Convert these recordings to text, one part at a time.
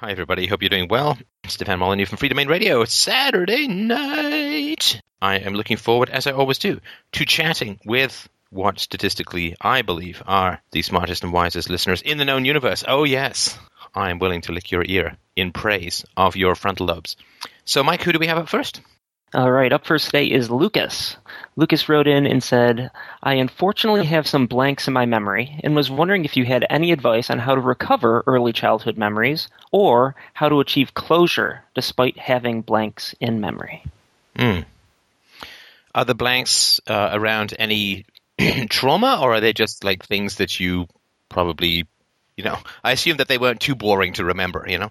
Hi, everybody. Hope you're doing well. Stefan Molyneux from Freedomain Radio. It's Saturday night. I am looking forward, as I always do, to chatting with what statistically I believe are the smartest and wisest listeners in the known universe. Oh, yes. I am willing to lick your ear in praise of your frontal lobes. So, Mike, who do we have up first? All right, up first today is Lucas. Lucas wrote in and said, I unfortunately have some blanks in my memory and was wondering if you had any advice on how to recover early childhood memories or how to achieve closure despite having blanks in memory. Mm. Are the blanks uh, around any trauma or are they just like things that you probably, you know, I assume that they weren't too boring to remember, you know?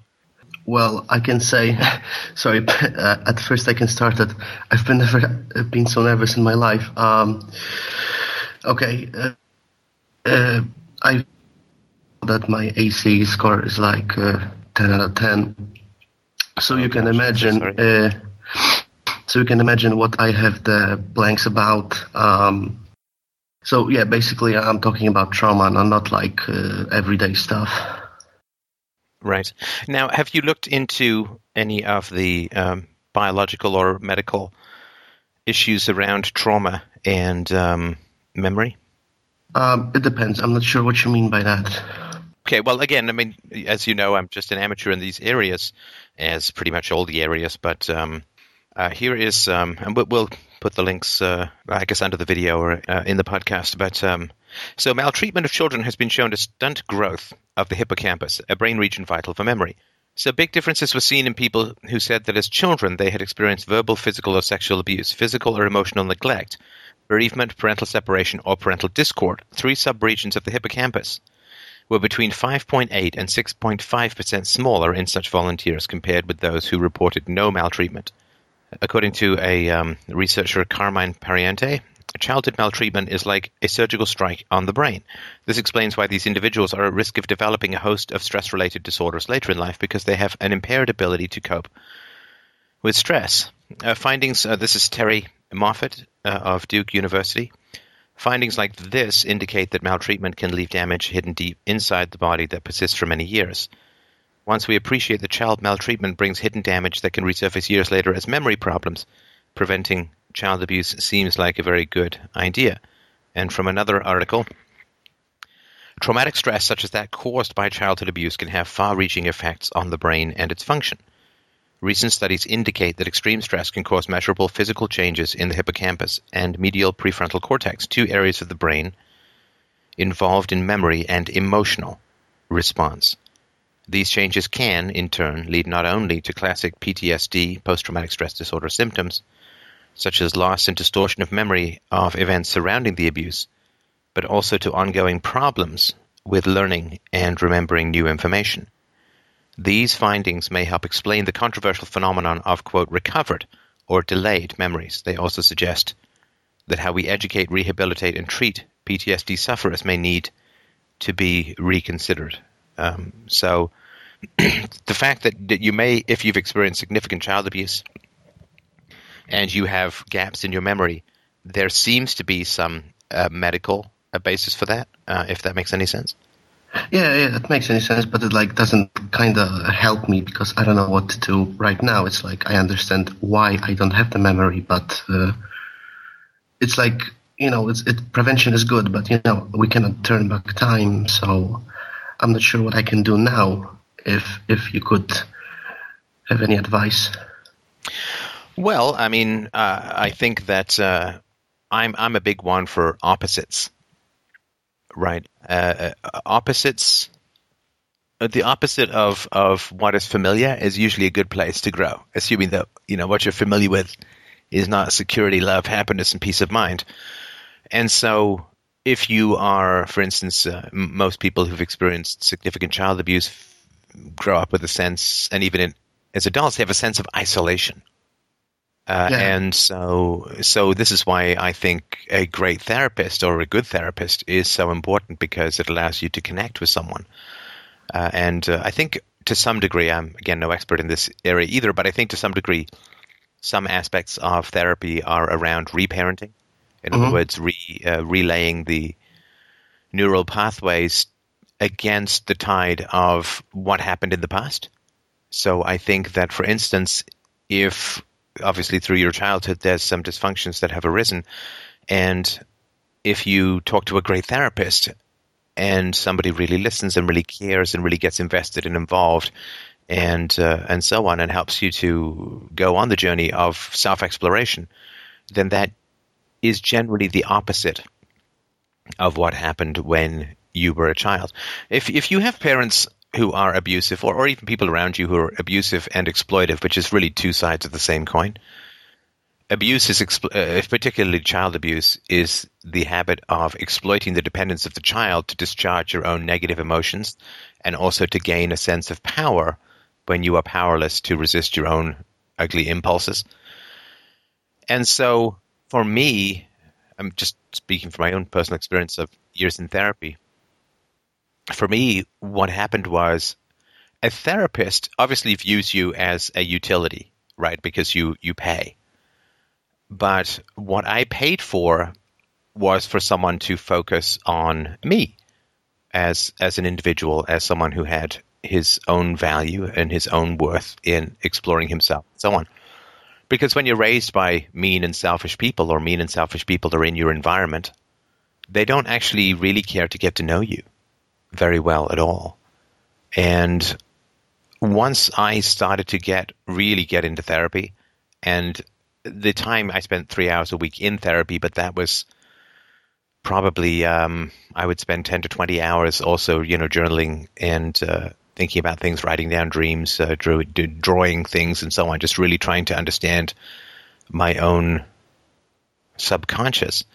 Well, I can say, sorry. Uh, at first, I can start that I've been never been so nervous in my life. Um, okay, uh, uh, I that my ACE score is like uh, ten out of ten. So oh, you can gosh, imagine. Uh, so you can imagine what I have the blanks about. Um, so yeah, basically, I'm talking about trauma, and not like uh, everyday stuff. Right. Now, have you looked into any of the um, biological or medical issues around trauma and um, memory? Um, it depends. I'm not sure what you mean by that. Okay, well, again, I mean, as you know, I'm just an amateur in these areas, as pretty much all the areas. But um, uh, here is, um, and we'll, put the links, uh, I guess, under the video or uh, in the podcast. But um, so maltreatment of children has been shown to stunt growth of the hippocampus, a brain region vital for memory. So big differences were seen in people who said that as children they had experienced verbal, physical, or sexual abuse, physical or emotional neglect, bereavement, parental separation, or parental discord, three subregions of the hippocampus, were between 5.8 and 6.5% smaller in such volunteers compared with those who reported no maltreatment. According to a um, researcher, Carmine Pariente, childhood maltreatment is like a surgical strike on the brain. This explains why these individuals are at risk of developing a host of stress related disorders later in life because they have an impaired ability to cope with stress. Uh, findings uh, this is Terrie Moffitt uh, of Duke University. Findings like this indicate that maltreatment can leave damage hidden deep inside the body that persists for many years. Once we appreciate that child maltreatment brings hidden damage that can resurface years later as memory problems, preventing child abuse seems like a very good idea. And from another article, traumatic stress such as that caused by childhood abuse can have far reaching effects on the brain and its function. Recent studies indicate that extreme stress can cause measurable physical changes in the hippocampus and medial prefrontal cortex, two areas of the brain involved in memory and emotional response. These changes can, in turn, lead not only to classic PTSD, post-traumatic stress disorder symptoms, such as loss and distortion of memory of events surrounding the abuse, but also to ongoing problems with learning and remembering new information. These findings may help explain the controversial phenomenon of, quote, recovered or delayed memories. They also suggest that how we educate, rehabilitate, and treat PTSD sufferers may need to be reconsidered. Um, so the fact that, that you may, if you've experienced significant child abuse and you have gaps in your memory, there seems to be some uh, medical uh, basis for that, uh, if that makes any sense. Yeah, yeah, it makes any sense, but it like doesn't kind of help me because I don't know what to do right now. It's like I understand why I don't have the memory, but uh, it's like you know, it's it, prevention is good, but you know, we cannot turn back time, so I'm not sure what I can do now. If if you could have any advice. Well, I mean, uh, I think that uh, I'm I'm a big one for opposites, right? Uh, uh opposites. The opposite of, of what is familiar is usually a good place to grow, assuming that you know what you're familiar with is not security, love, happiness, and peace of mind. And so, if you are, for instance, uh, most people who've experienced significant child abuse f- grow up with a sense, and even in, as adults, they have a sense of isolation. Uh, yeah. And so, so this is why I think a great therapist or a good therapist is so important because it allows you to connect with someone. Uh, and uh, I think to some degree, I'm again no expert in this area either, but I think to some degree, some aspects of therapy are around reparenting in mm-hmm. other words, re, uh, relaying the neural pathways against the tide of what happened in the past So I think that, for instance, if obviously through your childhood there's some dysfunctions that have arisen, and if you talk to a great therapist and somebody really listens and really cares and really gets invested and involved and uh, and so on and helps you to go on the journey of self exploration, then that is generally the opposite of what happened when you were a child. If if you have parents who are abusive, or, or even people around you who are abusive and exploitive, which is really two sides of the same coin. Abuse is, uh, particularly child abuse, is the habit of exploiting the dependence of the child to discharge your own negative emotions and also to gain a sense of power when you are powerless to resist your own ugly impulses. And so, for me, I'm just speaking from my own personal experience of years in therapy for me, what happened was a therapist obviously views you as a utility, right? Because you, you pay. But what I paid for was for someone to focus on me as as an individual, as someone who had his own value and his own worth in exploring himself, and so on. Because when you're raised by mean and selfish people, or mean and selfish people are in your environment, they don't actually really care to get to know you very well at all. And once I started to get really get into therapy, and the time I spent three hours a week in therapy, but that was probably um, I would spend ten to twenty hours also, you know, journaling and uh, thinking about things, writing down dreams, uh, drew, drawing things, and so on. Just really trying to understand my own subconscious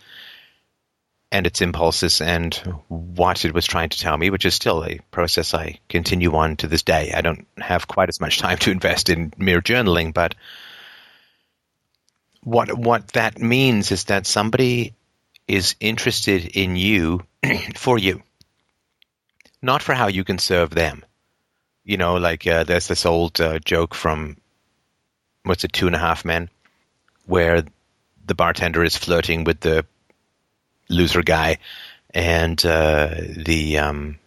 and its impulses and what it was trying to tell me, which is still a process I continue on to this day. I don't have quite as much time to invest in mere journaling, but what what that means is that somebody is interested in you for you, not for how you can serve them. You know, like uh, there's this old uh, joke from what's it, Two and a Half Men, where the bartender is flirting with the loser guy, and uh, the um,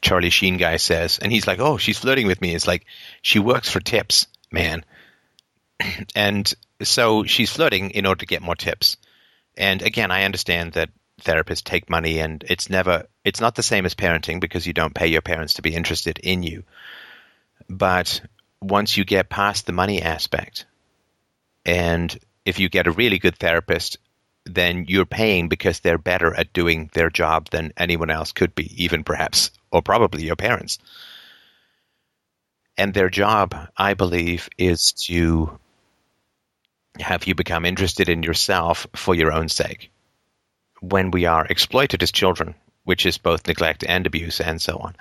Charlie Sheen guy says, and he's like, "Oh, she's flirting with me." It's like she works for tips, man, and so she's flirting in order to get more tips. And again, I understand that therapists take money, and it's never, it's not the same as parenting because you don't pay your parents to be interested in you. But once you get past the money aspect, and if you get a really good therapist then you're paying because they're better at doing their job than anyone else could be, even perhaps, or probably your parents. And their job, I believe, is to have you become interested in yourself for your own sake. When we are exploited as children, which is both neglect and abuse and so on,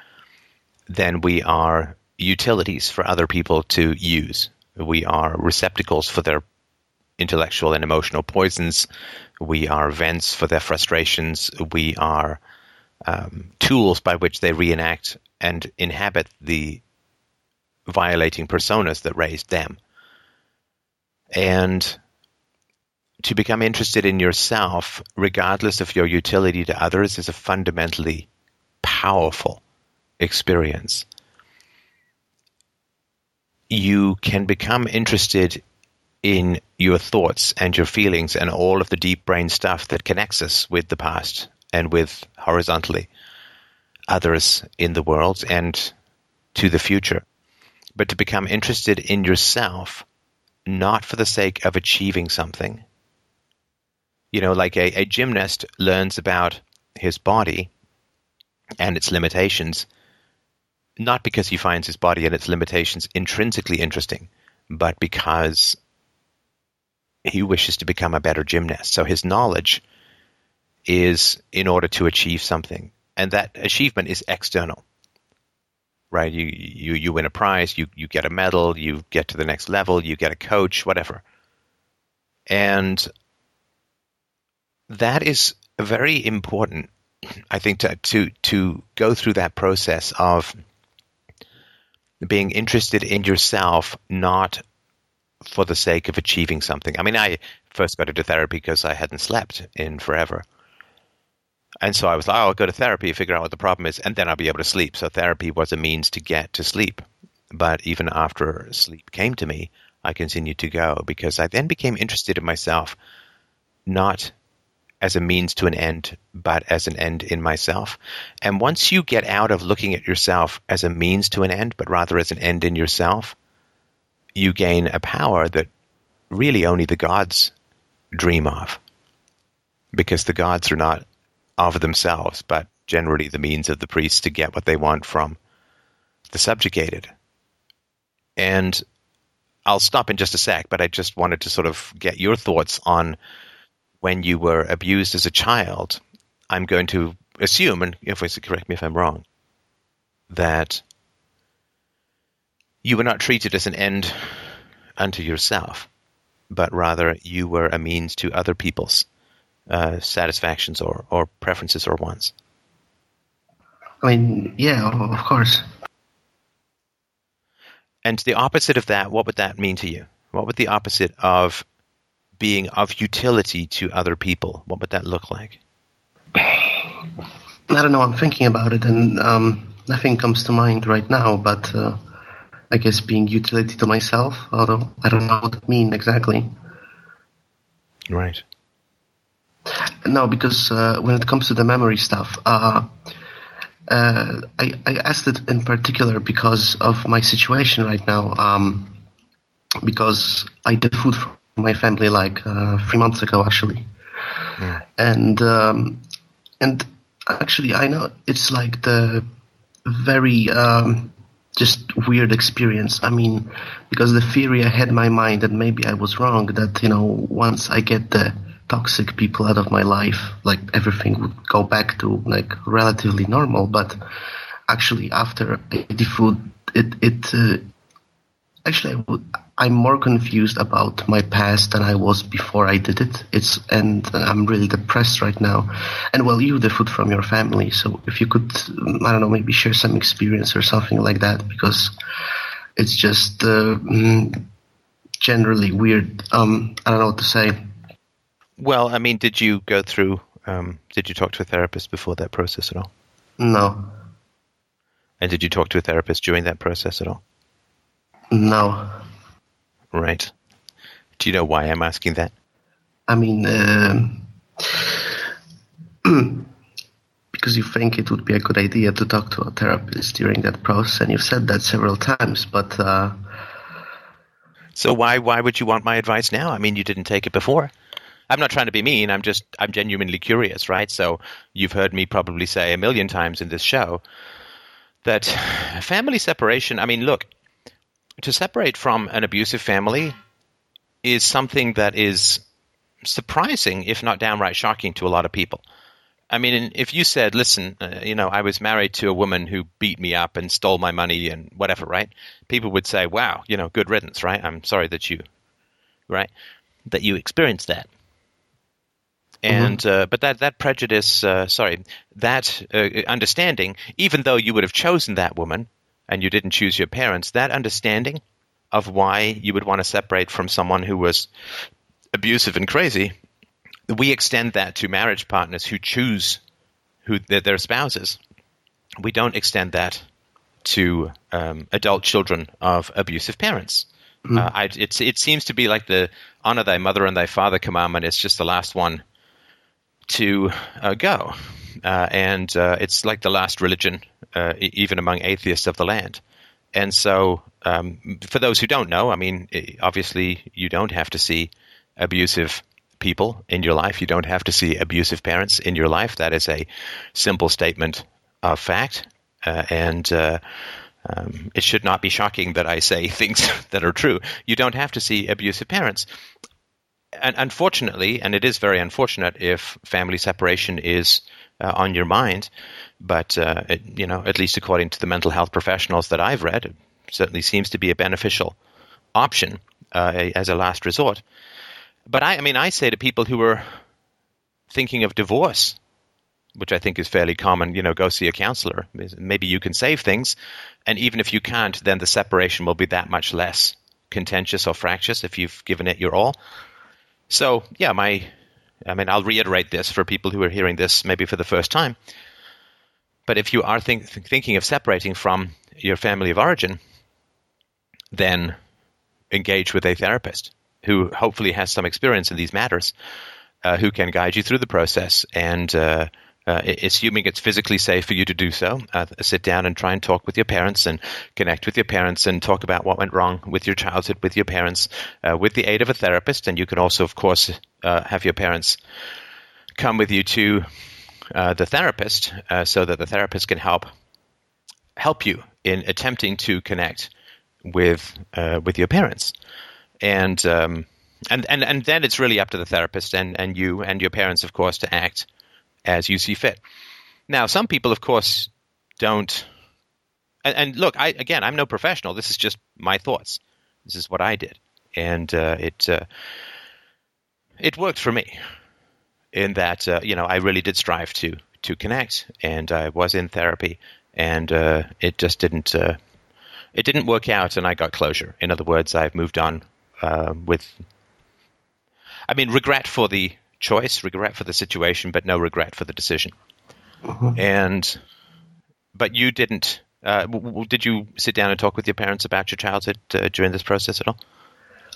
then we are utilities for other people to use. We are receptacles for their intellectual and emotional poisons. We are vents for their frustrations. We are um, tools by which they reenact and inhabit the violating personas that raised them. And to become interested in yourself, regardless of your utility to others, is a fundamentally powerful experience. You can become interested in your thoughts and your feelings and all of the deep brain stuff that connects us with the past and with horizontally others in the world and to the future. But to become interested in yourself, not for the sake of achieving something. You know, like a, a gymnast learns about his body and its limitations, not because he finds his body and its limitations intrinsically interesting, but because he wishes to become a better gymnast. So his knowledge is in order to achieve something, and that achievement is external. Right? You you you win a prize, you you get a medal, you get to the next level, you get a coach, whatever. And that is very important, I think, to to to go through that process of being interested in yourself, not for the sake of achieving something. I mean, I first got into therapy because I hadn't slept in forever. And so I was like, oh, I'll go to therapy, figure out what the problem is, and then I'll be able to sleep. So therapy was a means to get to sleep. but even after sleep came to me, I continued to go because I then became interested in myself, not as a means to an end, but as an end in myself. And once you get out of looking at yourself as a means to an end, but rather as an end in yourself, you gain a power that really only the gods dream of. Because the gods are not of themselves, but generally the means of the priests to get what they want from the subjugated. And I'll stop in just a sec, but I just wanted to sort of get your thoughts on when you were abused as a child. I'm going to assume, and if correct me if I'm wrong, that you were not treated as an end unto yourself, but rather you were a means to other people's uh, satisfactions or, or preferences or wants. I mean, yeah, of course. And the opposite of that, what would that mean to you? What would the opposite of being of utility to other people, what would that look like? I don't know. I'm thinking about it, and um, nothing comes to mind right now. But uh, I guess being utility to myself, although I don't know what it means exactly. Right. No, because uh, when it comes to the memory stuff, uh, uh, I, I, asked it in particular because of my situation right now. Um, because I did food for my family like uh, three months ago, actually, yeah. and um, and actually I know it's like the very um, just weird experience. I mean, because the theory I had in my mind that maybe I was wrong that you know once I get the toxic people out of my life, like everything would go back to like relatively normal. But actually, after the food, it it uh, actually I would, I'm more confused about my past than I was before I did it. It's and I'm really depressed right now. And well, you the food from your family, so if you could, I don't know, maybe share some experience or something like that, because it's just uh, mm, generally weird. Um, I don't know what to say. Well, I mean, did you go through? Um, did you talk to a therapist before that process at all? No. And did you talk to a therapist during that process at all? No. Right. Do you know why I'm asking that? I mean, uh, because you think it would be a good idea to talk to a therapist during that process, and you've said that several times, but. Uh, so why why would you want my advice now? I mean, you didn't take it before. I'm not trying to be mean. I'm just I'm genuinely curious, right? So you've heard me probably say a million times in this show that family separation. I mean, look, to separate from an abusive family is something that is surprising, if not downright shocking, to a lot of people. I mean, if you said, "Listen, uh, you know, I was married to a woman who beat me up and stole my money and whatever," right? People would say, "Wow, you know, good riddance," right? I'm sorry that you, right, that you experienced that. Mm-hmm. And uh, but that that prejudice, uh, sorry, that uh, understanding, even though you would have chosen that woman, and you didn't choose your parents, that understanding of why you would want to separate from someone who was abusive and crazy, we extend that to marriage partners who choose who their spouses. We don't extend that to um, adult children of abusive parents. Mm. Uh, I, it seems to be like the honor thy mother and thy father commandment is just the last one to uh, go. Uh, and uh, it's like the last religion, uh, even among atheists of the land. And so, um, for those who don't know, I mean, obviously, you don't have to see abusive people in your life. You don't have to see abusive parents in your life. That is a simple statement of fact. Uh, and uh, um, it should not be shocking that I say things that are true. You don't have to see abusive parents and unfortunately, and it is very unfortunate if family separation is uh, on your mind, but uh, it, you know, at least according to the mental health professionals that I've read, it certainly seems to be a beneficial option uh, as a last resort. But I, I mean, I say to people who are thinking of divorce, which I think is fairly common, you know, go see a counselor. Maybe you can save things, and even if you can't, then the separation will be that much less contentious or fractious if you've given it your all. So, yeah, my, I mean, I'll reiterate this for people who are hearing this maybe for the first time. But if you are think, thinking of separating from your family of origin, then engage with a therapist who hopefully has some experience in these matters, uh, who can guide you through the process and. Uh, uh, assuming it's physically safe for you to do so, uh, sit down and try and talk with your parents and connect with your parents and talk about what went wrong with your childhood with your parents uh, with the aid of a therapist. And you can also, of course, uh, have your parents come with you to uh, the therapist uh, so that the therapist can help help you in attempting to connect with with your parents. And um, and, and and then it's really up to the therapist and, and you and your parents, of course, to act as you see fit. Now, some people, of course, don't. And, and look, I again, I'm no professional. This is just my thoughts. This is what I did, and uh, it uh, it worked for me. In that, uh, you know, I really did strive to to connect, and I was in therapy, and uh, it just didn't uh, it didn't work out, and I got closure. In other words, I've moved on uh, with. I mean, regret for the choice, regret for the situation, but no regret for the decision. Uh-huh. And but you didn't. Uh, w- did you sit down and talk with your parents about your childhood uh, during this process at all?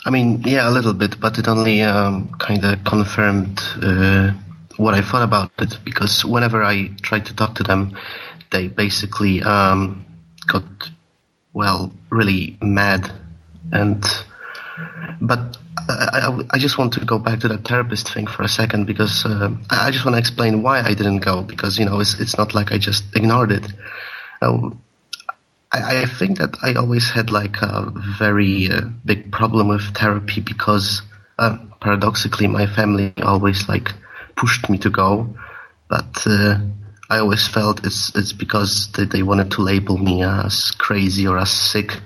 I mean, yeah, a little bit, but it only um, kind of confirmed uh, what I thought about it because whenever I tried to talk to them, they basically um, got well really mad and but I, I, just want to go back to that therapist thing for a second because uh, I just want to explain why I didn't go because you know it's it's not like I just ignored it. Uh, I, I, think that I always had like a very uh, big problem with therapy because uh, paradoxically my family always like pushed me to go, but uh, I always felt it's it's because they, they wanted to label me as crazy or as sick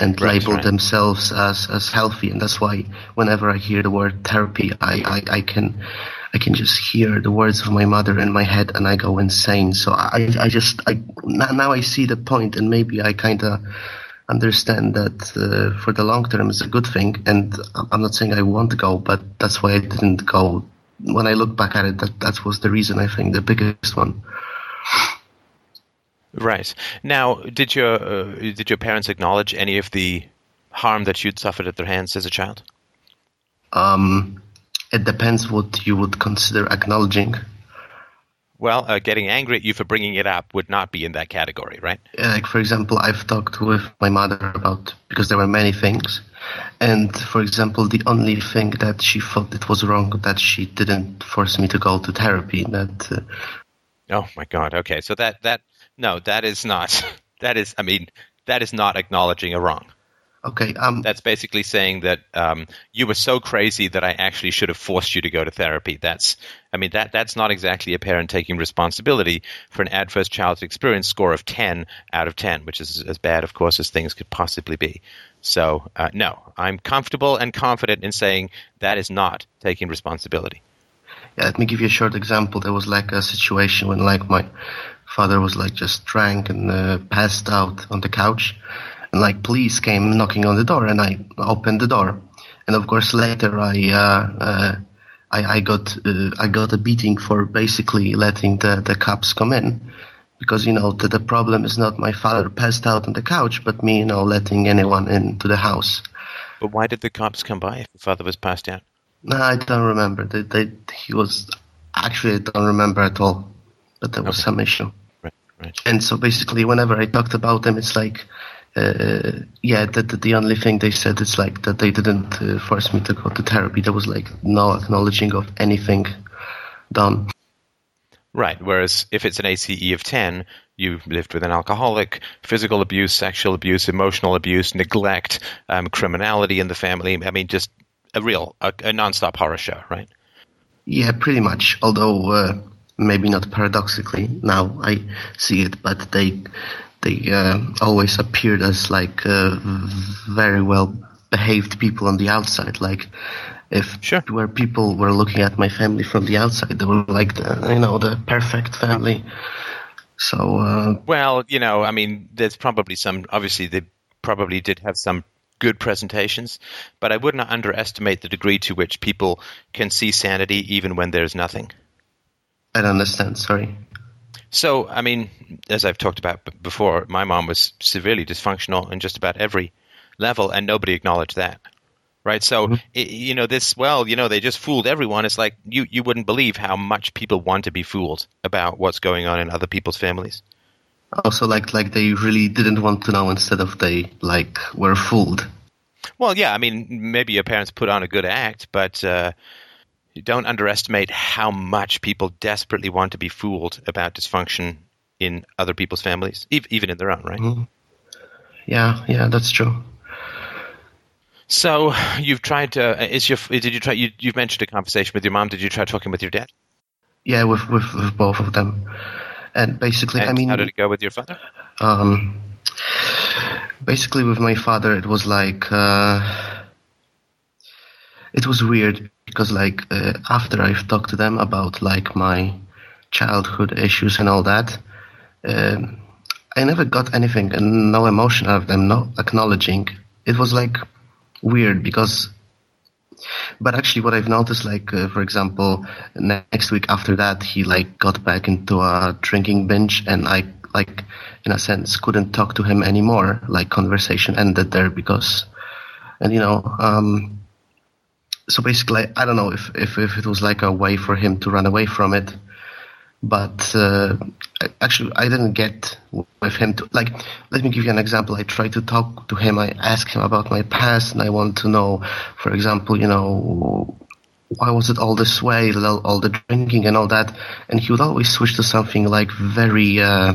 and right, label right. themselves as, as healthy. And that's why whenever I hear the word therapy, I, I, I can I can just hear the words of my mother in my head and I go insane. So I, I just I now I see the point and maybe I kind of understand that uh, for the long term it's a good thing. And I'm not saying I want to go, but that's why I didn't go. When I look back at it, that that was the reason. I think the biggest one. Right now, did your uh, did your parents acknowledge any of the harm that you'd suffered at their hands as a child? Um, it depends what you would consider acknowledging. Well, uh, getting angry at you for bringing it up would not be in that category, right? Like, for example, I've talked with my mother about because there were many things, and for example, the only thing that she thought it was wrong that she didn't force me to go to therapy. That. Uh, oh my God! Okay, so that that no, that is not. That is, I mean, that is not acknowledging a wrong. Okay. Um, That's basically saying that um, you were so crazy that I actually should have forced you to go to therapy. That's, I mean, that that's not exactly a parent taking responsibility for an adverse childhood experience score of ten out of ten, which is as bad, of course, as things could possibly be. So, uh, no, I'm comfortable and confident in saying that is not taking responsibility. Yeah, let me give you a short example. There was like a situation when, like, my father was like just drank and uh, passed out on the couch and like police came knocking on the door and i opened the door. And of course later i uh, uh, I, I, got uh, I got a beating for basically letting the, the cops come in. Because you know the, the problem is not my father passed out on the couch but me you know letting anyone into the house. But why did the cops come by if your father was passed out? No i don't remember. They, they, he was actually i don't remember at all but there was okay. some issue. Right, right. And so basically, whenever I talked about them, it's like, uh, yeah, that the, the, only thing they said is like that they didn't uh, force me to go to therapy. There was like no acknowledging of anything done. Right. Whereas if it's an ACE of 10, you've lived with an alcoholic, physical abuse, sexual abuse, emotional abuse, neglect, um, criminality in the family. I mean, just a real, a, a nonstop horror show, right? Yeah, pretty much. Although uh, maybe not paradoxically now I see it, but they they uh, always appeared as like uh, very well behaved people on the outside. Like if sure. where people were looking at my family from the outside, they were like the you know the perfect family. So uh, well, you know, I mean, there's probably some. Obviously, they probably did have some good presentations, but I would not underestimate the degree to which people can see sanity even when there's nothing. I don't understand. Sorry. So, I mean, as I've talked about before, my mom was severely dysfunctional in just about every level, and nobody acknowledged that. Right, so Mm-hmm. i you know this. Well, you know they just fooled everyone. It's like you you wouldn't believe how much people want to be fooled about what's going on in other people's families. Also, like like they really didn't want to know instead of they like were fooled. Well, yeah, I mean, maybe your parents put on a good act, but uh, don't underestimate how much people desperately want to be fooled about dysfunction in other people's families, ev- even in their own, right? Yeah, yeah, that's true. So you've tried to. Is your did you try? You, you've mentioned a conversation with your mom. Did you try talking with your dad? Yeah, with with, with both of them, and basically, And I mean, how did it go with your father? um, basically with my father, it was like uh, it was weird because like uh, after I've talked to them about like my childhood issues and all that, um, I never got anything and no emotion out of them, no acknowledging. It was like weird because but actually what i've noticed like uh, for example next week after that he like got back into a drinking binge and i like in a sense couldn't talk to him anymore like conversation ended there because and you know um so basically i don't know if if, if it was like a way for him to run away from it but uh, actually i didn't get with him to like let me give you an example. I tried to talk to him i asked him about my past and i want to know for example you know why was it all this way all the drinking and all that and he would always switch to something like very uh,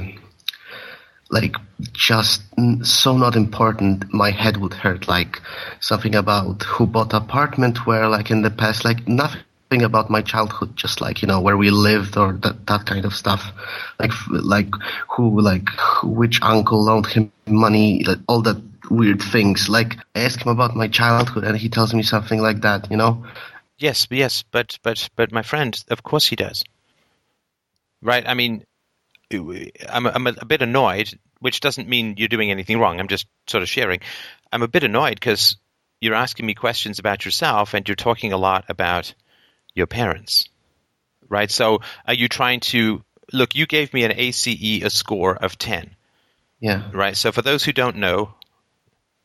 like just so not important my head would hurt like something about who bought apartment where like in the past like nothing about my childhood just like you know where we lived or that, that kind of stuff like like who like which uncle loaned him money like, all that weird things like i ask him about my childhood and he tells me something like that you know Yes, yes, but but but my friend, of course he does. Right? I mean, I'm I'm a, bit annoyed, which doesn't mean you're doing anything wrong. I'm just sort of sharing. I'm a bit annoyed because you're asking me questions about yourself and you're talking a lot about your parents. Right? So, are you trying to look? You gave me an ACE a score of ten. yeah Right. So for those who don't know,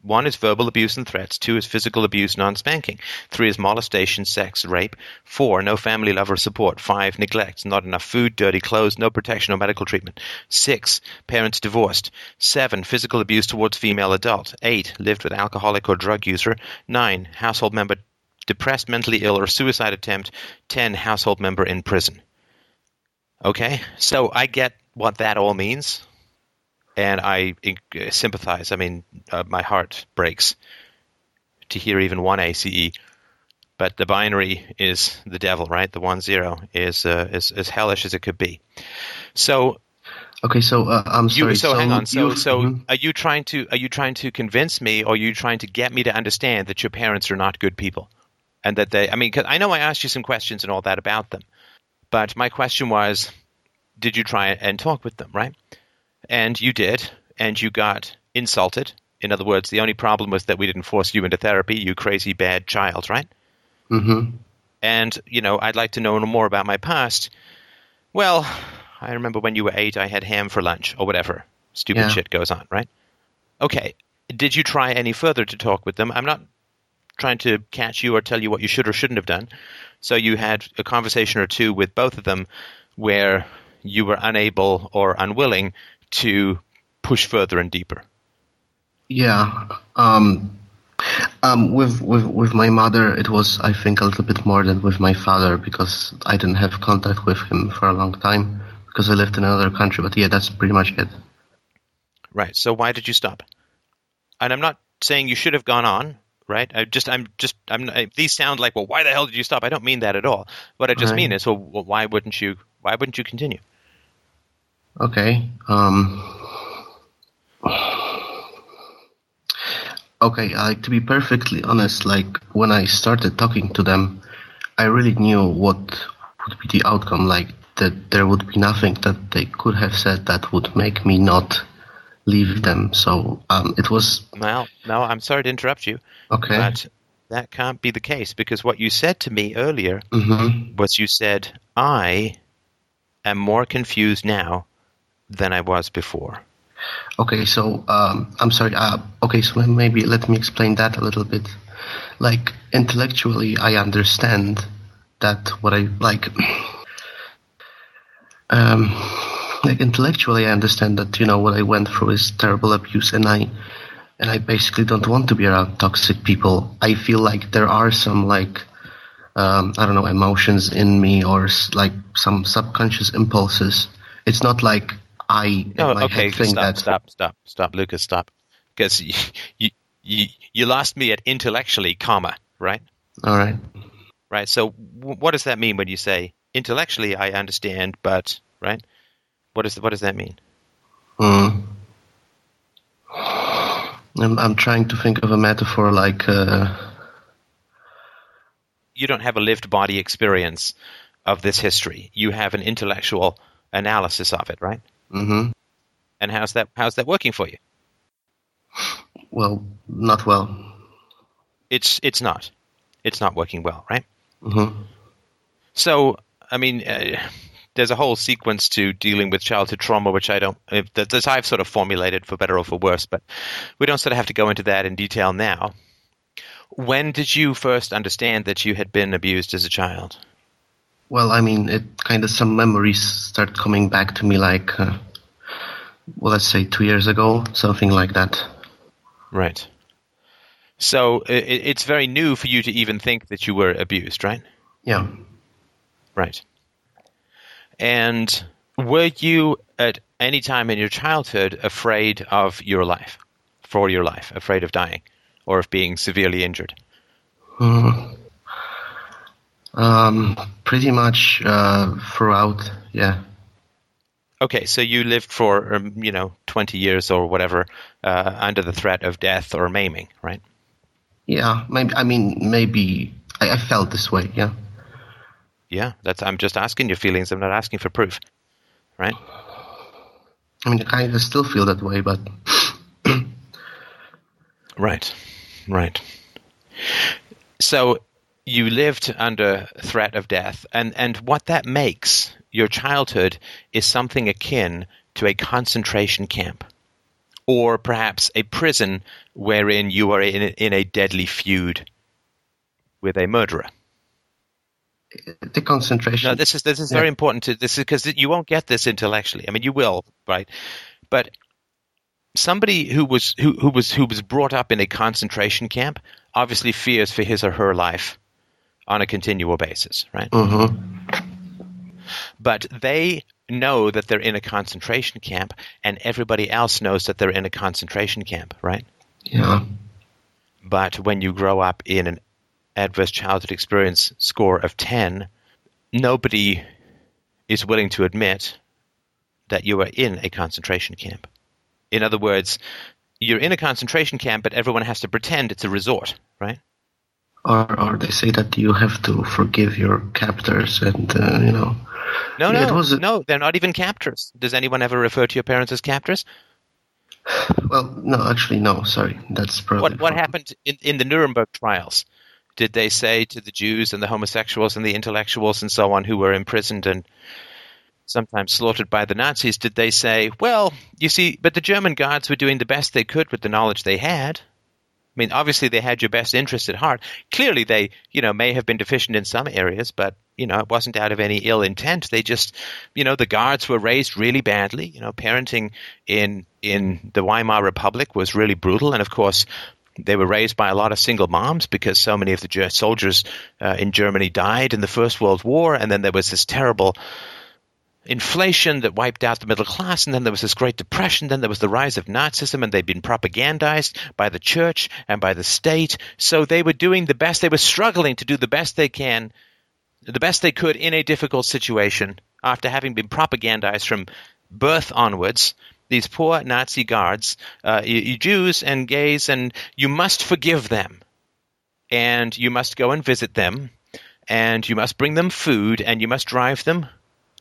one is verbal abuse and threats. Two is physical abuse, non-spanking. Three is molestation, sex, rape. Four, no family love or support. Five, neglect, not enough food, dirty clothes, no protection or medical treatment. Six, parents divorced. Seven, physical abuse towards female adult. Eight, lived with alcoholic or drug user. Nine, household member depressed, mentally ill, or suicide attempt. Ten, household member in prison. Okay, so I get what that all means and I uh, sympathize. I mean, uh, my heart breaks to hear even one ACE. But the binary is the devil, right? The one zero is uh, is as hellish as it could be. So okay so uh, i'm sorry you, so, hang on. So so mhm. are you trying to are you trying to convince me, or are you trying to get me to understand that your parents are not good people, and that they? I mean, 'cause I know I asked you some questions and all that about them, but my question was, did you try and talk with them, right? And you did, and you got insulted. In other words, the only problem was that we didn't force you into therapy, you crazy bad child, right? Mhm. And, you know, I'd like to know more about my past. Well, I remember when you were eight, I had ham for lunch, or whatever. Stupid Yeah. shit goes on, right? Okay. Did you try any further to talk with them? I'm not trying to catch you or tell you what you should or shouldn't have done. So you had a conversation or two with both of them where you were unable or unwilling to push further and deeper. Yeah. Um, um, with, with with my mother, it was I think a little bit more than with my father because I didn't have contact with him for a long time because I lived in another country. But yeah, that's pretty much it. Right. So why did you stop? And I'm not saying you should have gone on, right? I just, I'm just, I'm. I, these sound like, well, why the hell did you stop? I don't mean that at all. What I just Right. mean is, well, well, why wouldn't you? Why wouldn't you continue? Okay. Um. Okay, like to be perfectly honest, like when I started talking to them, I really knew what would be the outcome. Like that there would be nothing that they could have said that would make me not leave them. So um, it was Well, no, I'm sorry to interrupt you, okay. but that can't be the case because what you said to me earlier hmm was you said, I am more confused now than I was before. Okay, so um, I'm sorry. Uh, okay, so maybe let me explain that a little bit. Like intellectually, I understand that what I like. Um, like intellectually, I understand that you know what I went through is terrible abuse, and I and I basically don't want to be around toxic people. I feel like there are some like um, I don't know emotions in me or like some subconscious impulses. It's not like I no okay stop that... stop stop stop Lucas stop because you, you you you lost me at intellectually comma right all right right so w- what does that mean when you say intellectually I understand but right what does what does that mean? Mm. I'm I'm trying to think of a metaphor like. Uh... You don't have a lived body experience of this history. You have an intellectual analysis of it, right? Mm-hmm. And how's that? How's that working for you? Well, not well. It's it's not. It's not working well, right? Mm-hmm. So, I mean, uh, there's a whole sequence to dealing with childhood trauma, which I don't, that I've sort of formulated for better or for worse, but we don't sort of have to go into that in detail now. When did you first understand that you had been abused as a child? Well, I mean, it kind of some memories start coming back to me, like, uh, well, let's say two years ago, something like that. Right. So it, it's very new for you to even think that you were abused, right? Yeah. Right. And were you at any time in your childhood afraid of your life, for your life, afraid of dying or of being severely injured? Mm. Um, pretty much uh, throughout, yeah. Okay, so you lived for um, you know twenty years or whatever uh, under the threat of death or maiming, right? Yeah, maybe. I mean, maybe I, I felt this way. Yeah. Yeah, that's. I'm just asking your feelings. I'm not asking for proof, right? I mean, I still feel that way, but right, right. So you lived under threat of death, and and what that makes your childhood is something akin to a concentration camp, or perhaps a prison wherein you are in in a deadly feud with a murderer the concentration. No, this is this is yeah. very important to this is because you won't get this intellectually. I mean, you will, right? But somebody who was who, who was who was brought up in a concentration camp obviously fears for his or her life on a continual basis, right? Mm-hmm. But they know that they're in a concentration camp, and everybody else knows that they're in a concentration camp, right? Yeah. But when you grow up in an adverse childhood experience score of 10, nobody is willing to admit that you are in a concentration camp. In other words, you're in a concentration camp, but everyone has to pretend it's a resort, right? Or, or they say that you have to forgive your captors, and uh, you know. No, no, a... no. They're not even captors. Does anyone ever refer to your parents as captors? Well, no, actually, no. Sorry, that's probably. What what happened in, in the Nuremberg trials? did they say to the Jews and the homosexuals and the intellectuals and so on who were imprisoned and sometimes slaughtered by the Nazis, did they say, well, you see, but the German guards were doing the best they could with the knowledge they had? I mean, obviously they had your best interest at heart. Clearly they, you know, may have been deficient in some areas, but, you know, it wasn't out of any ill intent. They just, you know, the guards were raised really badly. You know, parenting in, in the Weimar Republic was really brutal. And of course, they were raised by a lot of single moms because so many of the soldiers uh, in Germany died in the First World War, and then there was this terrible inflation that wiped out the middle class, and then there was this Great Depression, then there was the rise of Nazism, and they'd been propagandized by the church and by the state. So they were doing the best, they were struggling to do the best they can, the best they could in a difficult situation after having been propagandized from birth onwards these poor Nazi guards, uh, Jews and gays, and you must forgive them. And you must go and visit them, and you must bring them food, and you must drive them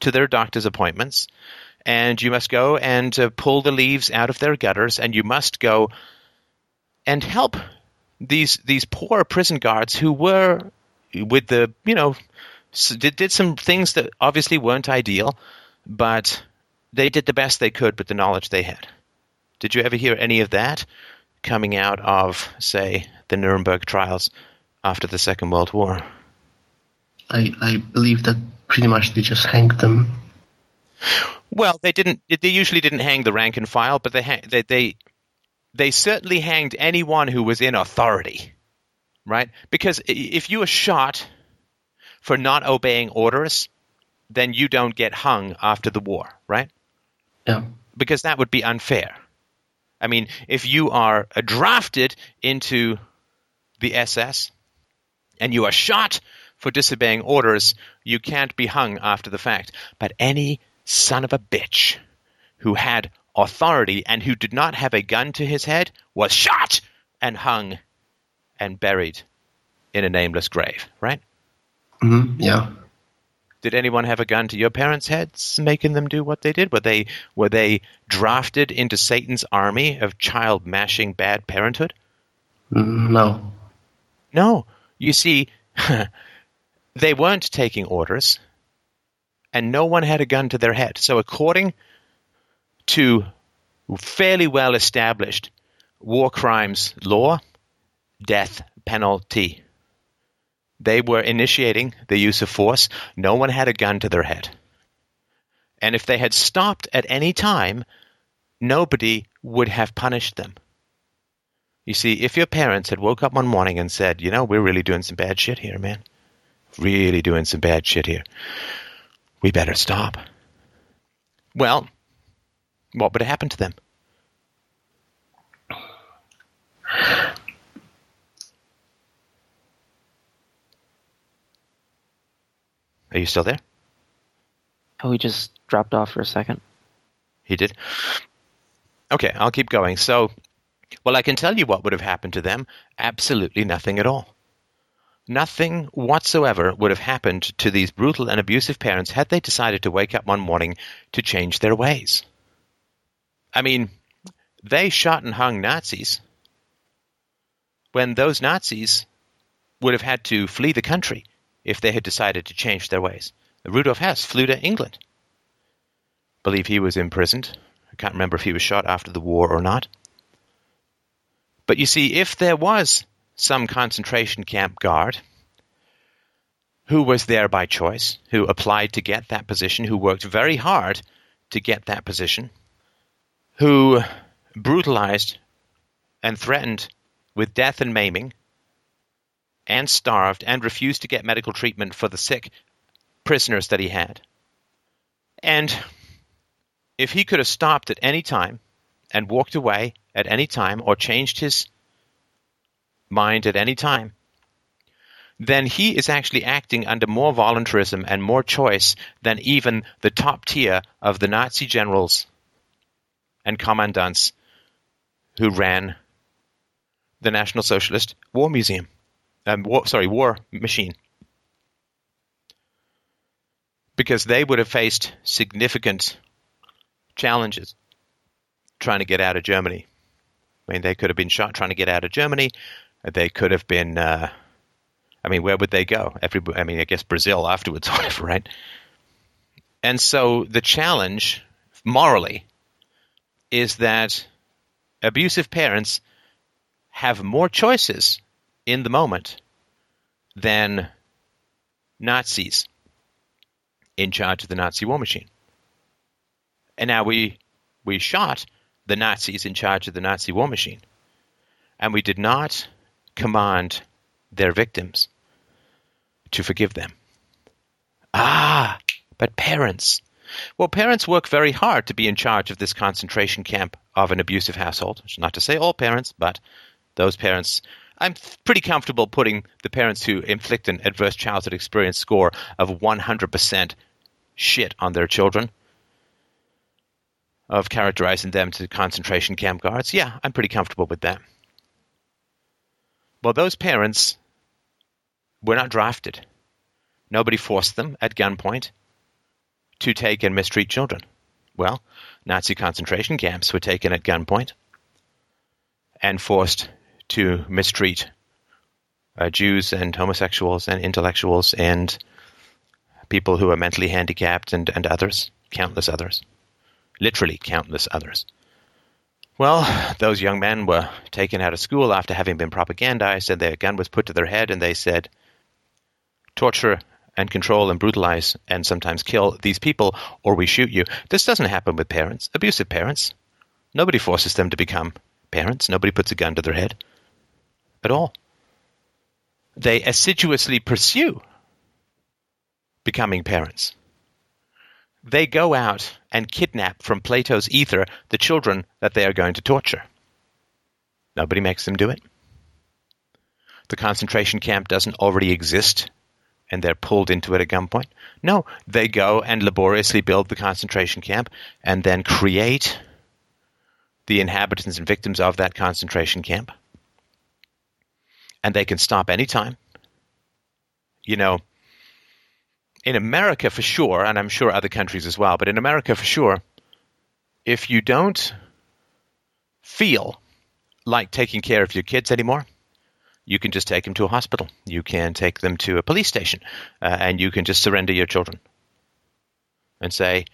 to their doctor's appointments, and you must go and uh, pull the leaves out of their gutters, and you must go and help these these poor prison guards who were with the you know did, did some things that obviously weren't ideal, but they did the best they could with the knowledge they had. Did you ever hear any of that coming out of, say, the Nuremberg trials after the Second World War? I, I believe that pretty much they just hanged them. Well, they didn't. They usually didn't hang the rank and file, but they ha- they, they they certainly hanged anyone who was in authority, right? Because if you were shot for not obeying orders, then you don't get hung after the war, right? Yeah. Because that would be unfair. I mean, if you are uh, drafted into the SS and you are shot for disobeying orders, you can't be hung after the fact. But any son of a bitch who had authority and who did not have a gun to his head was shot and hung and buried in a nameless grave, right? Mm-hmm. Yeah. Did anyone have a gun to your parents' heads, making them do what they did? Were they were they drafted into Satan's army of child mashing bad parenthood? Mm, no. No. You see, they weren't taking orders, and no one had a gun to their head. So, according to fairly well established war crimes law, death penalty. They were initiating the use of force. No one had a gun to their head. And if they had stopped at any time, nobody would have punished them. You see, if your parents had woke up one morning and said, you know, we're really doing some bad shit here, man. Really doing some bad shit here. We better stop. Well, what would have happened to them? Are you still there? Oh, he just dropped off for a second. He did? Okay, I'll keep going. So, well, I can tell you what would have happened to them. Absolutely nothing at all. Nothing whatsoever would have happened to these brutal and abusive parents had they decided to wake up one morning to change their ways. I mean, they shot and hung Nazis when those Nazis would have had to flee the country if they had decided to change their ways. Rudolf Hess flew to England. Believe he was imprisoned. I can't remember if he was shot after the war or not. But you see, if there was some concentration camp guard who was there by choice, who applied to get that position, who worked very hard to get that position, who brutalized and threatened with death and maiming, and starved and refused to get medical treatment for the sick prisoners that he had. And if he could have stopped at any time and walked away at any time or changed his mind at any time, then he is actually acting under more voluntarism and more choice than even the top tier of the Nazi generals and commandants who ran the National Socialist War Museum um, war, sorry, war machine. Because they would have faced significant challenges trying to get out of Germany. I mean, they could have been shot trying to get out of Germany. They could have been. Uh, I mean, where would they go? Every, I mean, I guess Brazil afterwards, right? And so the challenge, morally, is that abusive parents have more choices in the moment than Nazis in charge of the Nazi war machine. And now we we shot the Nazis in charge of the Nazi war machine. And we did not command their victims to forgive them. Ah, but parents. Well, parents work very hard to be in charge of this concentration camp of an abusive household. Not to say all parents, but those parents. I'm pretty comfortable putting the parents who inflict an adverse childhood experience score of 100% shit on their children, of characterizing them to concentration camp guards. Yeah, I'm pretty comfortable with that. Well, those parents were not drafted. Nobody forced them at gunpoint to take and mistreat children. Well, Nazi concentration camps were taken at gunpoint and forced to mistreat uh, Jews and homosexuals and intellectuals and people who are mentally handicapped and, and others, countless others, literally countless others. Well, those young men were taken out of school after having been propagandized, and their gun was put to their head, and they said, torture and control and brutalize and sometimes kill these people, or we shoot you. This doesn't happen with parents, abusive parents. Nobody forces them to become parents. Nobody puts a gun to their head at all. They assiduously pursue becoming parents. They go out and kidnap from Plato's ether the children that they are going to torture. Nobody makes them do it. The concentration camp doesn't already exist and they're pulled into it at gunpoint. No, they go and laboriously build the concentration camp and then create the inhabitants and victims of that concentration camp. And they can stop anytime. You know, in America for sure, and I'm sure other countries as well, but in America for sure, if you don't feel like taking care of your kids anymore, you can just take them to a hospital. You can take them to a police station, uh, and you can just surrender your children and say,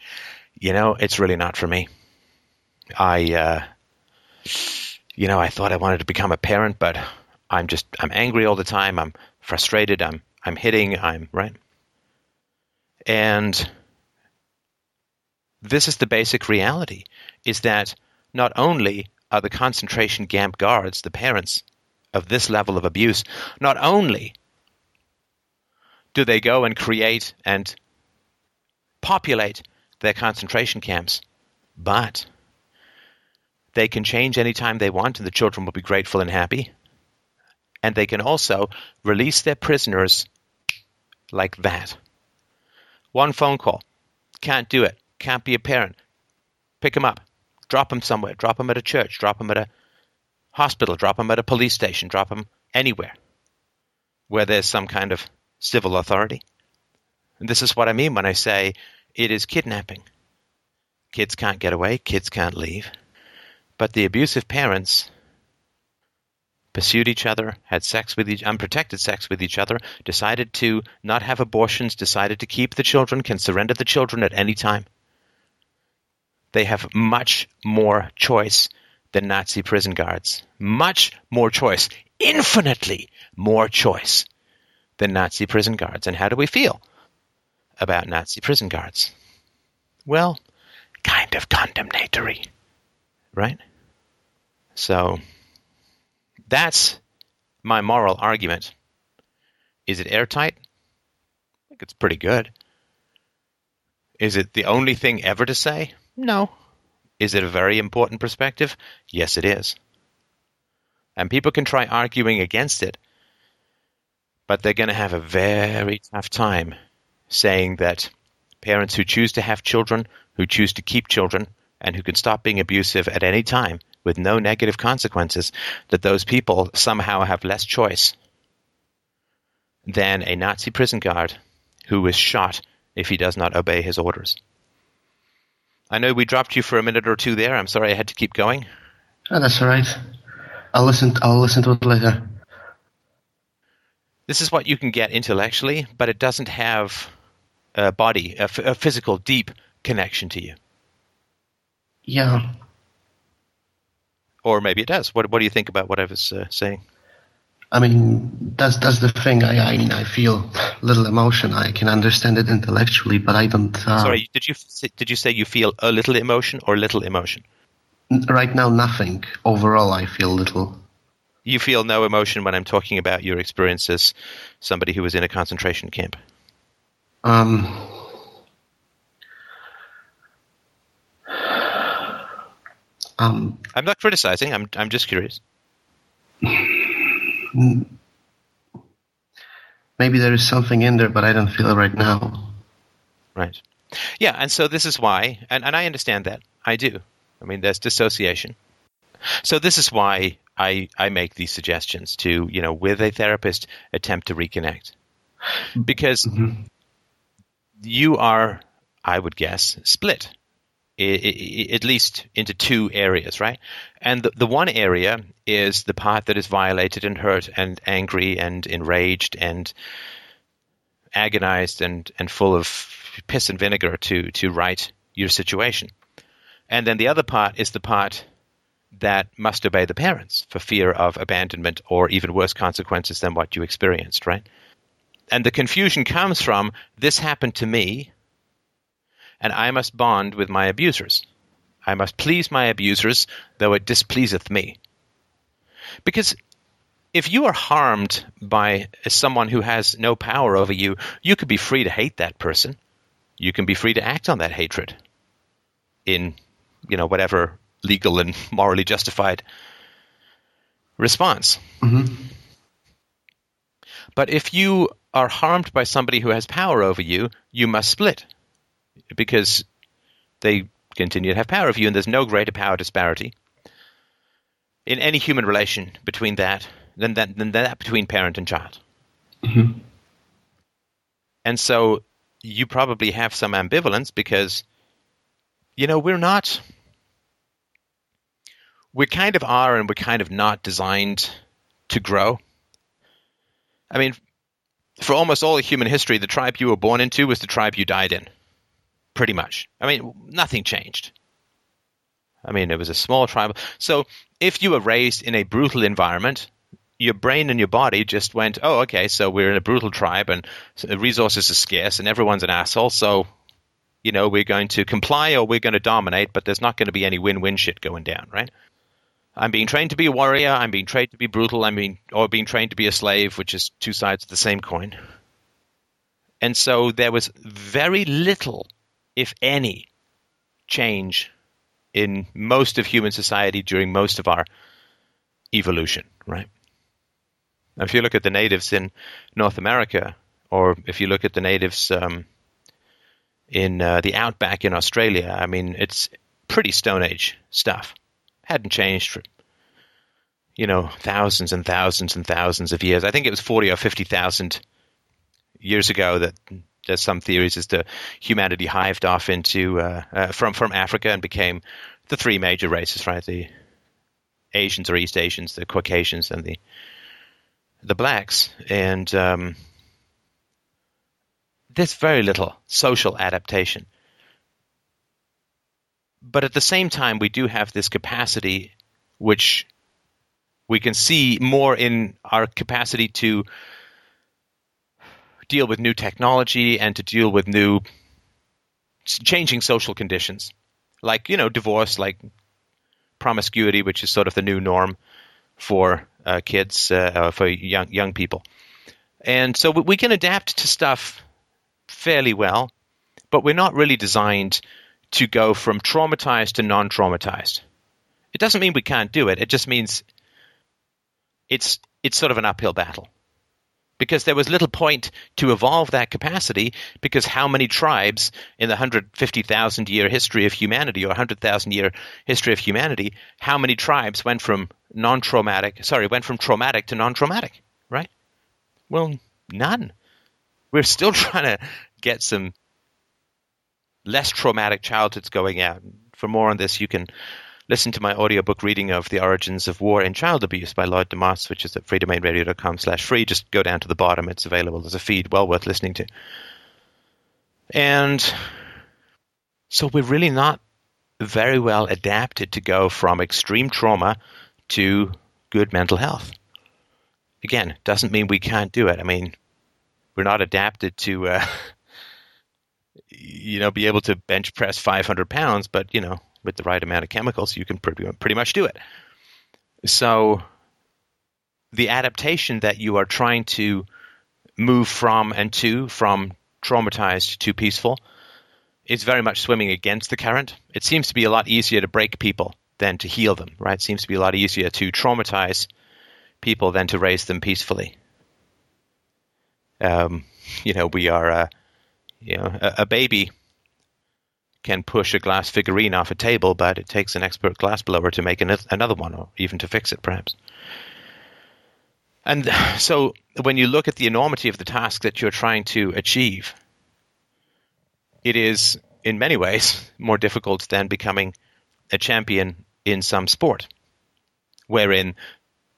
you know, it's really not for me. I, uh, you know, I thought I wanted to become a parent, but I'm just, I'm angry all the time. I'm frustrated. I'm, I'm hitting. I'm right. And this is the basic reality: is that not only are the concentration camp guards the parents of this level of abuse, not only do they go and create and populate their concentration camps, but they can change anytime they want and the children will be grateful and happy. And they can also release their prisoners like that. One phone call. Can't do it. Can't be a parent. Pick them up. Drop them somewhere. Drop them at a church. Drop them at a hospital, drop them at a police station, drop them anywhere where there's some kind of civil authority. And this is what I mean when I say it is kidnapping. Kids can't get away, kids can't leave. But the abusive parents pursued each other, had sex with each unprotected sex with each other, decided to not have abortions, decided to keep the children, can surrender the children at any time. They have much more choice than Nazi prison guards. Much more choice, infinitely more choice than Nazi prison guards. And how do we feel about Nazi prison guards? Well, kind of condemnatory, right? So that's my moral argument. Is it airtight? I think it's pretty good. Is it the only thing ever to say? No, is it a very important perspective? Yes, it is. And people can try arguing against it, but they're going to have a very tough time saying that parents who choose to have children, who choose to keep children, and who can stop being abusive at any time with no negative consequences, that those people somehow have less choice than a Nazi prison guard who is shot if he does not obey his orders. I know we dropped you for a minute or two there. I'm sorry I had to keep going. Oh, that's all right. I'll listen. I'll listen to it later. This is what you can get intellectually, but it doesn't have a body, a, f- a physical, deep connection to you. Yeah. Or maybe it does. What What do you think about what I was uh, saying? I mean, that's that's the thing. I I mean, I feel little emotion. I can understand it intellectually, but I don't. Uh, Sorry, did you did you say you feel a little emotion or little emotion? Right now, nothing. Overall, I feel little. You feel no emotion when I'm talking about your experience as somebody who was in a concentration camp. Um. Um, I'm not criticizing. I'm I'm just curious. maybe there is something in there, but I don't feel it right now. Right. Yeah, and so this is why, and, and I understand that. I do. I mean, there's dissociation. So this is why I, I make these suggestions to, you know, with a therapist, attempt to reconnect. Because mm-hmm. you are, I would guess, split at least into two areas, right? And the, the one area is the part that is violated and hurt and angry and enraged and agonized and, and full of piss and vinegar to, to right your situation. And then the other part is the part that must obey the parents for fear of abandonment or even worse consequences than what you experienced, right? And the confusion comes from this happened to me, and I must bond with my abusers. I must please my abusers, though it displeaseth me. Because if you are harmed by someone who has no power over you, you could be free to hate that person. You can be free to act on that hatred in, you know, whatever legal and morally justified response. Mm-hmm. But if you are harmed by somebody who has power over you, you must split because they continue to have power over you, and there's no greater power disparity in any human relation between that than that, than that between parent and child. Mm-hmm. And so you probably have some ambivalence because, you know, we're not, we kind of are and we're kind of not designed to grow. I mean, for almost all of human history, the tribe you were born into was the tribe you died in. Pretty much. I mean, nothing changed. I mean, it was a small tribe. So if you were raised in a brutal environment, your brain and your body just went, oh, okay, so we're in a brutal tribe and resources are scarce and everyone's an asshole. So, you know, we're going to comply or we're going to dominate, but there's not going to be any win win shit going down, right? I'm being trained to be a warrior. I'm being trained to be brutal. I'm being, or being trained to be a slave, which is two sides of the same coin. And so there was very little, if any, change in most of human society during most of our evolution, right? Now, if you look at the natives in North America, or if you look at the natives um, in uh, the outback in Australia, I mean, it's pretty Stone Age stuff hadn't changed for you know thousands and thousands and thousands of years. I think it was forty or fifty thousand years ago that there's some theories as to humanity hived off into uh, uh, from from Africa and became the three major races, right? The Asians or East Asians, the Caucasians, and the the blacks. And um, there's very little social adaptation but at the same time, we do have this capacity, which we can see more in our capacity to deal with new technology and to deal with new changing social conditions, like you know divorce, like promiscuity, which is sort of the new norm for uh, kids, uh, for young young people, and so we can adapt to stuff fairly well, but we're not really designed to go from traumatized to non traumatized. It doesn't mean we can't do it, it just means it's, it's sort of an uphill battle. Because there was little point to evolve that capacity, because how many tribes in the 150,000 year history of humanity or 100,000 year history of humanity, how many tribes went from non traumatic, sorry, went from traumatic to non traumatic, right? Well, none. We're still trying to get some less traumatic childhoods going out. For more on this, you can listen to my audiobook reading of The Origins of War and Child Abuse by Lloyd deMause, which is at freedomainradio.com slash free. Just go down to the bottom. It's available as a feed, well worth listening to. And so we're really not very well adapted to go from extreme trauma to good mental health. Again, doesn't mean we can't do it. I mean, we're not adapted to uh, you know, be able to bench press 500 pounds, but you know, with the right amount of chemicals, you can pretty, pretty much do it. So, the adaptation that you are trying to move from and to, from traumatized to peaceful, is very much swimming against the current. It seems to be a lot easier to break people than to heal them, right? It seems to be a lot easier to traumatize people than to raise them peacefully. Um, you know, we are. Uh, you know, a, a baby can push a glass figurine off a table, but it takes an expert glassblower to make an, another one, or even to fix it, perhaps. And so, when you look at the enormity of the task that you're trying to achieve, it is, in many ways, more difficult than becoming a champion in some sport, wherein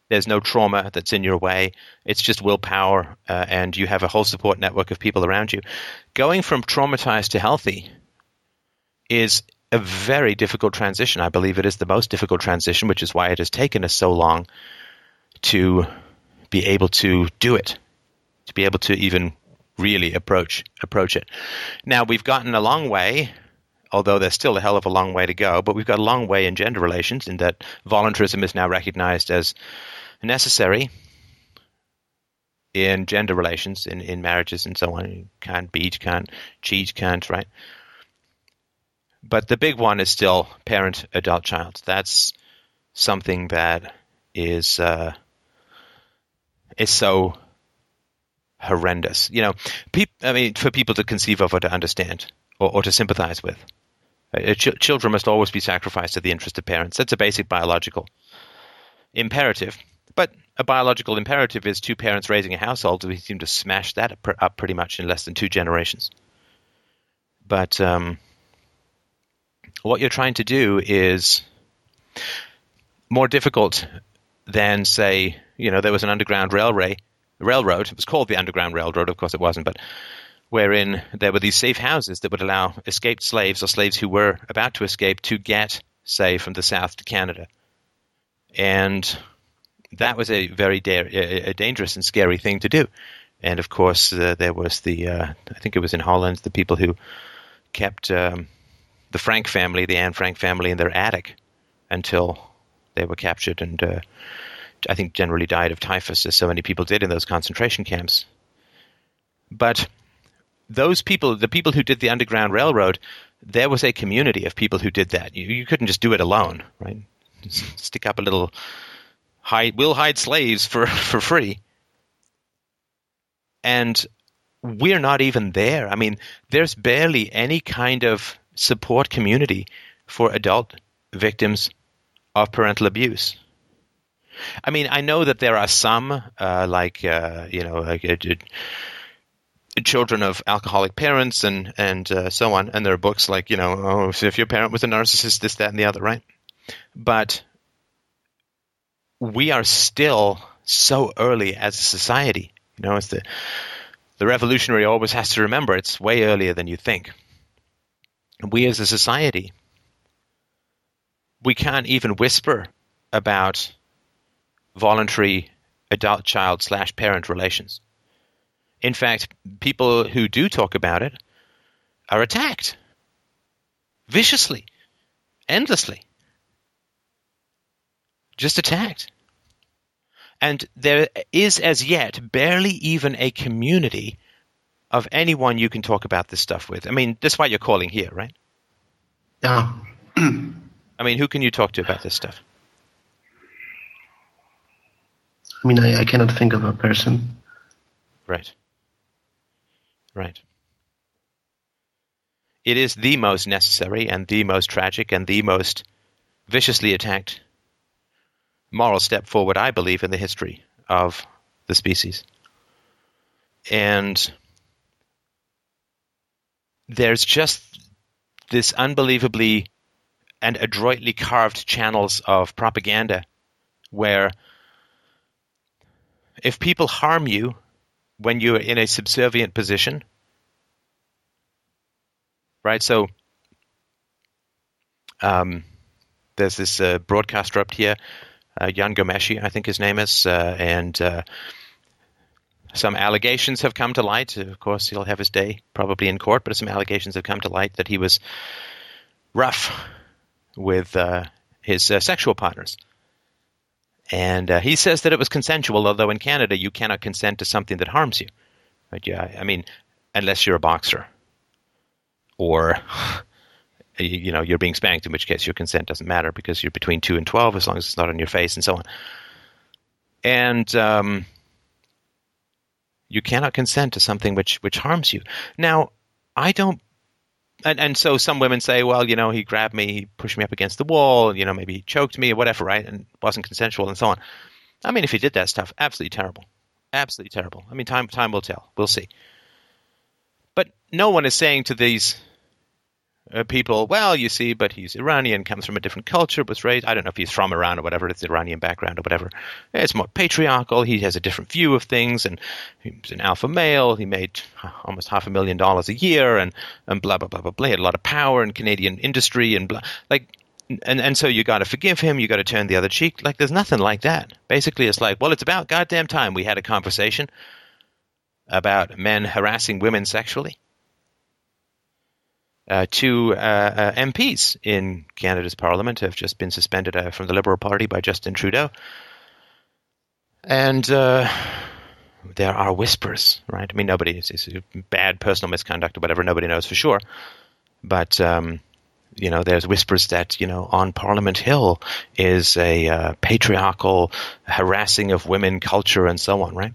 there's no trauma that's in your way. It's just willpower, uh, and you have a whole support network of people around you. Going from traumatized to healthy is a very difficult transition. I believe it is the most difficult transition, which is why it has taken us so long to be able to do it, to be able to even really approach approach it. Now we've gotten a long way, although there's still a hell of a long way to go. But we've got a long way in gender relations, in that voluntarism is now recognized as necessary in gender relations, in, in marriages and so on. You can't beat, can't cheat, can't right. But the big one is still parent, adult, child. That's something that is uh, is so horrendous. You know, I mean, for people to conceive of or to understand or, or to sympathize with. Uh, ch- children must always be sacrificed to the interest of parents. That's a basic biological imperative. But a biological imperative is two parents raising a household. We seem to smash that up pretty much in less than two generations. But um, what you're trying to do is more difficult than, say, you know, there was an underground railway railroad. It was called the Underground Railroad, of course it wasn't, but wherein there were these safe houses that would allow escaped slaves or slaves who were about to escape to get, say, from the South to Canada. And that was a very da- a dangerous and scary thing to do. And of course, uh, there was the, uh, I think it was in Holland, the people who kept um, the Frank family, the Anne Frank family, in their attic until they were captured and uh, I think generally died of typhus, as so many people did in those concentration camps. But those people, the people who did the Underground Railroad, there was a community of people who did that. You, you couldn't just do it alone, right? Stick up a little hide, we'll hide slaves for, for free. And we're not even there. I mean, there's barely any kind of support community for adult victims of parental abuse. I mean, I know that there are some, uh, like uh, you know, like, uh, children of alcoholic parents and and uh, so on, and there are books like you know, oh, if your parent was a narcissist, this, that, and the other, right? But we are still so early as a society. You know, it's the the revolutionary always has to remember it's way earlier than you think. We as a society, we can't even whisper about voluntary adult child slash parent relations. In fact, people who do talk about it are attacked viciously, endlessly. Just attacked. And there is as yet barely even a community of anyone you can talk about this stuff with. I mean, that's why you're calling here, right? Yeah. I mean, who can you talk to about this stuff? I mean, I, I cannot think of a person. Right. Right. It is the most necessary and the most tragic and the most viciously attacked moral step forward, I believe, in the history of the species. And there's just this unbelievably and adroitly carved channels of propaganda where if people harm you when you're in a subservient position, right? So um, there's this uh, broadcaster up here, uh, Jian Ghomeshi, I think his name is, uh, and uh, some allegations have come to light. Of course, he'll have his day probably in court, but some allegations have come to light that he was rough with uh, his uh, sexual partners. And uh, he says that it was consensual, although in Canada you cannot consent to something that harms you. Right? Yeah, I mean, unless you're a boxer, or you know you're being spanked, in which case your consent doesn't matter because you're between two and twelve, as long as it's not on your face and so on. And um, you cannot consent to something which which harms you. Now, I don't and, and so some women say, well, you know, he grabbed me, he pushed me up against the wall, you know, maybe he choked me or whatever, right? And wasn't consensual and so on. I mean, if he did that stuff, absolutely terrible. Absolutely terrible. I mean, time time will tell. We'll see. But no one is saying to these uh, people, well, you see, but he's Iranian, comes from a different culture, was raised, I don't know if he's from Iran or whatever, it's Iranian background or whatever. It's more patriarchal. He has a different view of things, and he's an alpha male. He made almost half a million dollars a year, and, and blah, blah, blah, blah, blah. He had a lot of power in Canadian industry, and blah. Like, and, and so you got to forgive him, you got to turn the other cheek. Like, there's nothing like that. Basically, it's like, well, it's about goddamn time we had a conversation about men harassing women sexually uh, two uh, uh MPs in Canada's Parliament have just been suspended uh, from the Liberal Party by Justin Trudeau. And uh, there are whispers, right? I mean, nobody, it's, it's, bad personal misconduct or whatever, nobody knows for sure. But, um, you know, there's whispers that, you know, on Parliament Hill is a uh, patriarchal harassing of women culture and so on, right?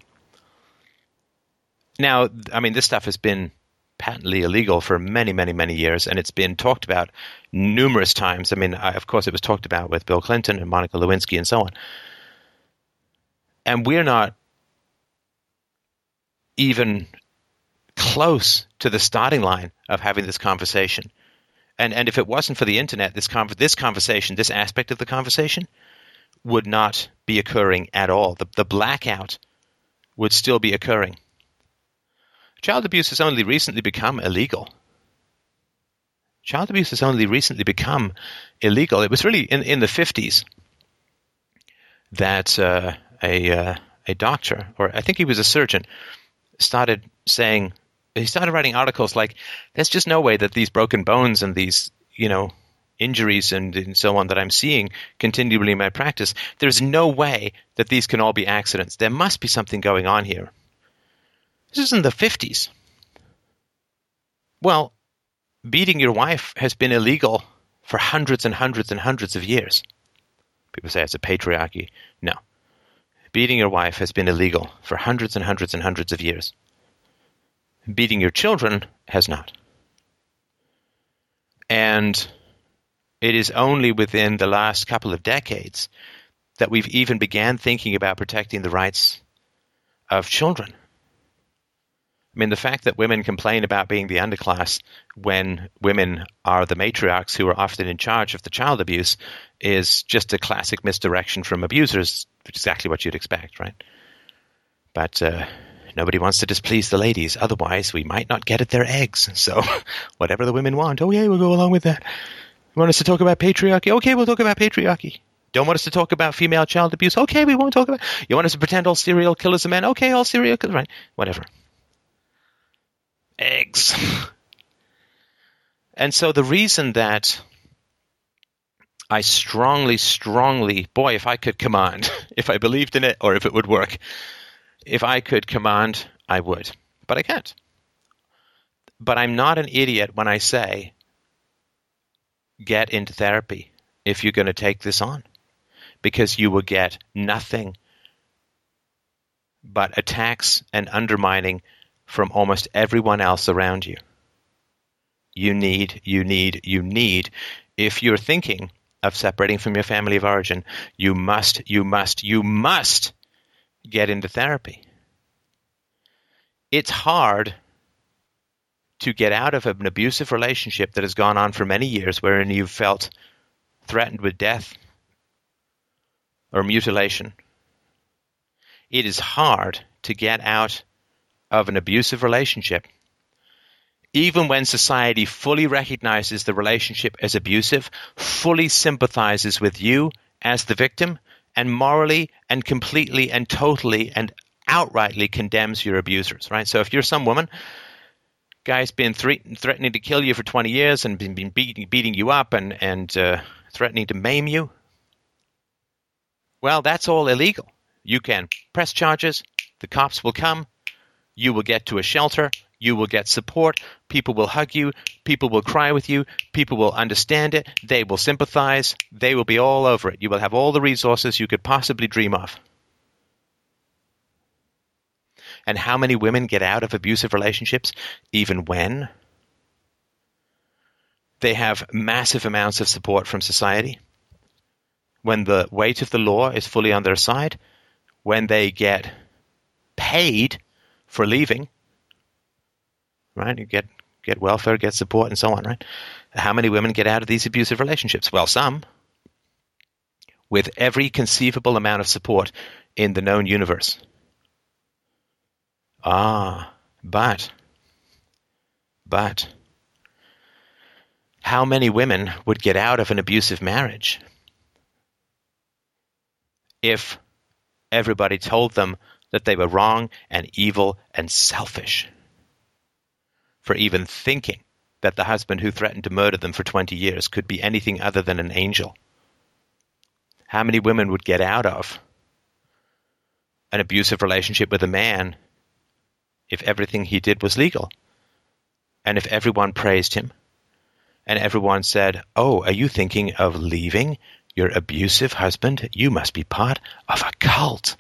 Now, I mean, this stuff has been patently illegal for many, many, many years, and it's been talked about numerous times. I mean, I, of course, it was talked about with Bill Clinton and Monica Lewinsky and so on. And we're not even close to the starting line of having this conversation. And and if it wasn't for the internet, this con- this conversation, this aspect of the conversation, would not be occurring at all. The the blackout would still be occurring. Child abuse has only recently become illegal. Child abuse has only recently become illegal. It was really in, in the 50s that uh, a, uh, a doctor, or I think he was a surgeon, started saying, he started writing articles like, there's just no way that these broken bones and these, you know, injuries and, and so on that I'm seeing continually in my practice, there's no way that these can all be accidents. There must be something going on here. This is in the 50s. Well, beating your wife has been illegal for hundreds and hundreds and hundreds of years. People say it's a patriarchy. No. Beating your wife has been illegal for hundreds and hundreds and hundreds of years. Beating your children has not. And it is only within the last couple of decades that we've even began thinking about protecting the rights of children. I mean, the fact that women complain about being the underclass when women are the matriarchs who are often in charge of the child abuse is just a classic misdirection from abusers, exactly what you'd expect, right? But uh, nobody wants to displease the ladies, otherwise, we might not get at their eggs. So, whatever the women want, oh, yeah, we'll go along with that. You want us to talk about patriarchy? Okay, we'll talk about patriarchy. Don't want us to talk about female child abuse? Okay, we won't talk about. You want us to pretend all serial killers are men? Okay, all serial killers, right? Whatever eggs. and so the reason that I strongly, strongly, boy, if I could command, if I believed in it or if it would work, if I could command, I would. But I can't. But I'm not an idiot when I say, get into therapy if you're going to take this on, because you will get nothing but attacks and undermining from almost everyone else around you. You need, you need, you need. If you're thinking of separating from your family of origin, you must, you must, you must get into therapy. It's hard to get out of an abusive relationship that has gone on for many years wherein you've felt threatened with death or mutilation. It is hard to get out of an abusive relationship, even when society fully recognizes the relationship as abusive, fully sympathizes with you as the victim, and morally and completely and totally and outrightly condemns your abusers, right? So if you're some woman, guy's been threatening to kill you for 20 years and been, been beating, beating you up and, and uh, threatening to maim you, well, that's all illegal. You can press charges, the cops will come, you will get to a shelter. You will get support. People will hug you. People will cry with you. People will understand it. They will sympathize. They will be all over it. You will have all the resources you could possibly dream of. And how many women get out of abusive relationships even when they have massive amounts of support from society? When the weight of the law is fully on their side? When they get paid for leaving. Right? You get get welfare, get support, and so on, right? How many women get out of these abusive relationships? Well, some, with every conceivable amount of support in the known universe. Ah, but, but, how many women would get out of an abusive marriage if everybody told them that they were wrong and evil and selfish for even thinking that the husband who threatened to murder them for 20 years could be anything other than an angel? How many women would get out of an abusive relationship with a man if everything he did was legal? And if everyone praised him? And everyone said, Oh, are you thinking of leaving your abusive husband? You must be part of a cult.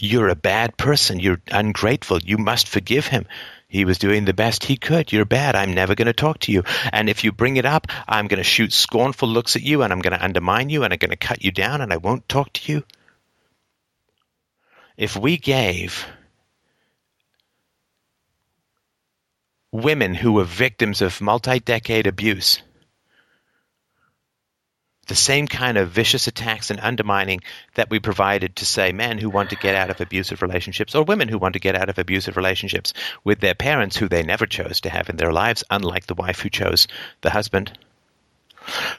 You're a bad person. You're ungrateful. You must forgive him. He was doing the best he could. You're bad. I'm never going to talk to you. And if you bring it up, I'm going to shoot scornful looks at you and I'm going to undermine you and I'm going to cut you down and I won't talk to you. If we gave women who were victims of multi decade abuse the same kind of vicious attacks and undermining that we provided to, say, men who want to get out of abusive relationships or women who want to get out of abusive relationships with their parents who they never chose to have in their lives, unlike the wife who chose the husband,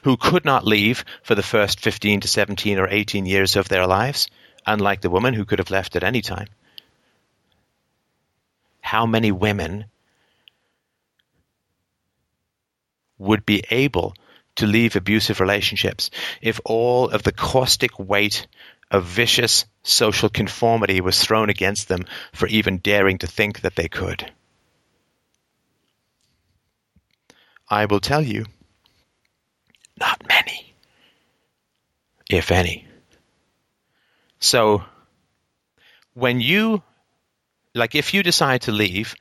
who could not leave for the first 15 to 17 or 18 years of their lives, unlike the woman who could have left at any time. How many women would be able to leave abusive relationships if all of the caustic weight of vicious social conformity was thrown against them for even daring to think that they could. I will tell you, not many, if any. So, when you, like if you decide to leave,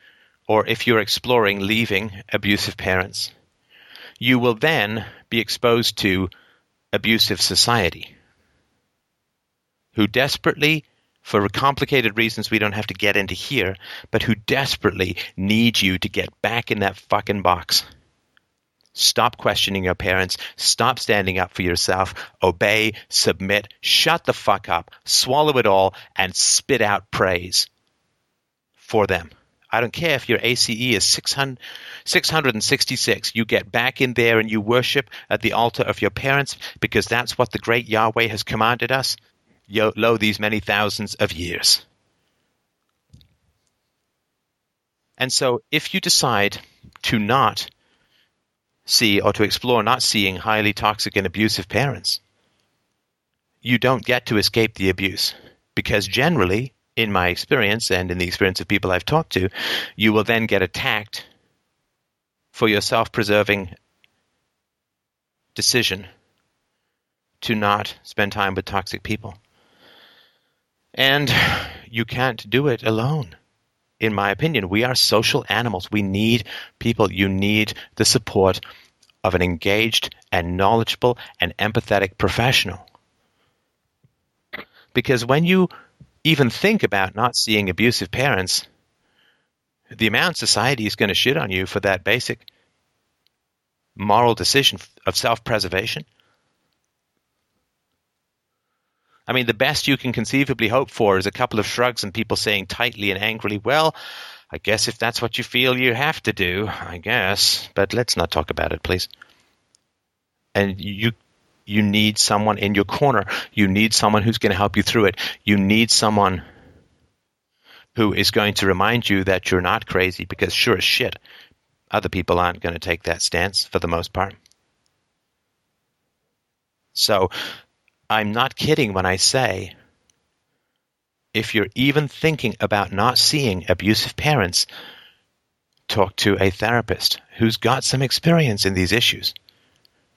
or if you're exploring leaving abusive parents, you will then be exposed to abusive society who desperately for complicated reasons we don't have to get into here, but who desperately need you to get back in that fucking box. Stop questioning your parents. Stop standing up for yourself. Obey, submit, shut the fuck up, swallow it all, and spit out praise for them. I don't care if your ACE is 600, 666. You get back in there and you worship at the altar of your parents because that's what the great Yahweh has commanded us, lo, these many thousands of years. And so if you decide to not see or to explore not seeing highly toxic and abusive parents, you don't get to escape the abuse because generally in my experience and in the experience of people I've talked to, you will then get attacked for your self preserving decision to not spend time with toxic people. And you can't do it alone. In my opinion, we are social animals. We need people. You need the support of an engaged and knowledgeable and empathetic professional. Because when you even think about not seeing abusive parents, the amount society is going to shit on you for that basic moral decision of self preservation. I mean, the best you can conceivably hope for is a couple of shrugs and people saying tightly and angrily, well, I guess if that's what you feel you have to do, I guess. But let's not talk about it, please. And you you need someone in your corner. You need someone who's going to help you through it. You need someone who is going to remind you that you're not crazy because sure as shit, other people aren't going to take that stance for the most part. So I'm not kidding when I say if you're even thinking about not seeing abusive parents, talk to a therapist who's got some experience in these issues.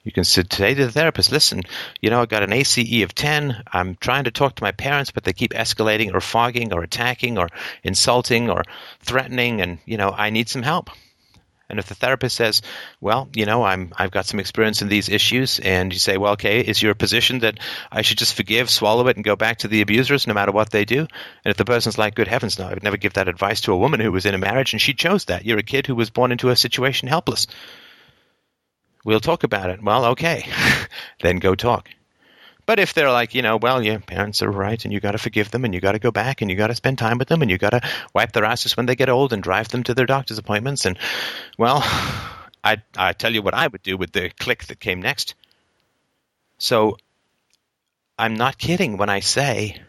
You can say to the therapist, listen, you know, I got an ACE of 10. I'm trying to talk to my parents, but they keep escalating or fogging or attacking or insulting or threatening, and, you know, I need some help. And if the therapist says, "Well, you know, I'm I've got some experience in these issues," and you say, "Well, okay, is your position that I should just forgive, swallow it, and go back to the abusers no matter what they do?" And if the person's like, "Good heavens, no, I would never give that advice to a woman who was in a marriage and she chose that. You're a kid who was born into a situation helpless." We'll talk about it. Well, okay, then go talk. But if they're like, you know, well, your parents are right, and you got to forgive them, and you got to go back, and you got to spend time with them, and you got to wipe their asses when they get old, and drive them to their doctor's appointments, and well, I I tell you what I would do with the click that came next. So I'm not kidding when I say,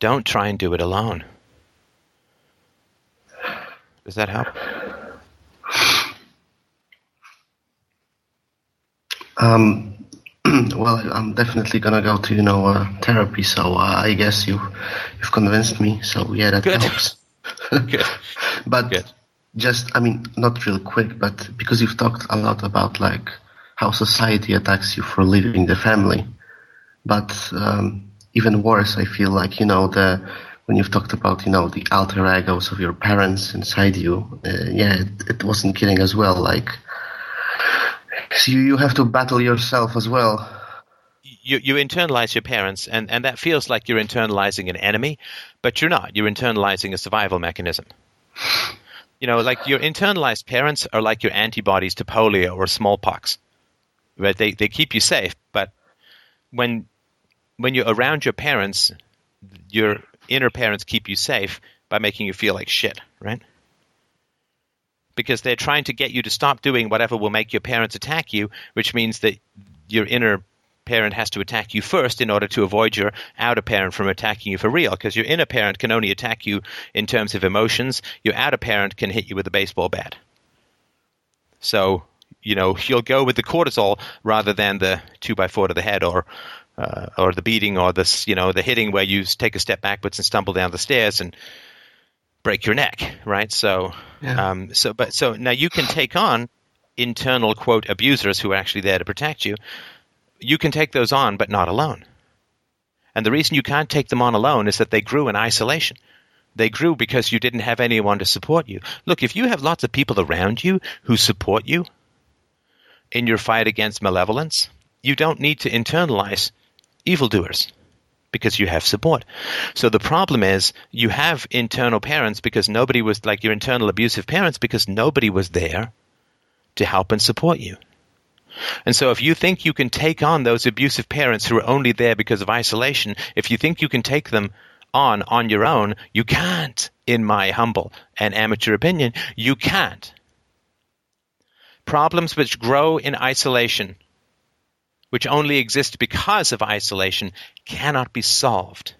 don't try and do it alone. Does that help? Um, well, I'm definitely gonna go to you know uh, therapy. So uh, I guess you you've convinced me. So yeah, that Good. helps. Good. but Good. just I mean, not real quick, but because you've talked a lot about like how society attacks you for leaving the family. But um, even worse, I feel like you know the when you've talked about you know the alter egos of your parents inside you. Uh, yeah, it, it wasn't kidding as well. Like, you you have to battle yourself as well. you, you internalize your parents, and, and that feels like you're internalizing an enemy, but you're not. You're internalizing a survival mechanism. You know, like your internalized parents are like your antibodies to polio or smallpox. Right? They, they keep you safe, but when when you're around your parents, your inner parents keep you safe by making you feel like shit, right? Because they're trying to get you to stop doing whatever will make your parents attack you, which means that your inner parent has to attack you first in order to avoid your outer parent from attacking you for real. Because your inner parent can only attack you in terms of emotions, your outer parent can hit you with a baseball bat. So, you know, you'll go with the cortisol rather than the two by four to the head or uh, or the beating or this, you know, the hitting where you take a step backwards and stumble down the stairs and break your neck, right? So, Yeah. um, so, but so now you can take on internal quote abusers who are actually there to protect you. You can take those on, but not alone. And the reason you can't take them on alone is that they grew in isolation. They grew because you didn't have anyone to support you. Look, if you have lots of people around you who support you in your fight against malevolence, you don't need to internalize evildoers because you have support. So the problem is you have internal parents because nobody was like your internal abusive parents because nobody was there to help and support you. And so if you think you can take on those abusive parents who are only there because of isolation, if you think you can take them on on your own, you can't, in my humble and amateur opinion. You can't. Problems which grow in isolation, which only exist because of isolation, cannot be solved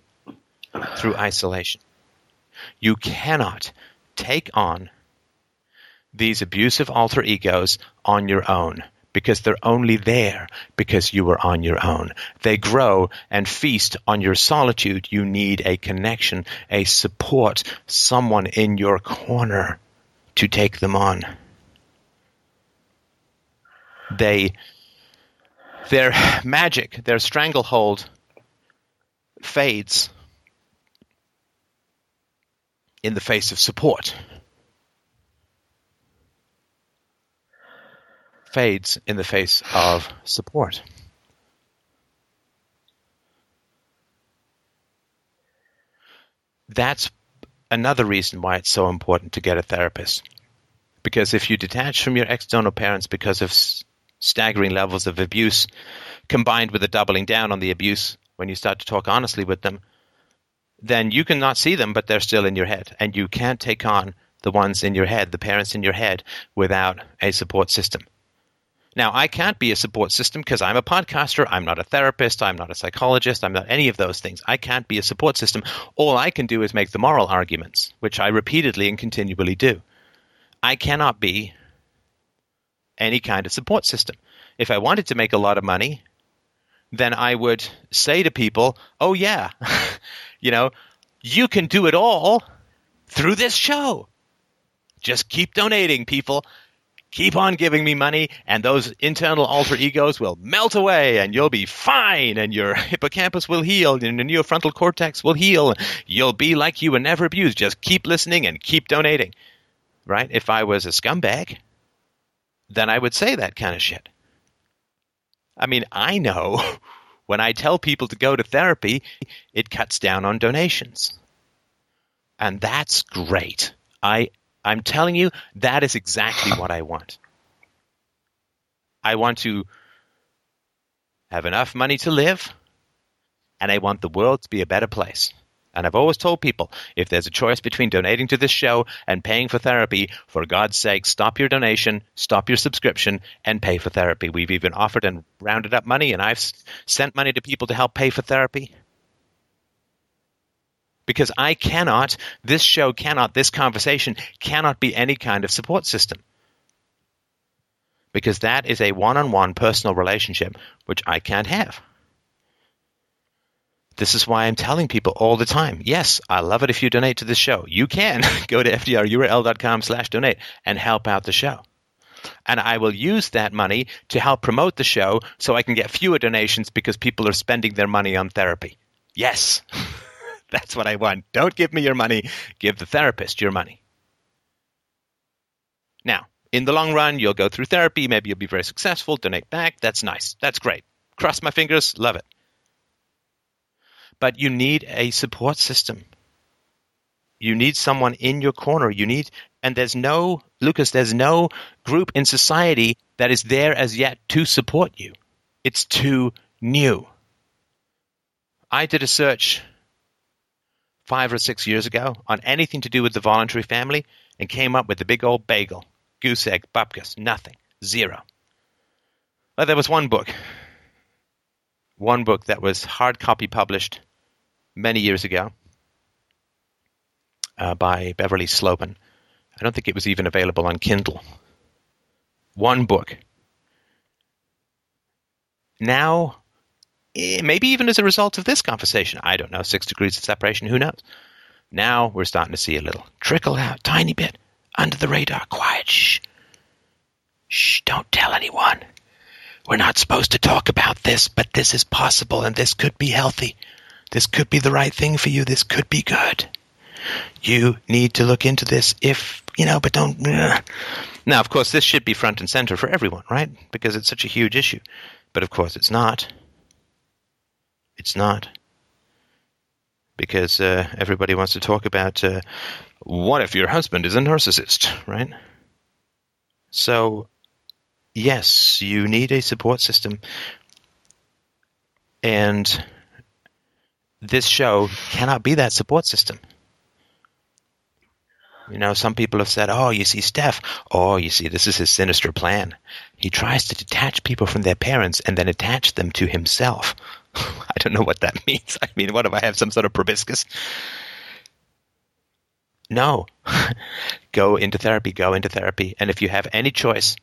through isolation. You cannot take on these abusive alter egos on your own because they're only there because you were on your own. They grow and feast on your solitude. You need a connection, a support, someone in your corner to take them on. They their magic, their stranglehold fades in the face of support. Fades in the face of support. That's another reason why it's so important to get a therapist. Because if you detach from your external parents because of staggering levels of abuse, combined with the doubling down on the abuse when you start to talk honestly with them, then you can not see them, but they're still in your head. And you can't take on the ones in your head, the parents in your head, without a support system. Now, I can't be a support system because I'm a podcaster. I'm not a therapist. I'm not a psychologist. I'm not any of those things. I can't be a support system. All I can do is make the moral arguments, which I repeatedly and continually do. I cannot be any kind of support system. If I wanted to make a lot of money, then I would say to people, oh, yeah, you know, you can do it all through this show. Just keep donating, people. Keep on giving me money, and those internal alter egos will melt away, and you'll be fine, and your hippocampus will heal, and your neofrontal cortex will heal. You'll be like you were never abused. Just keep listening and keep donating. right? If I was a scumbag, then I would say that kind of shit. I mean, I know when I tell people to go to therapy, it cuts down on donations. And that's great. I I'm telling you that is exactly what I want. I want to have enough money to live and I want the world to be a better place. And I've always told people if there's a choice between donating to this show and paying for therapy, for God's sake, stop your donation, stop your subscription, and pay for therapy. We've even offered and rounded up money, and I've sent money to people to help pay for therapy. Because I cannot, this show cannot, this conversation cannot be any kind of support system. Because that is a one on one personal relationship which I can't have. This is why I'm telling people all the time. Yes, I love it if you donate to the show. You can go to fdrurl.com slash donate and help out the show. And I will use that money to help promote the show so I can get fewer donations because people are spending their money on therapy. Yes, that's what I want. Don't give me your money, give the therapist your money. Now, in the long run, you'll go through therapy. Maybe you'll be very successful, donate back. That's nice. That's great. Cross my fingers, love it but you need a support system. You need someone in your corner. You need, and there's no, Lucas, there's no group in society that is there as yet to support you. It's too new. I did a search five or six years ago on anything to do with the voluntary family and came up with the big old bagel, goose egg, bupkis, nothing, zero. Well, there was one book, one book that was hard copy published many years ago uh, by Beverly Slobin. I don't think it was even available on Kindle. One book. Now, eh, maybe even as a result of this conversation, I don't know, six degrees of separation, who knows? Now we're starting to see a little trickle out, tiny bit, under the radar, quiet, shh. Shh, don't tell anyone. We're not supposed to talk about this, but this is possible and this could be healthy. This could be the right thing for you. This could be good. You need to look into this if, you know, but don't. Ugh. Now, of course, this should be front and center for everyone, right? Because it's such a huge issue. But of course, it's not. It's not. Because uh, everybody wants to talk about uh, what if your husband is a narcissist, right? So, yes, you need a support system. And this show cannot be that support system. You know, some people have said, oh, you see, Steph, oh, you see, this is his sinister plan. He tries to detach people from their parents and then attach them to himself. I don't know what that means. I mean, what if I have some sort of proboscis? No. go into therapy, go into therapy. And if you have any choice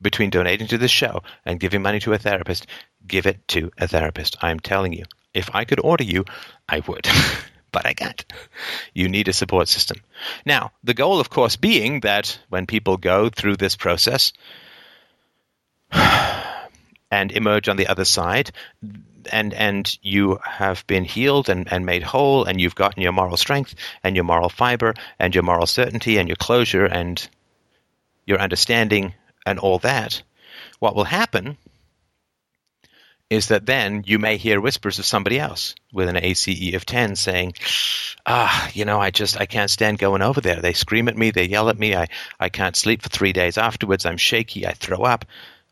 between donating to this show and giving money to a therapist, give it to a therapist. I'm telling you, if I could order you, I would. but I can't. You need a support system. Now, the goal, of course, being that when people go through this process and emerge on the other side, and and you have been healed and, and made whole, and you've gotten your moral strength and your moral fiber and your moral certainty and your closure and your understanding and all that, what will happen is that then you may hear whispers of somebody else with an ACE of 10 saying, ah, you know, I just, I can't stand going over there. They scream at me. They yell at me. I, I can't sleep for three days afterwards. I'm shaky. I throw up.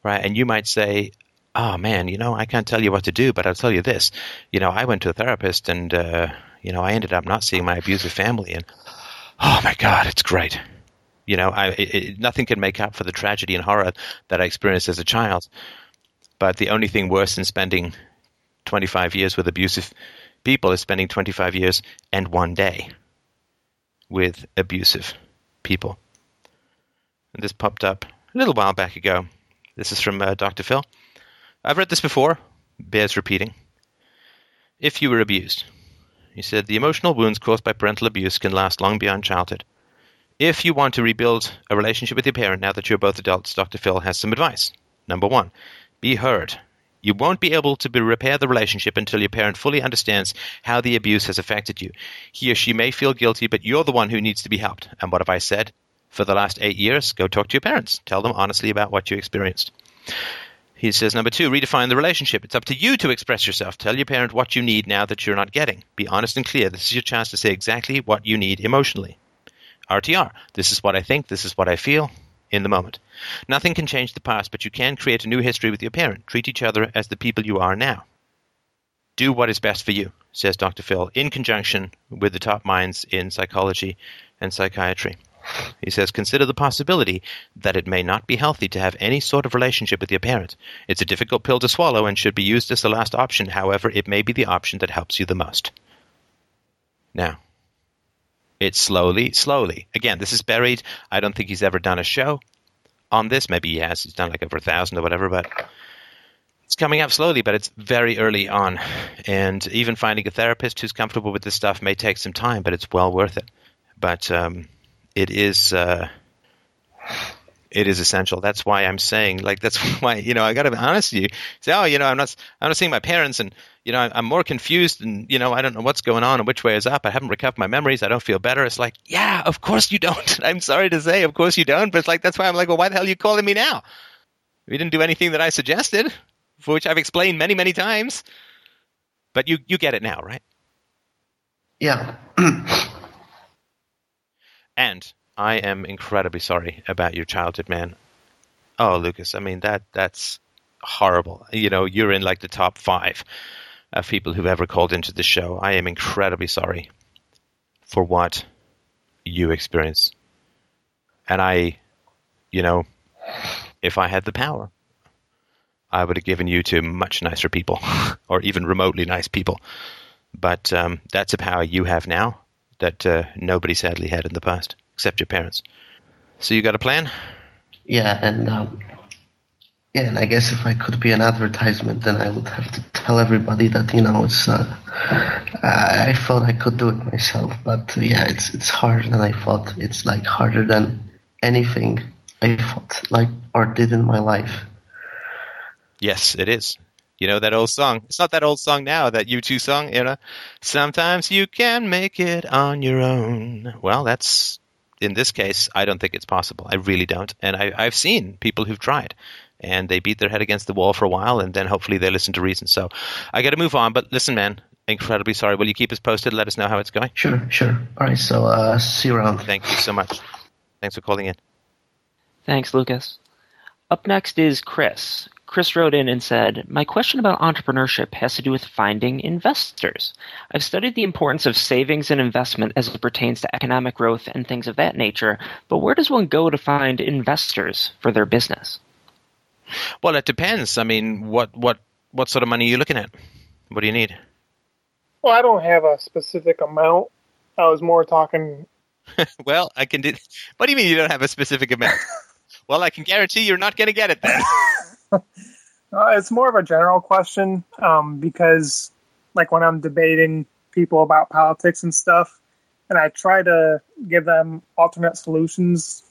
Right. And you might say, oh man, you know, I can't tell you what to do, but I'll tell you this. You know, I went to a therapist and, uh, you know, I ended up not seeing my abusive family and, oh my God, it's great. You know, I, it, nothing can make up for the tragedy and horror that I experienced as a child. But the only thing worse than spending 25 years with abusive people is spending 25 years and one day with abusive people. And this popped up a little while back ago. This is from uh, Dr. Phil. I've read this before, bears repeating. If you were abused, he said the emotional wounds caused by parental abuse can last long beyond childhood. If you want to rebuild a relationship with your parent now that you're both adults, Dr. Phil has some advice. Number one, be heard. You won't be able to be, repair the relationship until your parent fully understands how the abuse has affected you. He or she may feel guilty, but you're the one who needs to be helped. And what have I said? For the last eight years, go talk to your parents. Tell them honestly about what you experienced. He says, number two, redefine the relationship. It's up to you to express yourself. Tell your parent what you need now that you're not getting. Be honest and clear. This is your chance to say exactly what you need emotionally. RTR. This is what I think. This is what I feel in the moment. Nothing can change the past, but you can create a new history with your parent. Treat each other as the people you are now. Do what is best for you, says Dr. Phil, in conjunction with the top minds in psychology and psychiatry. He says, consider the possibility that it may not be healthy to have any sort of relationship with your parent. It's a difficult pill to swallow and should be used as the last option. However, it may be the option that helps you the most. Now, it's slowly, slowly. Again, this is buried. I don't think he's ever done a show on this. Maybe he has. He's done like over a thousand or whatever, but it's coming up slowly, but it's very early on. And even finding a therapist who's comfortable with this stuff may take some time, but it's well worth it. But um, it is. Uh, it is essential. That's why I'm saying, like, that's why you know I got to be honest with you. Say, oh, you know, I'm not, I'm not seeing my parents, and you know, I'm more confused, and you know, I don't know what's going on and which way is up. I haven't recovered my memories. I don't feel better. It's like, yeah, of course you don't. I'm sorry to say, of course you don't. But it's like that's why I'm like, well, why the hell are you calling me now? We didn't do anything that I suggested, for which I've explained many, many times. But you, you get it now, right? Yeah. and I am incredibly sorry about your childhood, man. Oh, Lucas, I mean that that's horrible. You know, you're in like the top five of people who've ever called into the show. I am incredibly sorry for what you experienced. And I, you know, if I had the power, I would have given you to much nicer people, or even remotely nice people. But um, that's a power you have now that uh, nobody sadly had in the past except your parents. So you got a plan? Yeah, and um, yeah, and I guess if I could be an advertisement, then I would have to tell everybody that you know it's. Uh, I thought I could do it myself, but uh, yeah, it's it's harder than I thought. It's like harder than anything I thought like or did in my life. Yes, it is. You know that old song. It's not that old song now, that U2 song, you know. Sometimes you can make it on your own. Well, that's in this case, I don't think it's possible. I really don't. And I, I've seen people who've tried and they beat their head against the wall for a while and then hopefully they listen to reason. So I got to move on. But listen, man, incredibly sorry. Will you keep us posted? Let us know how it's going. Sure, sure. All right. So uh, see you around. Thank you so much. Thanks for calling in. Thanks, Lucas. Up next is Chris. Chris wrote in and said, My question about entrepreneurship has to do with finding investors. I've studied the importance of savings and investment as it pertains to economic growth and things of that nature, but where does one go to find investors for their business? Well, it depends. I mean, what, what, what sort of money are you looking at? What do you need? Well, I don't have a specific amount. I was more talking. well, I can do. What do you mean you don't have a specific amount? well, I can guarantee you're not going to get it then. uh, it's more of a general question um, because, like, when I'm debating people about politics and stuff, and I try to give them alternate solutions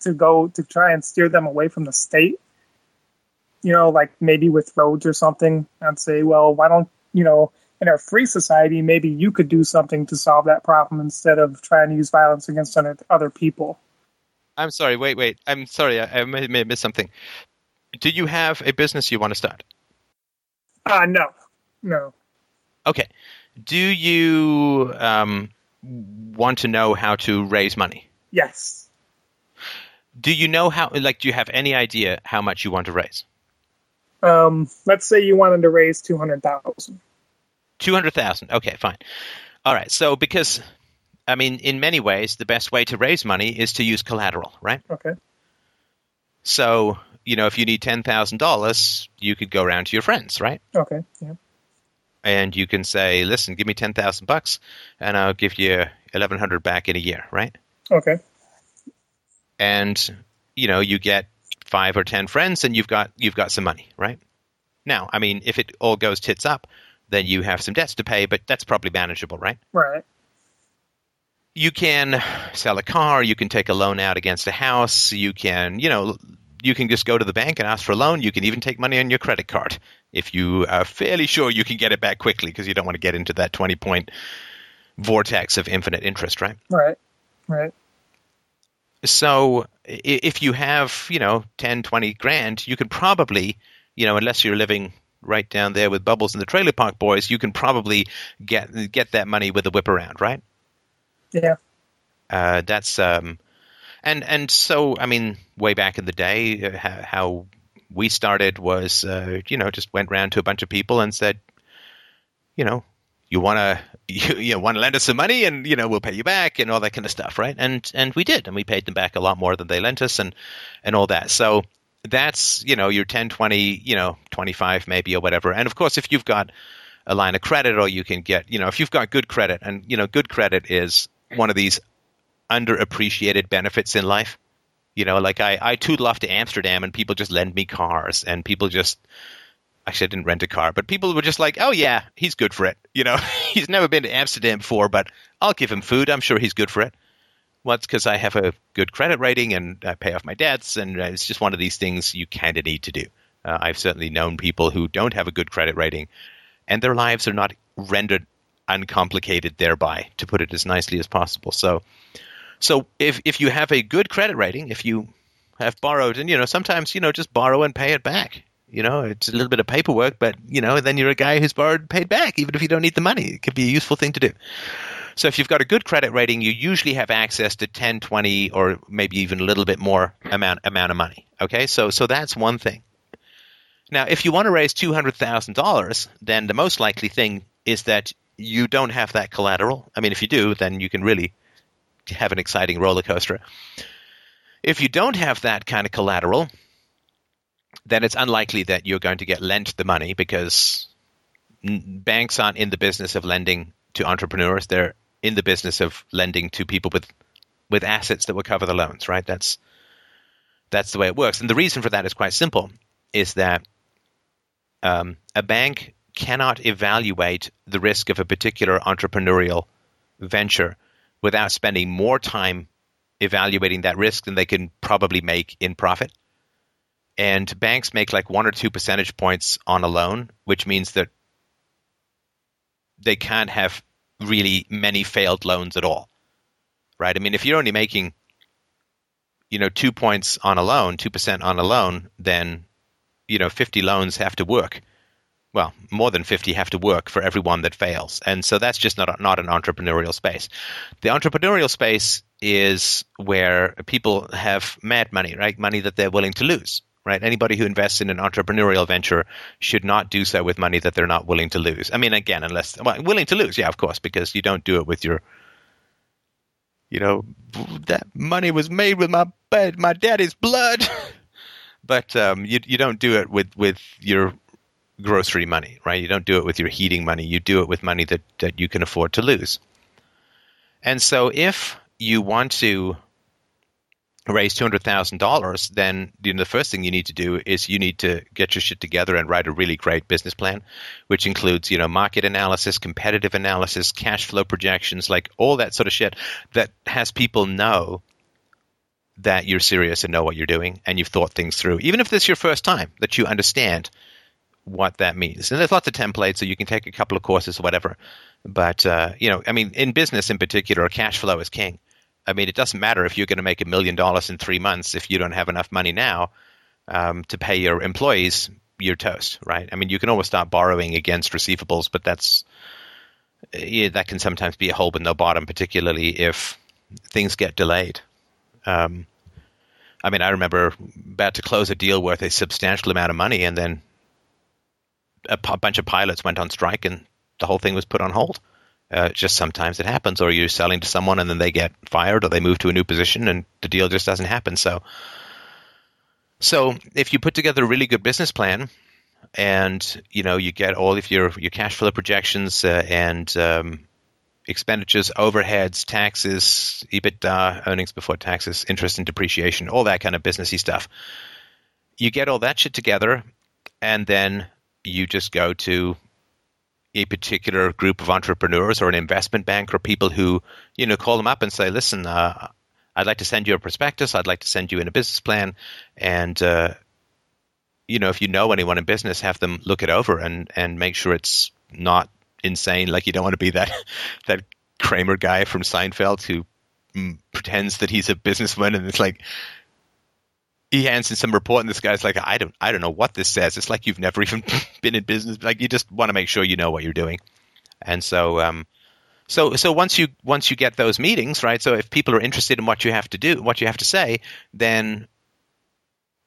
to go to try and steer them away from the state. You know, like maybe with roads or something, I'd say, well, why don't you know, in a free society, maybe you could do something to solve that problem instead of trying to use violence against other people. I'm sorry. Wait, wait. I'm sorry. I, I may have missed something do you have a business you want to start? Uh, no, no. Okay. Do you um, want to know how to raise money? Yes. Do you know how? Like, do you have any idea how much you want to raise? Um, let's say you wanted to raise two hundred thousand. Two hundred thousand. Okay, fine. All right. So, because I mean, in many ways, the best way to raise money is to use collateral, right? Okay. So you know, if you need ten thousand dollars, you could go around to your friends, right? Okay. Yeah. And you can say, "Listen, give me ten thousand bucks, and I'll give you eleven hundred back in a year," right? Okay. And you know, you get five or ten friends, and you've got you've got some money, right? Now, I mean, if it all goes tits up, then you have some debts to pay, but that's probably manageable, right? Right. You can sell a car. You can take a loan out against a house. You can, you know, you can just go to the bank and ask for a loan. You can even take money on your credit card if you are fairly sure you can get it back quickly because you don't want to get into that 20 point vortex of infinite interest, right? Right. Right. So if you have, you know, 10, 20 grand, you can probably, you know, unless you're living right down there with Bubbles and the Trailer Park Boys, you can probably get get that money with a whip around, right? Yeah. Uh, that's um, and and so I mean, way back in the day, uh, how, how we started was, uh, you know, just went around to a bunch of people and said, you know, you want to you, you want to lend us some money and you know we'll pay you back and all that kind of stuff right? And and we did and we paid them back a lot more than they lent us and and all that. So that's you know your 10 20 you know 25 maybe or whatever. And of course if you've got a line of credit or you can get you know if you've got good credit and you know good credit is one of these underappreciated benefits in life you know like i i tootle off to amsterdam and people just lend me cars and people just actually I didn't rent a car, but people were just like, "Oh yeah, he's good for it." You know, he's never been to Amsterdam before, but I'll give him food. I'm sure he's good for it. Well, it's because I have a good credit rating and I pay off my debts, and it's just one of these things you kind of need to do. Uh, I've certainly known people who don't have a good credit rating, and their lives are not rendered uncomplicated thereby, to put it as nicely as possible. So, so if if you have a good credit rating, if you have borrowed, and you know sometimes you know just borrow and pay it back. You know, it's a little bit of paperwork, but you know, then you're a guy who's borrowed and paid back, even if you don't need the money. It could be a useful thing to do. So if you've got a good credit rating, you usually have access to 10, 20, or maybe even a little bit more amount amount of money. Okay, so so that's one thing. Now, if you want to raise two hundred thousand dollars, then the most likely thing is that you don't have that collateral. I mean, if you do, then you can really have an exciting roller coaster. If you don't have that kind of collateral, then it's unlikely that you're going to get lent the money because banks aren't in the business of lending to entrepreneurs. They're in the business of lending to people with with assets that will cover the loans, right? That's that's the way it works. And the reason for that is quite simple: is that um, a bank cannot evaluate the risk of a particular entrepreneurial venture without spending more time evaluating that risk than they can probably make in profit and banks make like one or two percentage points on a loan, which means that they can't have really many failed loans at all, right? I mean, if you're only making, you know, two points on a loan, two percent on a loan, then you know, 50 loans have to work. Well, more than 50 have to work for every one that fails, and so that's just not not an entrepreneurial space. The entrepreneurial space is where people have mad money, right? Money that they're willing to lose right? Anybody who invests in an entrepreneurial venture should not do so with money that they're not willing to lose. I mean, again, unless well, willing to lose, yeah, of course, because you don't do it with your, you know, that money was made with my my daddy's blood, but um, you you don't do it with with your grocery money, right? You don't do it with your heating money. You do it with money that that you can afford to lose. And so, if you want to raise two hundred thousand dollars, then you know, the first thing you need to do is you need to get your shit together and write a really great business plan, which includes you know market analysis, competitive analysis, cash flow projections, like all that sort of shit that has people know that you're serious and know what you're doing and you've thought things through, even if this is your first time, that you understand what that means. And there's lots of templates, so you can take a couple of courses or whatever. But uh, you know, I mean, in business in particular, cash flow is king I mean, it doesn't matter if you're going to make a million dollars in three months if you don't have enough money now um, to pay your employees. You're toast, right? I mean, you can always start borrowing against receivables, but that's yeah, that can sometimes be a hole with no bottom, particularly if things get delayed. Um, I mean, I remember about to close a deal worth a substantial amount of money, and then a bunch of pilots went on strike, and the whole thing was put on hold. Uh, just sometimes it happens, or you're selling to someone and then they get fired, or they move to a new position and the deal just doesn't happen. So, so if you put together a really good business plan, and you know you get all of your your cash flow projections uh, and um, expenditures, overheads, taxes, EBITDA, earnings before taxes, interest and depreciation, all that kind of businessy stuff. You get all that shit together, and then you just go to a particular group of entrepreneurs or an investment bank or people who you know call them up and say, "Listen, uh, I'd like to send you a prospectus. I'd like to send you in a business plan, and uh, you know, if you know anyone in business, have them look it over and and make sure it's not insane. Like you don't want to be that that Kramer guy from Seinfeld who mm, pretends that he's a businessman, and it's like he hands in some report, and this guy's like, I don't, I don't know what this says. It's like you've never even been in business. Like you just want to make sure you know what you're doing, and so, um, so, so once you once you get those meetings, right? So if people are interested in what you have to do, what you have to say, then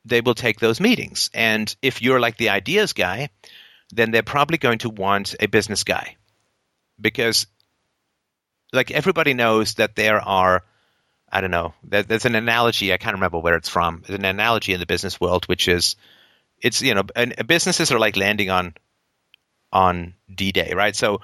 they will take those meetings. And if you're like the ideas guy, then they're probably going to want a business guy because like everybody knows that there are I don't know. There's an analogy. I can't remember where it's from. There's an analogy in the business world, which is, it's you know, businesses are like landing on, on D-Day, right? So,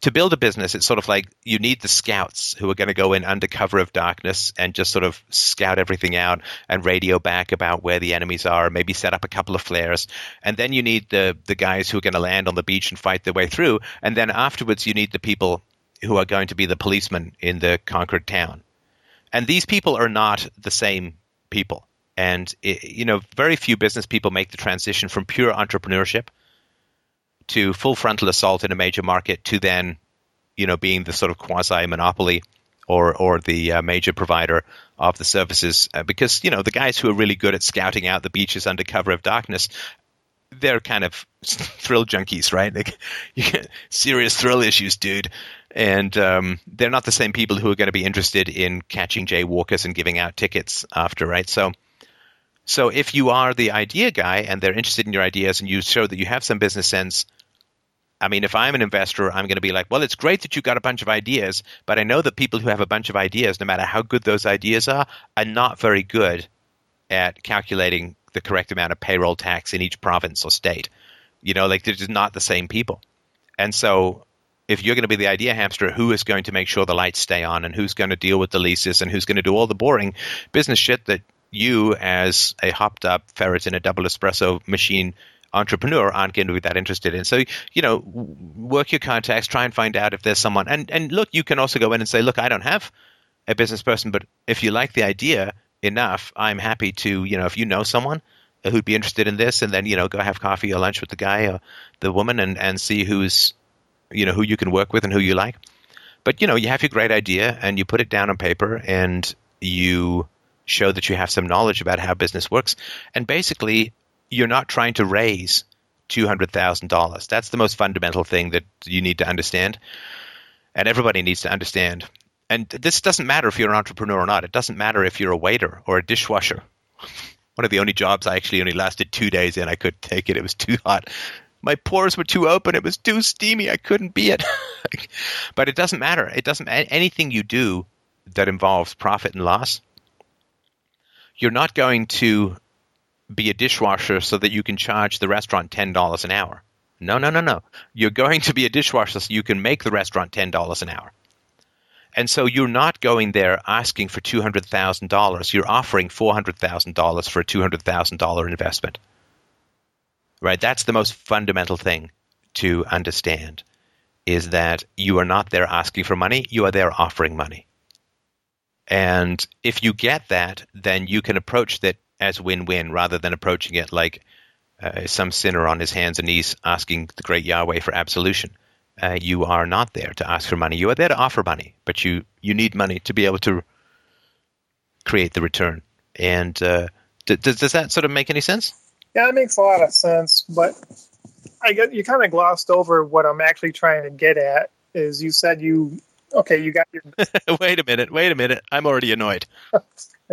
to build a business, it's sort of like you need the scouts who are going to go in under cover of darkness and just sort of scout everything out and radio back about where the enemies are, maybe set up a couple of flares. And then you need the the guys who are going to land on the beach and fight their way through. And then afterwards, you need the people who are going to be the policemen in the conquered town. And these people are not the same people. And it, you know, very few business people make the transition from pure entrepreneurship to full frontal assault in a major market to then, you know, being the sort of quasi monopoly or or the uh, major provider of the services. Uh, because you know, the guys who are really good at scouting out the beaches under cover of darkness they're kind of thrill junkies, right? Like, serious thrill issues, dude and um, they're not the same people who are going to be interested in catching jaywalkers and giving out tickets after, right? So, so if you are the idea guy and they're interested in your ideas and you show that you have some business sense, I mean, if I'm an investor, I'm going to be like, well, it's great that you got a bunch of ideas, but I know that people who have a bunch of ideas, no matter how good those ideas are, are not very good at calculating the correct amount of payroll tax in each province or state. You know, like they're just not the same people. And so if you're going to be the idea hamster, who is going to make sure the lights stay on and who's going to deal with the leases and who's going to do all the boring business shit that you, as a hopped up ferret in a double espresso machine entrepreneur, aren't going to be that interested in. So, you know, work your contacts, try and find out if there's someone. And, and look, you can also go in and say, look, I don't have a business person, but if you like the idea enough, I'm happy to, you know, if you know someone who'd be interested in this and then, you know, go have coffee or lunch with the guy or the woman and, and see who's you know who you can work with and who you like. But you know, you have your great idea and you put it down on paper and you show that you have some knowledge about how business works. And basically, you're not trying to raise two hundred thousand dollars. That's the most fundamental thing that you need to understand, and everybody needs to understand. And this doesn't matter if you're an entrepreneur or not. It doesn't matter if you're a waiter or a dishwasher. One of the only jobs I actually only lasted two days in. I couldn't take it. It was too hot my pores were too open. It was too steamy. I couldn't be it. but it doesn't matter. It doesn't anything you do that involves profit and loss. You're not going to be a dishwasher so that you can charge the restaurant ten dollars an hour. No, no, no, no. You're going to be a dishwasher so you can make the restaurant ten dollars an hour. And so you're not going there asking for two hundred thousand dollars. You're offering four hundred thousand dollars for a two hundred thousand dollar investment right? That's the most fundamental thing to understand is that you are not there asking for money, you are there offering money. And if you get that, then you can approach that as win-win rather than approaching it like uh, some sinner on his hands and knees asking the great Yahweh for absolution. Uh, you are not there to ask for money. You are there to offer money, but you, you need money to be able to create the return. And uh, d- does, does that sort of make any sense? Yeah, it makes a lot of sense, but I get you kind of glossed over what I'm actually trying to get at. Is you said you okay? You got your. wait a minute! Wait a minute! I'm already annoyed.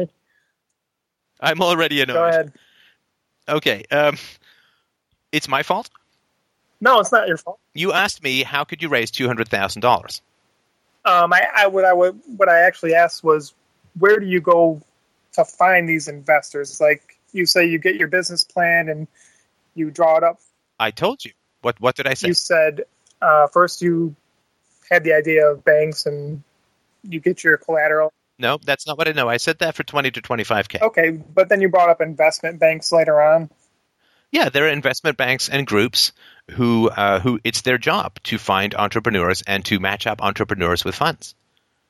I'm already annoyed. Go ahead. Okay. Um, it's my fault. No, it's not your fault. You asked me how could you raise two hundred thousand dollars. Um, I, I what I what I actually asked was where do you go to find these investors? Like you say you get your business plan and you draw it up. I told you. What what did I say? You said uh, first you had the idea of banks and you get your collateral. No, that's not what I know. I said that for twenty to twenty five k. Okay, but then you brought up investment banks later on. Yeah, there are investment banks and groups who uh, who it's their job to find entrepreneurs and to match up entrepreneurs with funds.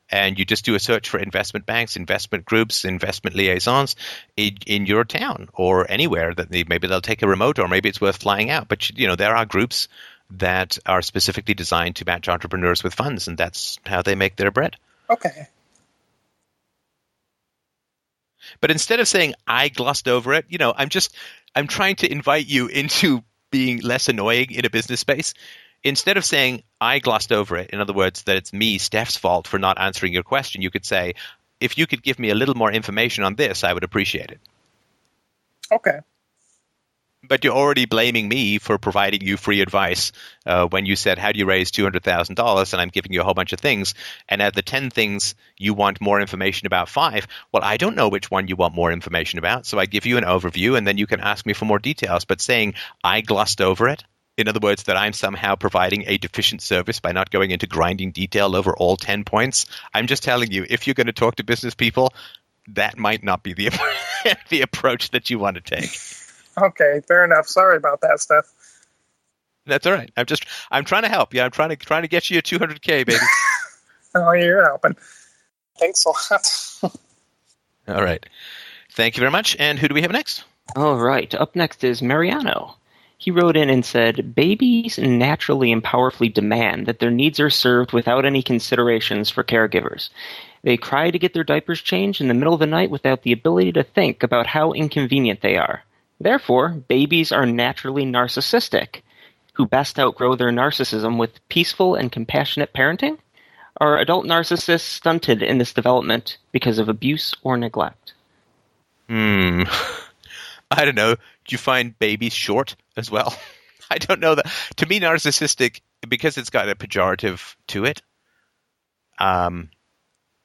and you just do a search for investment banks, investment groups, investment liaisons in, in your town or anywhere that they, maybe they'll take a remote or maybe it's worth flying out. But you know there are groups that are specifically designed to match entrepreneurs with funds, and that's how they make their bread. Okay. But instead of saying I glossed over it, you know, I'm just I'm trying to invite you into being less annoying in a business space. Instead of saying I glossed over it, in other words, that it's me, Steph's fault for not answering your question, you could say, if you could give me a little more information on this, I would appreciate it. Okay. But you're already blaming me for providing you free advice uh, when you said, How do you raise $200,000? And I'm giving you a whole bunch of things. And out of the 10 things you want more information about five, well, I don't know which one you want more information about. So I give you an overview and then you can ask me for more details. But saying I glossed over it, in other words, that I'm somehow providing a deficient service by not going into grinding detail over all 10 points, I'm just telling you, if you're going to talk to business people, that might not be the, the approach that you want to take. Okay, fair enough. Sorry about that Steph. That's all right. I'm just I'm trying to help you. I'm trying to trying to get you a 200k, baby. oh, you're helping. Thanks a lot. all right. Thank you very much. And who do we have next? All right. Up next is Mariano. He wrote in and said, Babies naturally and powerfully demand that their needs are served without any considerations for caregivers. They cry to get their diapers changed in the middle of the night without the ability to think about how inconvenient they are. Therefore, babies are naturally narcissistic. Who best outgrow their narcissism with peaceful and compassionate parenting? Are adult narcissists stunted in this development because of abuse or neglect? Hmm. I don't know. Do you find babies short as well? I don't know that. To me, narcissistic because it's got a pejorative to it. Um,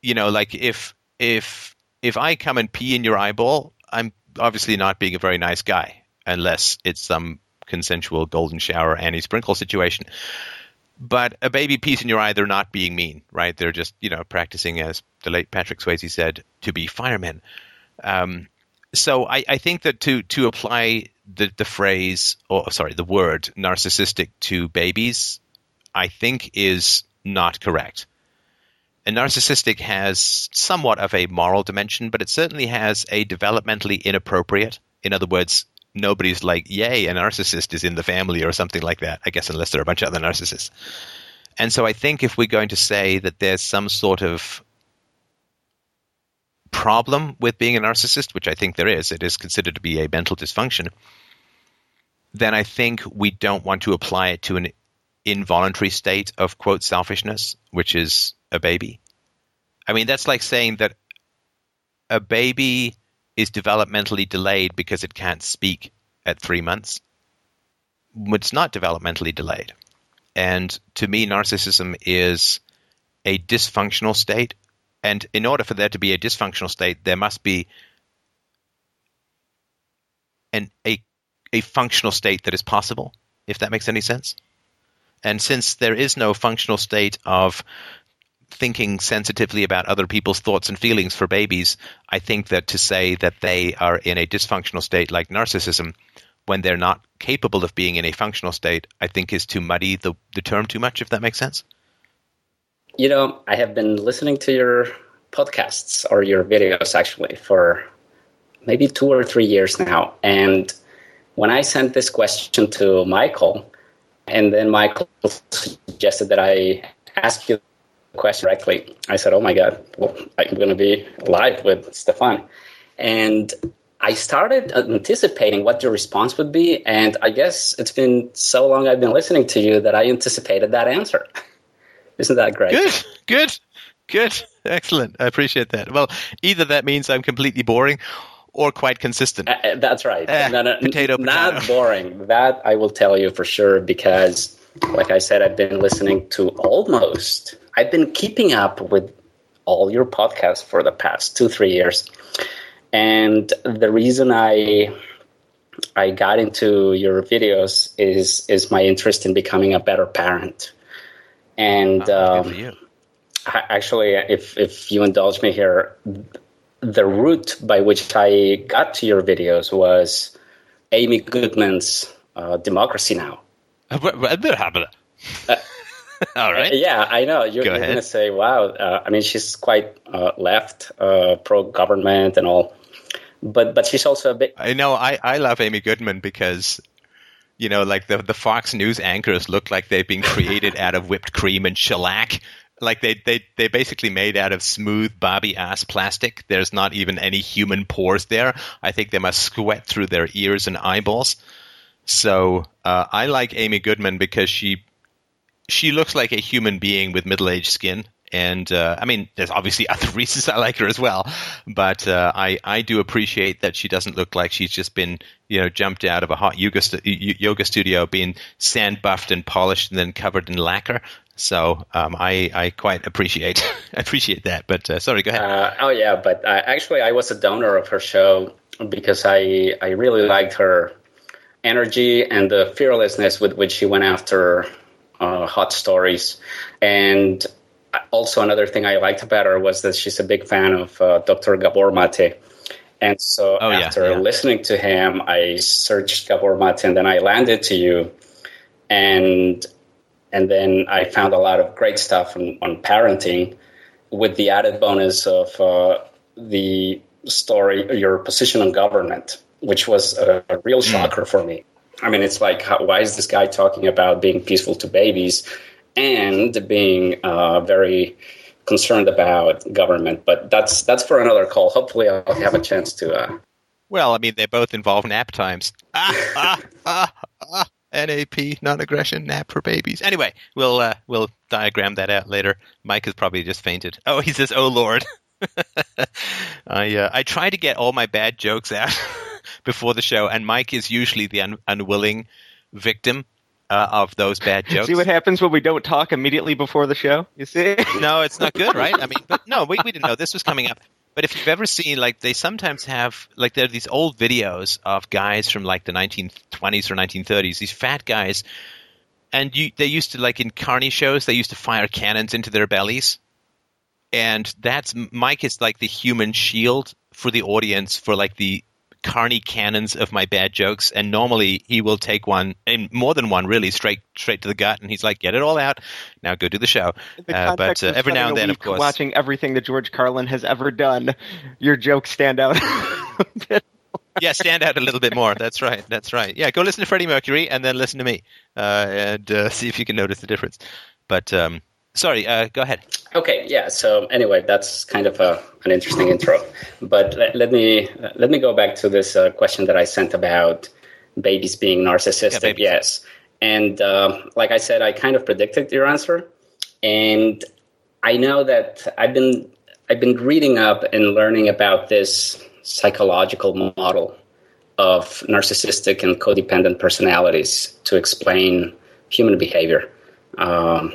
you know, like if if if I come and pee in your eyeball, I'm obviously not being a very nice guy unless it's some consensual golden shower Annie Sprinkle situation. But a baby piece in your eye, they're not being mean, right? They're just, you know, practicing, as the late Patrick Swayze said, to be firemen. Um, so I, I, think that to to apply the, the phrase, or sorry, the word narcissistic to babies, I think is not correct. A narcissistic has somewhat of a moral dimension, but it certainly has a developmentally inappropriate. In other words, nobody's like, yay, a narcissist is in the family or something like that. I guess unless there are a bunch of other narcissists. And so I think if we're going to say that there's some sort of problem with being a narcissist, which I think there is, it is considered to be a mental dysfunction, then I think we don't want to apply it to an involuntary state of quote selfishness, which is a baby. I mean, that's like saying that a baby is developmentally delayed because it can't speak at three months. It's not developmentally delayed. And to me, narcissism is a dysfunctional state. And in order for there to be a dysfunctional state, there must be an, a, a functional state that is possible, if that makes any sense. And since there is no functional state of thinking sensitively about other people's thoughts and feelings for babies, I think that to say that they are in a dysfunctional state like narcissism when they're not capable of being in a functional state, I think is to muddy the, the term too much, if that makes sense. You know, I have been listening to your podcasts or your videos actually for maybe two or three years now. And when I sent this question to Michael, and then Michael suggested that I ask you question directly, I said, "Oh my God, well, I'm going to be live with Stefan," and I started anticipating what your response would be, and I guess it's been so long I've been listening to you that I anticipated that answer. Isn't that great? Good, good, good, excellent. I appreciate that. Well, either that means I'm completely boring. Or quite consistent. Uh, that's right. Uh, no, no, potato, not potato. boring. That I will tell you for sure because, like I said, I've been listening to almost I've been keeping up with all your podcasts for the past two, three years. And the reason I I got into your videos is is my interest in becoming a better parent. And oh, um, actually, if if you indulge me here, the route by which I got to your videos was Amy Goodman's uh, Democracy Now. Uh, All right. Yeah, I know. You're, you're going to say, wow. Uh, I mean, she's quite uh, left, uh, pro government and all. But but she's also a bit. I know. I, I love Amy Goodman because, you know, like the the Fox News anchors look like they've been created out of whipped cream and shellac. Like they they they basically made out of smooth bobby ass plastic. There's not even any human pores there. I think they must sweat through their ears and eyeballs. So uh, I like Amy Goodman because she she looks like a human being with middle aged skin. And uh, I mean, there's obviously other reasons I like her as well, but uh, I I do appreciate that she doesn't look like she's just been you know jumped out of a hot yoga yoga studio, being sand buffed and polished and then covered in lacquer. So um, I I quite appreciate appreciate that. But uh, sorry, go ahead. Uh, oh yeah, but actually, I was a donor of her show because I I really liked her energy and the fearlessness with which she went after uh, hot stories. And also another thing I liked about her was that she's a big fan of uh, Dr. Gabor Mate. And so Oh, after yeah. listening to him, I searched Gabor Mate and then I landed to you. And and then I found a lot of great stuff on, on parenting with the added bonus of uh, the story, your position on government, which was a, a real shocker for me. I mean, it's like, how, why is this guy talking about being peaceful to babies and being uh, very concerned about government? But that's that's for another call. Hopefully, I'll have a chance to. Uh, Well, I mean, they both involve nap times. Ah, ah, ah. NAP, non-aggression, nap for babies. Anyway, we'll uh, we'll diagram that out later. Mike has probably just fainted. Oh, he says, "Oh Lord." I uh, I try to get all my bad jokes out before the show, and Mike is usually the un- unwilling victim uh, of those bad jokes. See what happens when we don't talk immediately before the show? You see? no, it's not good, right? I mean, but no, we, we didn't know this was coming up. But if you've ever seen, like, they sometimes have, like, there are these old videos of guys from, like, the 1920s or 1930s, these fat guys, and you, they used to, like, in carny shows, they used to fire cannons into their bellies. And that's, Mike is like the human shield for the audience for, like, the carny cannons of my bad jokes and normally he will take one and more than one really straight straight to the gut and he's like get it all out now go do the show The uh, but uh, every now and then of course watching everything that George Carlin has ever done, your jokes stand out. yeah, stand out a little bit more. That's right. That's right. Yeah, go listen to Freddie Mercury and then listen to me, uh, and uh, see if you can notice the difference. But um, sorry, uh, go ahead. Okay, yeah. So anyway, that's kind of a, an interesting intro. But let, let me let me go back to this uh, question that I sent about babies being narcissistic. Yeah, babies. Yes, and um, like I said, I kind of predicted your answer, and I know that I've been I've been reading up and learning about this psychological model of narcissistic and codependent personalities to explain human behavior. Um,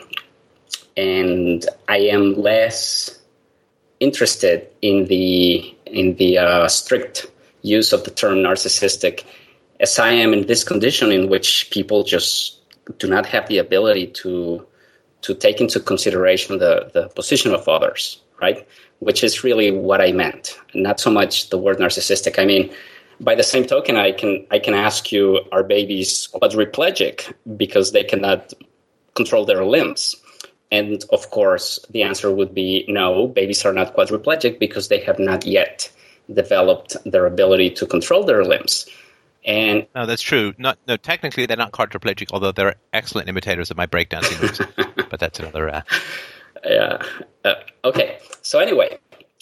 and I am less interested in the in the uh, strict use of the term narcissistic as I am in this condition in which people just do not have the ability to to take into consideration the, the position of others, right? Which is really what I meant, not so much the word narcissistic. I mean, by the same token, I can I can ask you, are babies quadriplegic because they cannot control their limbs? And of course, the answer would be no, babies are not quadriplegic because they have not yet developed their ability to control their limbs. And No, that's true. Not no. Technically, they're not quadriplegic, although they're excellent imitators of my breakdancing moves. but that's another. Uh, uh, uh, okay, so anyway,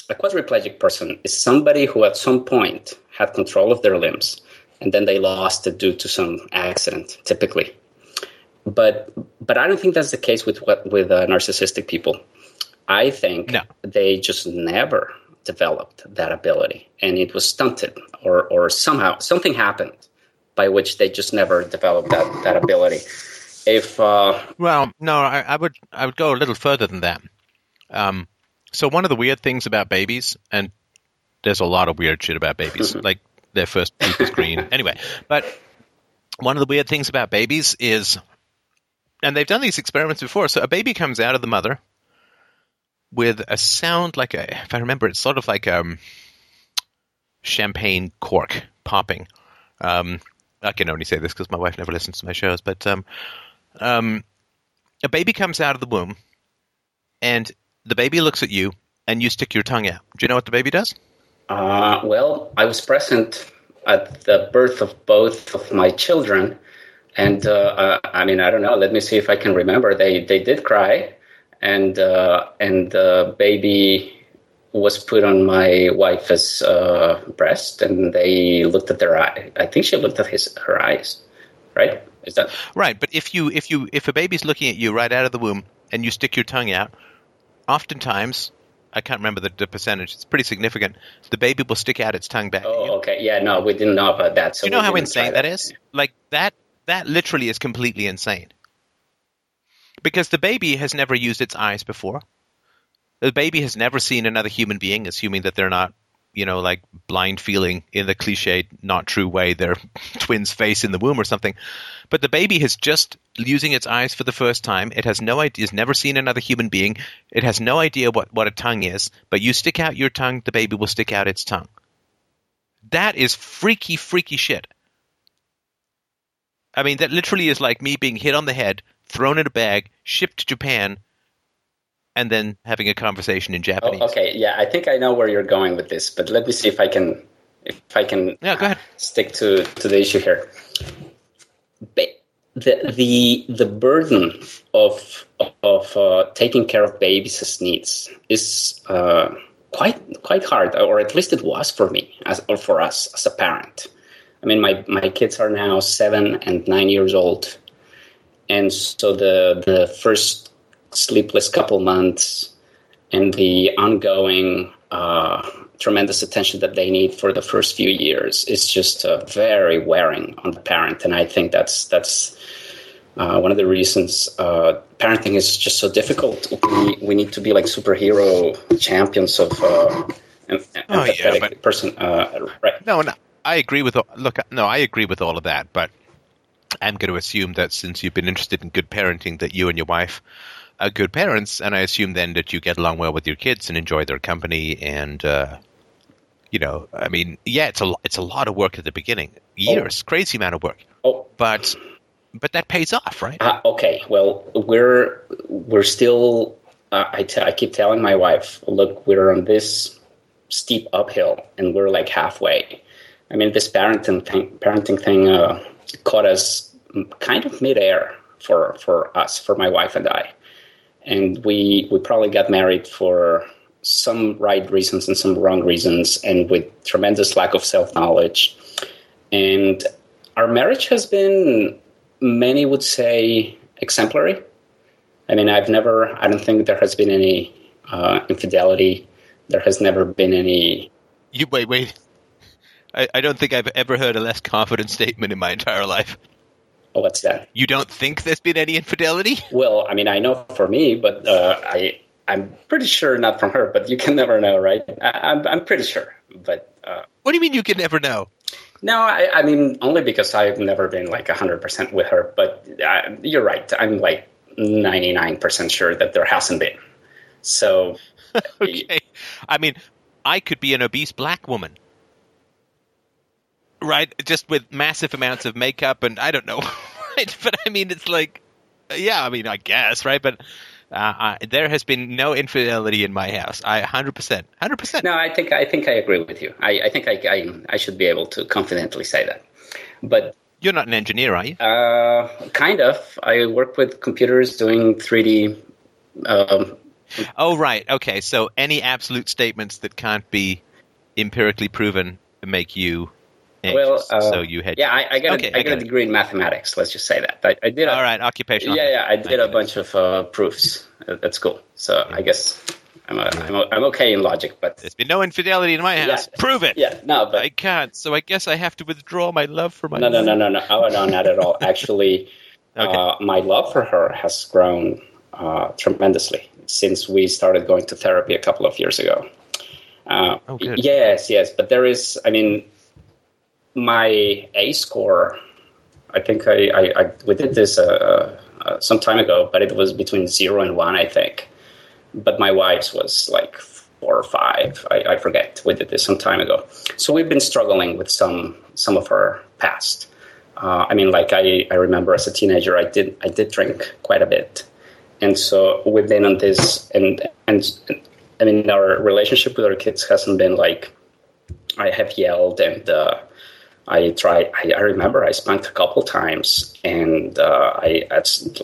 a quadriplegic person is somebody who at some point had control of their limbs and then they lost it due to some accident, typically. But but I don't think that's the case with what with uh, narcissistic people. I think No. they just never developed that ability, and it was stunted, or or somehow something happened by which they just never developed that that ability. If uh, well, no, I, I would I would go a little further than that. Um, so one of the weird things about babies, and there's a lot of weird shit about babies, like their first poop is green. Anyway, but one of the weird things about babies is, and they've done these experiments before. So a baby comes out of the mother with a sound like a, if I remember, it's sort of like um, champagne cork popping. Um, I can only say this because my wife never listens to my shows, but um, um, a baby comes out of the womb, and the baby looks at you, and you stick your tongue out. Do you know what the baby does? Uh, well, I was present at the birth of both of my children, and uh, uh, I mean, I don't know. Let me see if I can remember. They they did cry, and uh, and the baby was put on my wife's uh, breast, and they looked at their eye. I think she looked at his her eyes, right? Is that right? But if you if you if a baby's looking at you right out of the womb and you stick your tongue out, oftentimes I can't remember the, the, percentage. It's pretty significant. The baby will stick out its tongue back. Oh, okay. Yeah, no, we didn't know about that. So Do you know how insane that is? Like that. That literally is completely insane. Because the baby has never used its eyes before. The baby has never seen another human being, assuming that they're not, you know, like blind feeling in the cliche, not true way, their twin's face in the womb or something. But the baby has just using its eyes for the first time. It has no idea, has never seen another human being. It has no idea what, what a tongue is. But you stick out your tongue, the baby will stick out its tongue. That is freaky, freaky shit. I mean, that literally is like me being hit on the head, thrown in a bag, shipped to Japan, and then having a conversation in Japanese. Oh, okay, yeah, I think I know where you're going with this, but let me see if I can if I can yeah, go ahead. stick to, to the issue here the the the burden of of uh, taking care of babies' needs is uh, quite quite hard, or at least it was for me as or for us as a parent. I mean, my my kids are now seven and nine years old, and so the the first sleepless couple months and the ongoing uh, tremendous attention that they need for the first few years is just uh, very wearing on the parent, and I think that's that's uh, one of the reasons uh, parenting is just so difficult. We, we need to be like superhero champions of uh, an, oh, yeah, but, person, uh, right? No, no, I agree with look. No, I agree with all of that, but I'm going to assume that since you've been interested in good parenting, that you and your wife are good parents, and I assume then that you get along well with your kids and enjoy their company and uh, you know, I mean, yeah, it's a it's a lot of work at the beginning, years, oh. crazy amount of work. Oh, but but that pays off, right? Uh, okay, well, we're we're still. Uh, I, t- I keep telling my wife, look, we're on this steep uphill, and we're like halfway. I mean, this parenting thing, parenting thing uh, caught us kind of midair for for us, for my wife and I, and we we probably got married for some right reasons and some wrong reasons, and with tremendous lack of self knowledge. And our marriage has been, many would say, exemplary. I mean, I've never, I don't think there has been any uh, infidelity. There has never been any. You wait, wait. I, I don't think I've ever heard a less confident statement in my entire life. Oh, what's that? You don't think there's been any infidelity? Well, I mean, I know for me, but uh, I I'm pretty sure not from her, but you can never know, right? I, am I'm, I'm pretty sure, but. Uh, what do you mean you can never know? No, I, I mean only because I've never been like hundred percent with her. But uh, you're right. I'm like ninety nine percent sure that there hasn't been. So. okay. I mean, I could be an obese black woman. Right, just with massive amounts of makeup and I don't know, right? But I mean, it's like, yeah, I mean, I guess, right? But uh, I, there has been no infidelity in my house. I 100%. 100%. No, I think I think I agree with you. I, I think I, I, I should be able to confidently say that. But you're not an engineer, are you? Uh, kind of. I work with computers doing 3D. Um, oh, right. Okay. So any absolute statements that can't be empirically proven make you well, uh, so you had yeah, I, I got okay, a, I, I got, got a degree in mathematics. Let's just say that I, I did. A, All right, occupational. Yeah, yeah, I did a bunch of uh, proofs at school, so I guess I'm, a, I'm, a, I'm okay in logic. But there's been no infidelity in my house. Yeah, Prove it. Yeah, no, but I can't. So I guess I have to withdraw my love for my. No, no, no, no, no, oh, no, not at all. Actually, okay. uh, my love for her has grown uh, tremendously since we started going to therapy a couple of years ago. Uh, oh, good. Yes, yes, but there is. I mean my ACE score, I think I, I, I we did this uh, uh, some time ago, but it was between zero and one, I think. But my wife's was like four or five. I, I forget. We did this some time ago. So we've been struggling with some some of our past. Uh, I mean, like I, I remember as a teenager, I did I did drink quite a bit, and so we've been on this, and and I mean our relationship with our kids hasn't been like I have yelled and. Uh, I tried. I, I, remember I spanked a couple times, and uh, I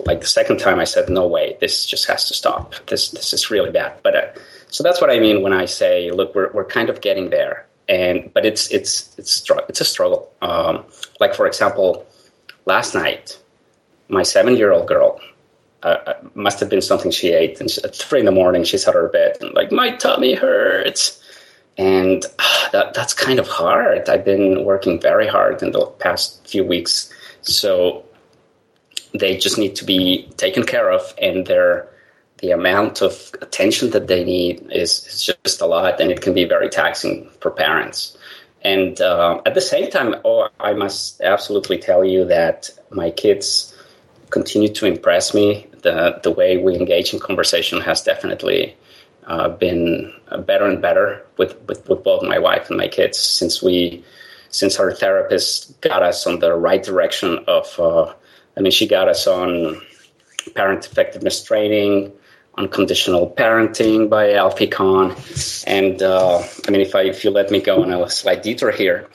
like the second time I said, "No way, this just has to stop. This this is really bad." But uh, so that's what I mean when I say, "Look, we're we're kind of getting there," and but it's it's it's it's a struggle. Um, like for example, last night, my seven year old girl uh, uh, must have been something she ate, and she, at three in the morning she's at her bed and like my tummy hurts and uh, that that's kind of hard. I've been working very hard in the past few weeks, so they just need to be taken care of, and their the amount of attention that they need is, is just a lot, and it can be very taxing for parents. And uh, at the same time, oh, I must absolutely tell you that my kids continue to impress me. The the way we engage in conversation has definitely uh, been better and better with, with, with both my wife and my kids since we since our therapist got us on the right direction of uh, I mean she got us on parent effectiveness training unconditional parenting by Alfie Kohn and uh, I mean if I if you let me go on a slight detour here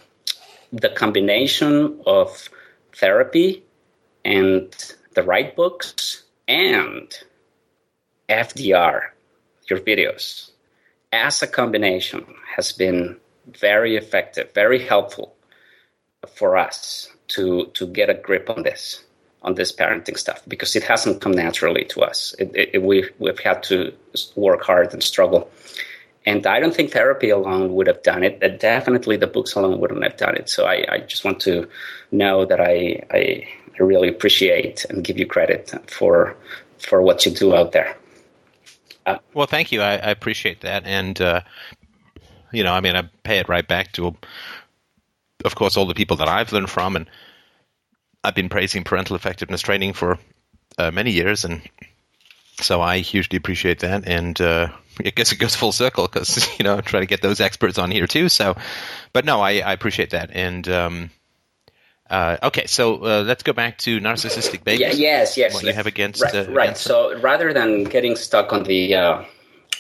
the combination of therapy and the right books and FDR your videos as a combination has been very effective, very helpful for us to to get a grip on this on this parenting stuff because it hasn't come naturally to us. It, it, we we've had to work hard and struggle. And I don't think therapy alone would have done it. definitely the books alone wouldn't have done it. So I, I just want to know that I, I I really appreciate and give you credit for for what you do out there. Uh, well, thank you. I, I appreciate that, and uh, you know, I mean, I pay it right back to, of course, all the people that I've learned from, and I've been praising parental effectiveness training for uh, many years, and so I hugely appreciate that. And uh, I guess it goes full circle because you know, I'm trying to get those experts on here too. So, but no, I, I appreciate that, and um, uh, okay, so uh, let's go back to narcissistic babies. Yeah, yes, yes. What you have against right? Uh, right. Against so rather than getting stuck on the uh,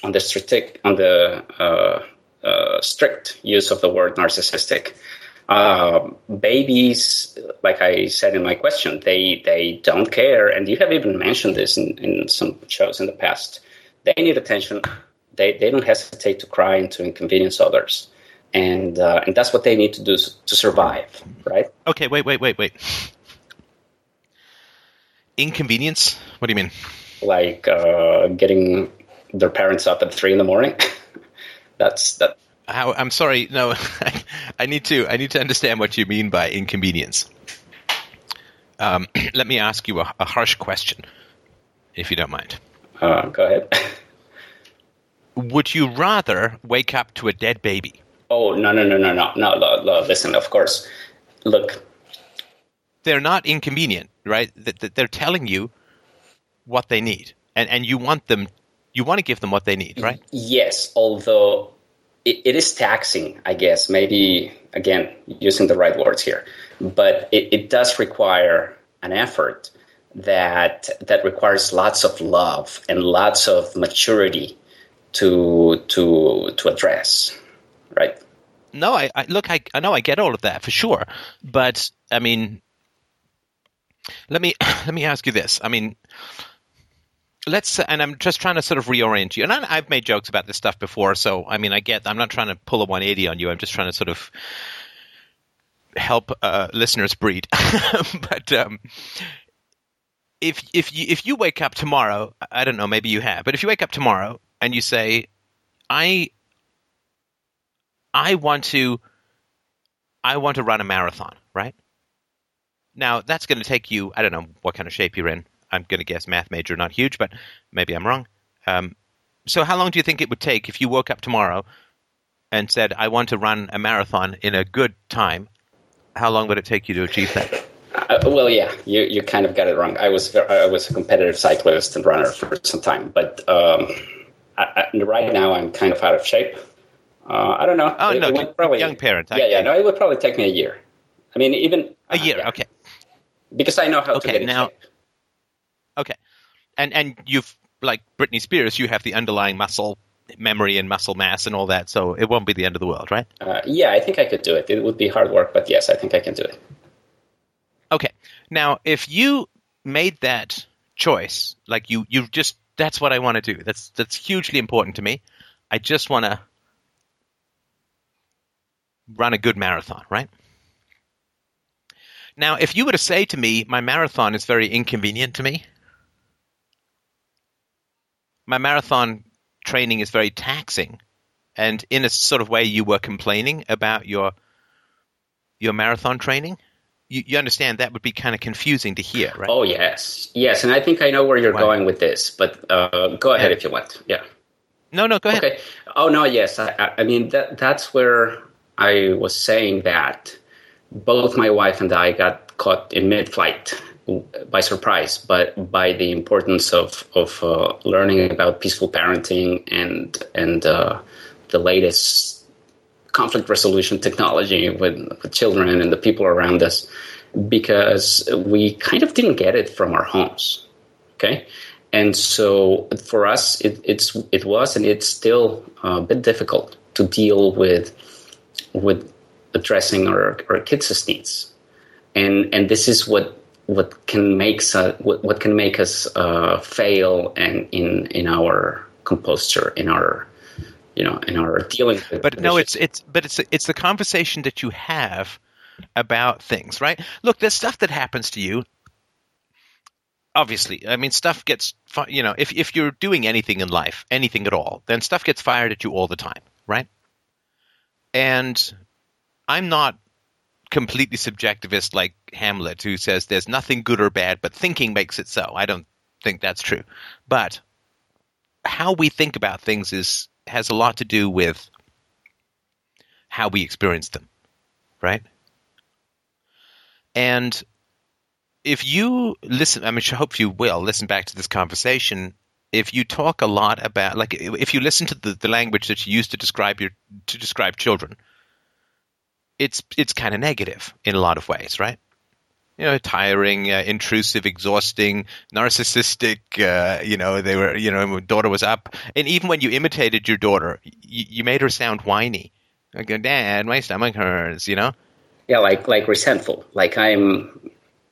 on the strict on the uh, uh, strict use of the word narcissistic, babies, like I said in my question, they they don't care, and you have even mentioned this in, in some shows in the past. They need attention. They they don't hesitate to cry and to inconvenience others and uh, and that's what they need to do to survive, right? Okay, wait, wait, wait, wait. Inconvenience? What do you mean? Like uh, getting their parents up at three in the morning. that's that. How, I'm sorry. No, I need to. I need to understand what you mean by inconvenience. Um, let me ask you a, a, harsh question, if you don't mind. Uh, go ahead. Would you rather wake up to a dead baby Oh no no no no no no! no, no listen, of course. Look, they're not inconvenient, right? They're telling you what they need, and and you want them, you want to give them what they need, right? Yes, although it, it is taxing, I guess. Maybe again using the right words here, but it, it does require an effort that that requires lots of love and lots of maturity to to to address right? No, I, I look, I, I know I get all of that for sure, but I mean, let me let me ask you this. I mean, let's and I'm just trying to sort of reorient you. And I, have made jokes about this stuff before, so I mean, I get. I'm not trying to pull a 180 on you. I'm just trying to sort of help uh, listeners breed. but um, if if you if you wake up tomorrow, I don't know, maybe you have, but if you wake up tomorrow and you say, I I want to I want to run a marathon, right? Now that's going to take you. I don't know what kind of shape you're in. I'm going to guess math major, not huge, but maybe I'm wrong. Um, so how long do you think it would take if you woke up tomorrow and said, "I want to run a marathon in a good time"? How long would it take you to achieve that? Uh, well, yeah, you, you kind of got it wrong. I was I was a competitive cyclist and runner for some time, but um, I, I, right now I'm kind of out of shape. Uh, I don't know. Oh it, no, it probably, young parent. Yeah, yeah. No, it would probably take me a year. I mean, even a year. Yeah. Okay. Because I know how okay, to get now, shape. Okay. and and you've like Britney Spears, you have the underlying muscle memory and muscle mass and all that, so it won't be the end of the world, right? Uh, yeah, I think I could do it. It would be hard work, but yes, I think I can do it. Okay. Now, if you made that choice, like you, you just that's what I want to do. That's that's hugely important to me. I just want to run a good marathon, right? Now, if you were to say to me, my marathon is very inconvenient to me, my marathon training is very taxing, and in a sort of way you were complaining about your your marathon training, you, you understand that would be kind of confusing to hear, right? Oh yes, yes, and I think I know where you're Why? going with this, but uh, go ahead Yeah. if you want. Yeah. No, no, go ahead. Okay. Oh no, yes. I, I- I mean that that's where I was saying that both my wife and I got caught in mid-flight by surprise, but by the importance of of uh, learning about peaceful parenting and and uh, the latest conflict resolution technology with, with children and the people around us, because we kind of didn't get it from our homes. Okay. And so for us, it, it's it was and it's still a bit difficult to deal with with addressing our, our kids' needs, and and this is what what can make us what, what can make us uh, fail and in in our composure in our you know in our dealing with But no, it's it's but it's it's the conversation that you have about things, right? Look, there's stuff that happens to you. Obviously, I mean, stuff gets you know, if if you're doing anything in life, anything at all, then stuff gets fired at you all the time, right? And I'm not completely subjectivist like Hamlet, who says there's nothing good or bad, but thinking makes it so. I don't think that's true, but how we think about things is has a lot to do with how we experience them, right? And if you listen, I mean, I hope you will listen back to this conversation. If you talk a lot about, like, if you listen to the, the language that you use to describe your to describe children, it's it's kind of negative in a lot of ways, right? You know, tiring, uh, intrusive, exhausting, narcissistic. Uh, you know, they were. You know, my daughter was up, and even when you imitated your daughter, you, you made her sound whiny. Go, Dad, my stomach hurts. You know, yeah like like resentful like I'm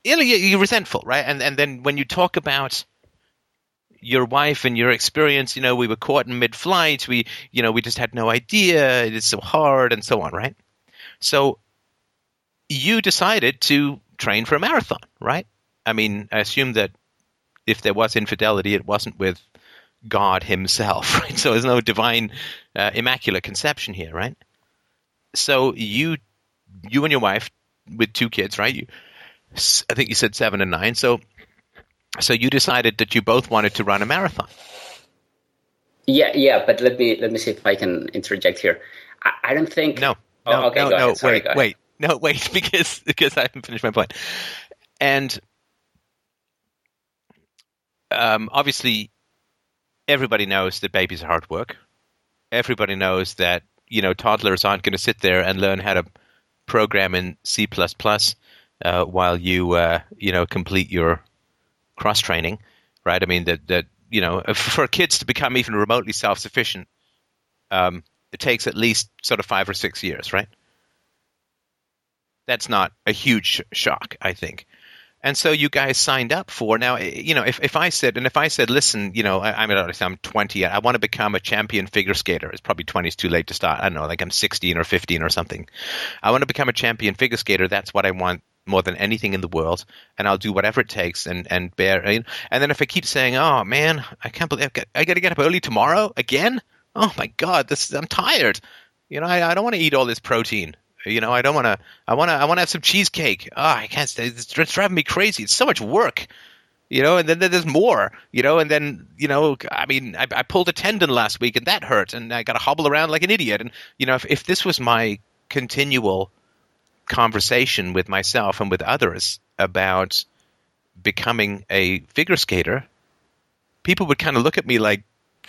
you know, you- you're resentful, right? And and then when you talk about your wife and your experience, you know, we were caught in mid-flight. We, you know, we just had no idea. It is so hard, and so on, right? So you decided to train for a marathon, right? I mean, I assume that if there was infidelity, it wasn't with God Himself, right? So there's no divine, uh, immaculate conception here, right? So you, you and your wife with two kids, right? You, I think you said seven and nine. So, so you decided that you both wanted to run a marathon. yeah yeah but let me let me see if I can interject here I, I don't think No, Oh, no, okay, no, go no. Sorry, wait, wait, no, wait, because because I haven't finished my point. And um, obviously, everybody knows that babies are hard work. Everybody knows that you know toddlers aren't going to sit there and learn how to program in C uh, while you uh, you know complete your cross training, right? I mean that that you know for kids to become even remotely self sufficient, um, it takes at least sort of five or six years, right? That's not a huge shock, I think. And so you guys signed up for now. eh, You know, if, if I said and if I said, listen, you know, I, I'm I'm 20, I want to become a champion figure skater. It's probably 20 is too late to start. I don't know, like I'm 16 or 15 or something. I want to become a champion figure skater. That's what I want more than anything in the world, and I'll do whatever it takes and and bear. And then if I keep saying, oh man, I can't believe I got to get up early tomorrow again. Oh my god, this I'm tired. You know, I, I don't want to eat all this protein. You know, I don't want to. I want to. I want to have some cheesecake. Oh, I can't stay. It's, it's driving me crazy. It's so much work. You know, and then there's more. You know, and then you know, I mean, I, I pulled a tendon last week and that hurt, and I got to hobble around like an idiot. And you know, if if this was my continual conversation with myself and with others about becoming a figure skater, people would kind of look at me like,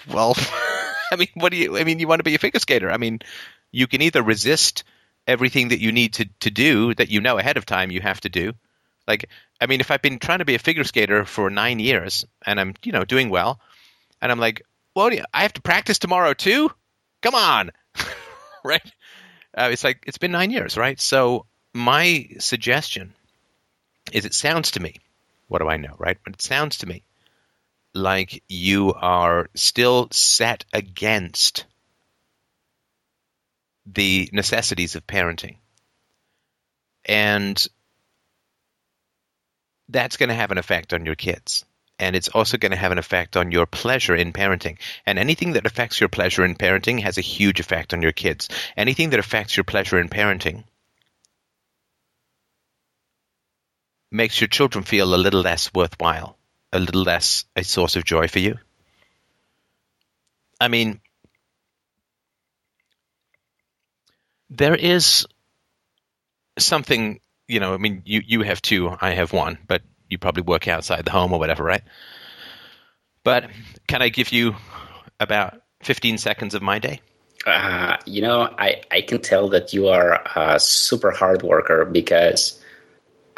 well, I mean, what do you, I mean, you want to be a figure skater. I mean, you can either resist everything that you need to, to do that you know ahead of time you have to do, Like, I mean, if I've been trying to be a figure skater for nine years and I'm, you know, doing well, and I'm like, well, I have to practice tomorrow too. Come on, right? Uh, it's like it's been nine years, right? So my suggestion is, it sounds to me, what do I know, right? But it sounds to me like you are still set against the necessities of parenting. And that's going to have an effect on your kids. And it's also going to have an effect on your pleasure in parenting. And anything that affects your pleasure in parenting has a huge effect on your kids. Anything that affects your pleasure in parenting makes your children feel a little less worthwhile, a little less a source of joy for you. I mean, there is something, you know, I mean, you, you have two, I have one, but you probably work outside the home or whatever, right? But can I give you about 15 seconds of my day? Uh, you know, I, I can tell that you are a super hard worker because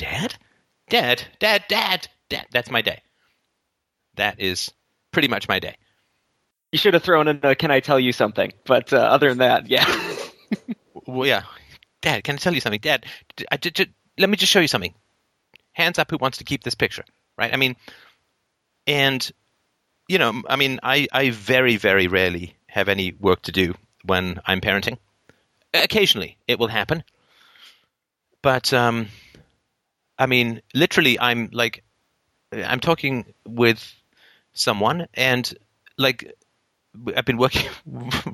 dad, dad, dad, dad. Dad. That's my day. That is pretty much my day. You should have thrown in a "Can I tell you something?" But uh, other than that, yeah. Well, yeah. Dad, can I tell you something? Dad, I, d- d- let me just show you something. Hands up who wants to keep this picture, right? I mean, and, you know, I mean, I, I very, very rarely have any work to do when I'm parenting. Occasionally, it will happen. But, um, I mean, literally, I'm like, I'm talking with someone, and, like, I've been working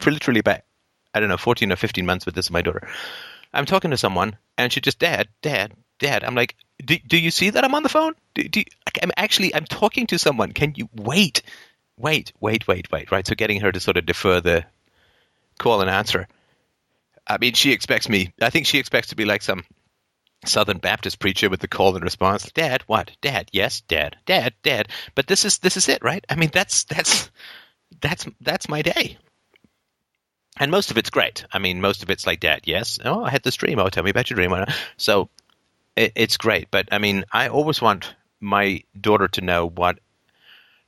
for literally about I don't know, 14 or 15 months with this, my daughter. I'm talking to someone, and she just, Dad, Dad, Dad. I'm like, do, do you see that I'm on the phone? Do, do you, I'm actually, I'm talking to someone. Can you wait, wait, wait, wait, wait, right? So getting her to sort of defer the call and answer. I mean, she expects me, I think she expects to be like some Southern Baptist preacher with the call and response. Dad, what? Dad, yes, Dad, Dad, Dad. But this is, this is it, right? I mean, that's, that's, that's, that's my day and most of it's great. I mean, most of it's like that. Yes. Oh, I had this dream. Oh, tell me about your dream. So it, it's great. But I mean, I always want my daughter to know what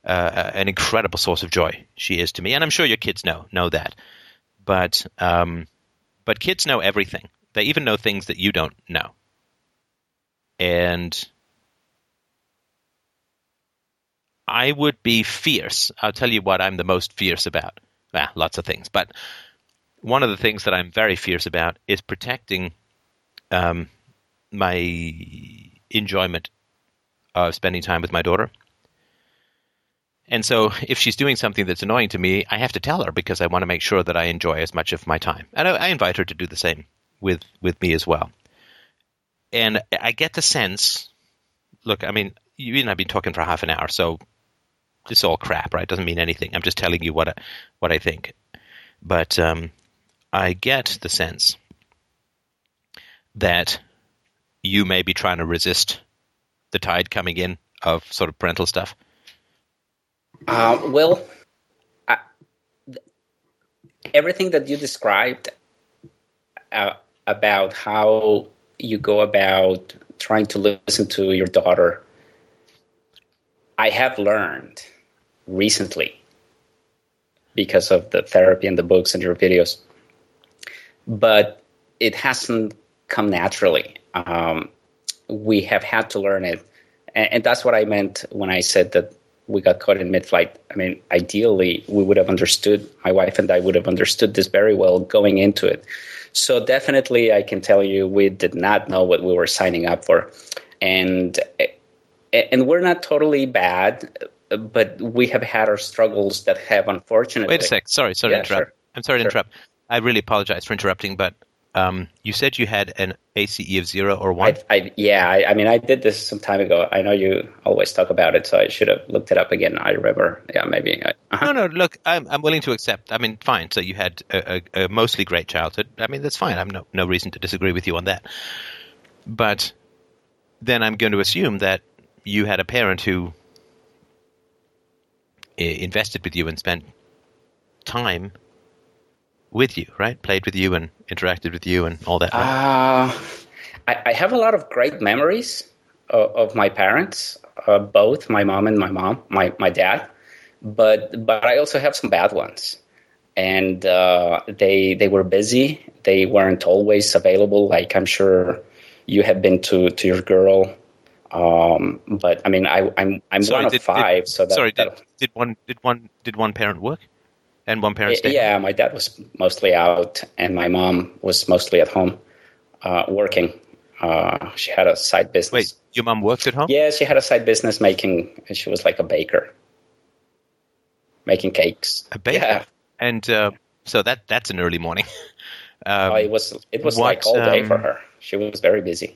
uh, an incredible source of joy she is to me, and I'm sure your kids know know that. But um, but kids know everything. They even know things that you don't know. And I would be fierce. I'll tell you what I'm the most fierce about. Ah, lots of things, but one of the things that I'm very fierce about is protecting um, my enjoyment of spending time with my daughter. And so, if she's doing something that's annoying to me, I have to tell her because I want to make sure that I enjoy as much of my time. And I, I invite her to do the same with with me as well. And I get the sense. Look, I mean, you and I've been talking for half an hour, so it's all crap, right? Doesn't mean anything. I'm just telling you what I, what I think. But um, I get the sense that you may be trying to resist the tide coming in of sort of parental stuff. Uh, well, I, th- everything that you described uh, about how you go about trying to listen to your daughter, I have learned recently because of the therapy and the books and your videos, but it hasn't come naturally. Um, we have had to learn it, and, and that's what I meant when I said that we got caught in mid-flight. I mean, ideally, we would have understood. My wife and I would have understood this very well going into it. So definitely, I can tell you, we did not know what we were signing up for, and and we're not totally bad, but we have had our struggles that have unfortunately. Wait a sec. Sorry, sorry Yeah, to interrupt. sure. I'm sorry to Sure. interrupt. I really apologize for interrupting, but Um, you said you had an ACE of zero or one. I, I yeah, I, I mean, I did this some time ago. I know you always talk about it, so I should have looked it up again. I remember. Yeah, maybe. Uh-huh. No, no. Look, I'm I'm willing to accept. I mean, fine. So you had a, a, a mostly great childhood. I mean, that's fine. I'm no no reason to disagree with you on that. But then I'm going to assume that you had a parent who invested with you and spent time with you, right? Played with you and interacted with you and all that. right? Uh, I, I have a lot of great memories of, of my parents, uh, both my mom and my mom, my, my dad. But but I also have some bad ones, and uh, they they were busy. They weren't always available. Like I'm sure you have been to to your girl. Um, but I mean, I, I'm I'm Sorry, one of did- did- five, so that, Sorry, did, did one did one did one parent work, and one parent stayed? yeah, my dad was mostly out, and my mom was mostly at home uh, working. Uh, she had a side business. Wait, your mom worked at home? Yeah, she had a side business making. She was like a baker, making cakes. A baker? Yeah, And uh, so that that's an early morning. Um, Oh, it was. It was what, like all day for um, her. She was very busy.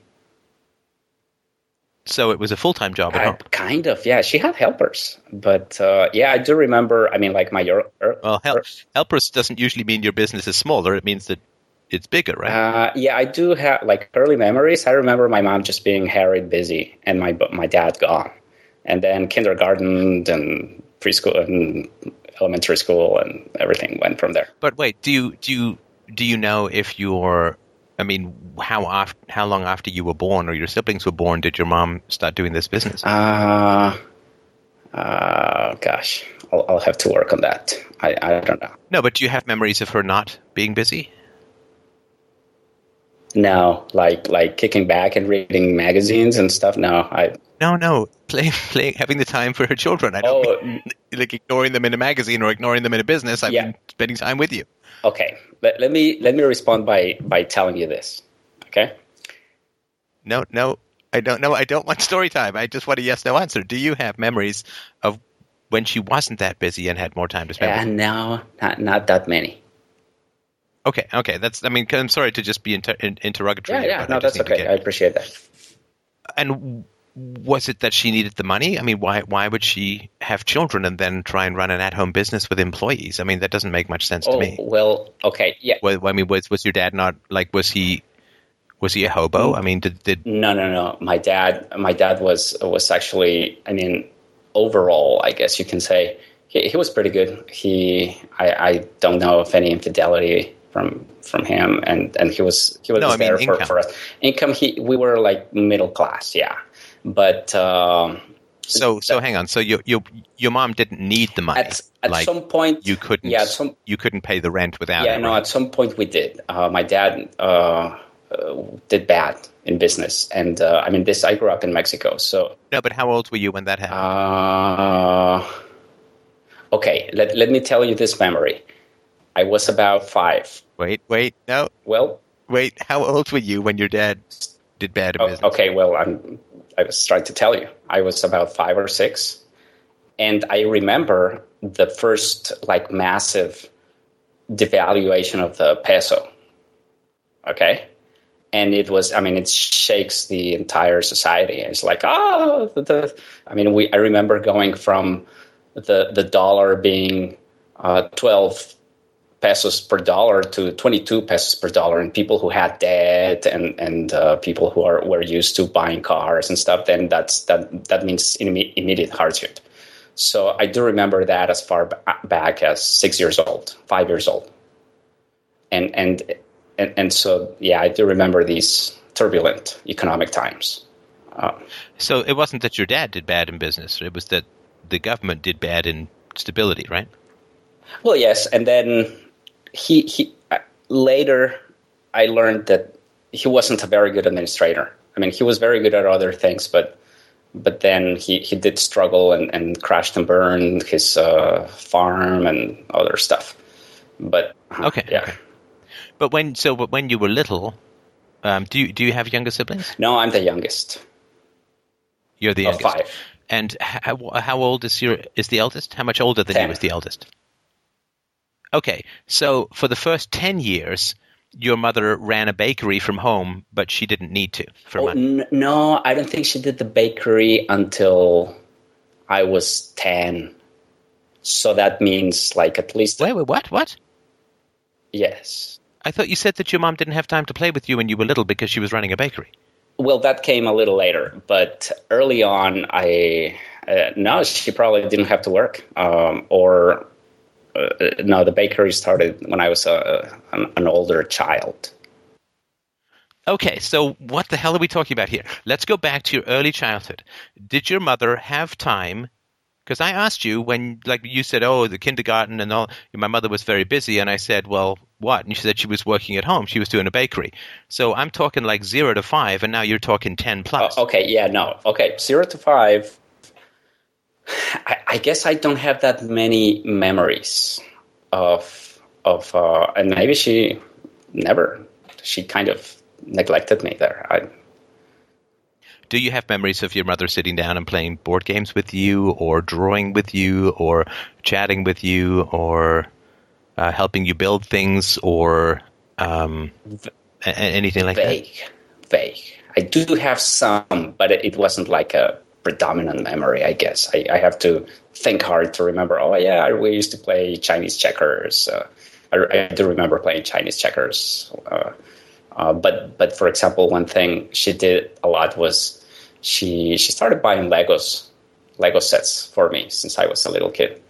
So it was a full time job at I, home. kind of, yeah. She had helpers, but uh, yeah, I do remember. I mean, like my er, Well, help, helpers doesn't usually mean your business is smaller. It means that it's bigger, right? Uh, yeah, I do have like early memories. I remember my mom just being harried busy, and my my dad gone, and then kindergarten and preschool and elementary school and everything went from there. but wait, do you do you do you know if your I mean, how oft, how long after you were born or your siblings were born did your mom start doing this business? Uh, uh gosh, I'll, I'll have to work on that. I, I don't know. no, but do you have memories of her not being busy? No, like like kicking back and reading magazines and stuff. No, I No, no, playing, playing, having the time for her children. I don't oh mean like ignoring them in a magazine or ignoring them in a business. I Yeah. mean spending time with you. okay. Let, let me let me respond by by telling you this. Okay. No, no, I don't know. I don't want story time. I just want a yes no answer. Do you have memories of when she wasn't that busy and had more time to spend? with And no, not not that many. Okay, okay. That's. I mean, I'm sorry to just be inter- interrogatory. Yeah, yeah. but No, that's okay. get- I appreciate that. And was it that she needed the money? I mean, why why would she have children and then try and run an at home business with employees? I mean, that doesn't make much sense to Oh me. well, okay, yeah. Well, I mean, was was your dad not like was he was he a hobo? I mean, did did No, no, no. My dad, my dad was was actually. I mean, overall, I guess you can say he, he was pretty good. He, I, I don't know of any infidelity from from him, and and he was he was No, I mean there for, income. for us. Income, he we were like middle class, yeah. But um, so so? Hang on. So your your your mom didn't need the money. at at like some point, you couldn't Yeah, at some you couldn't pay the rent without yeah, it. no. right? At some point, we did. Uh, my dad uh, uh, did bad in business, and uh, I mean, this. I grew up in Mexico, so no, but how old were you when that happened? Uh, okay, let, let me tell you this memory. I was about five. Wait, wait, no, Well, wait. How old were you when your dad did bad in business? okay, well, I'm, I was trying to tell you. I was about five or six. And I remember the first, like, massive devaluation of the peso. Okay? And it was, I mean, it shakes the entire society. It's like, oh, the, the I mean, we, I remember going from the, the dollar being uh, 12 pesos per dollar to 22 pesos per dollar and people who had debt and and uh, people who are were used to buying cars and stuff then that's that that means immediate hardship. So i do remember that as far back as 6 years old 5 years old. And and and, and so yeah i do remember these turbulent economic times. Uh, So it wasn't that your dad did bad in business; it was that the government did bad in stability, right? Well, yes, and then he he uh, later I learned that he wasn't a very good administrator. I mean, he was very good at other things, but but then he, he did struggle and, and crashed and burned his uh, farm and other stuff. But uh, Okay, yeah. okay. But when so, but when you were little, um, do you do you have younger siblings? No, I'm the youngest You're the youngest. five. And how, how old is your is the eldest? How much older than Ten. you is the eldest? Okay, so for the first ten years, your mother ran a bakery from home, but she didn't need to for Oh, money. n- no, I don't think she did the bakery until I was 10. So that means like at least, Wait, wait, what? What? yes. I thought you said that your mom didn't have time to play with you when you were little because she was running a bakery. Well, that came a little later, but early on, I uh, no, she probably didn't have to work, um, or uh, no, the bakery started when I was a, an, an older child. Okay, so what the hell are we talking about here? Let's go back to your early childhood. Did your mother have time? Because I asked you when, like, you said, oh, the kindergarten and all. My mother was very busy, and I said, well, what? And she said she was working at home. She was doing a bakery. So I'm talking like zero to five, and now you're talking ten plus. Oh, okay, yeah, no, okay, zero to five. I, I guess I don't have that many memories of of, uh, and maybe she never. She kind of neglected me there. I, Do you have memories of your mother sitting down and playing board games with you, or drawing with you, or chatting with you, or uh, helping you build things, or um, anything like that? vague, vague. I do have some, but it wasn't like a predominant memory. I guess I, I have to think hard to remember. Oh yeah, we used to play Chinese checkers. Uh, I, I do remember playing Chinese checkers. Uh, uh, but but for example, one thing she did a lot was she she started buying Legos, Lego sets for me since I was a little kid.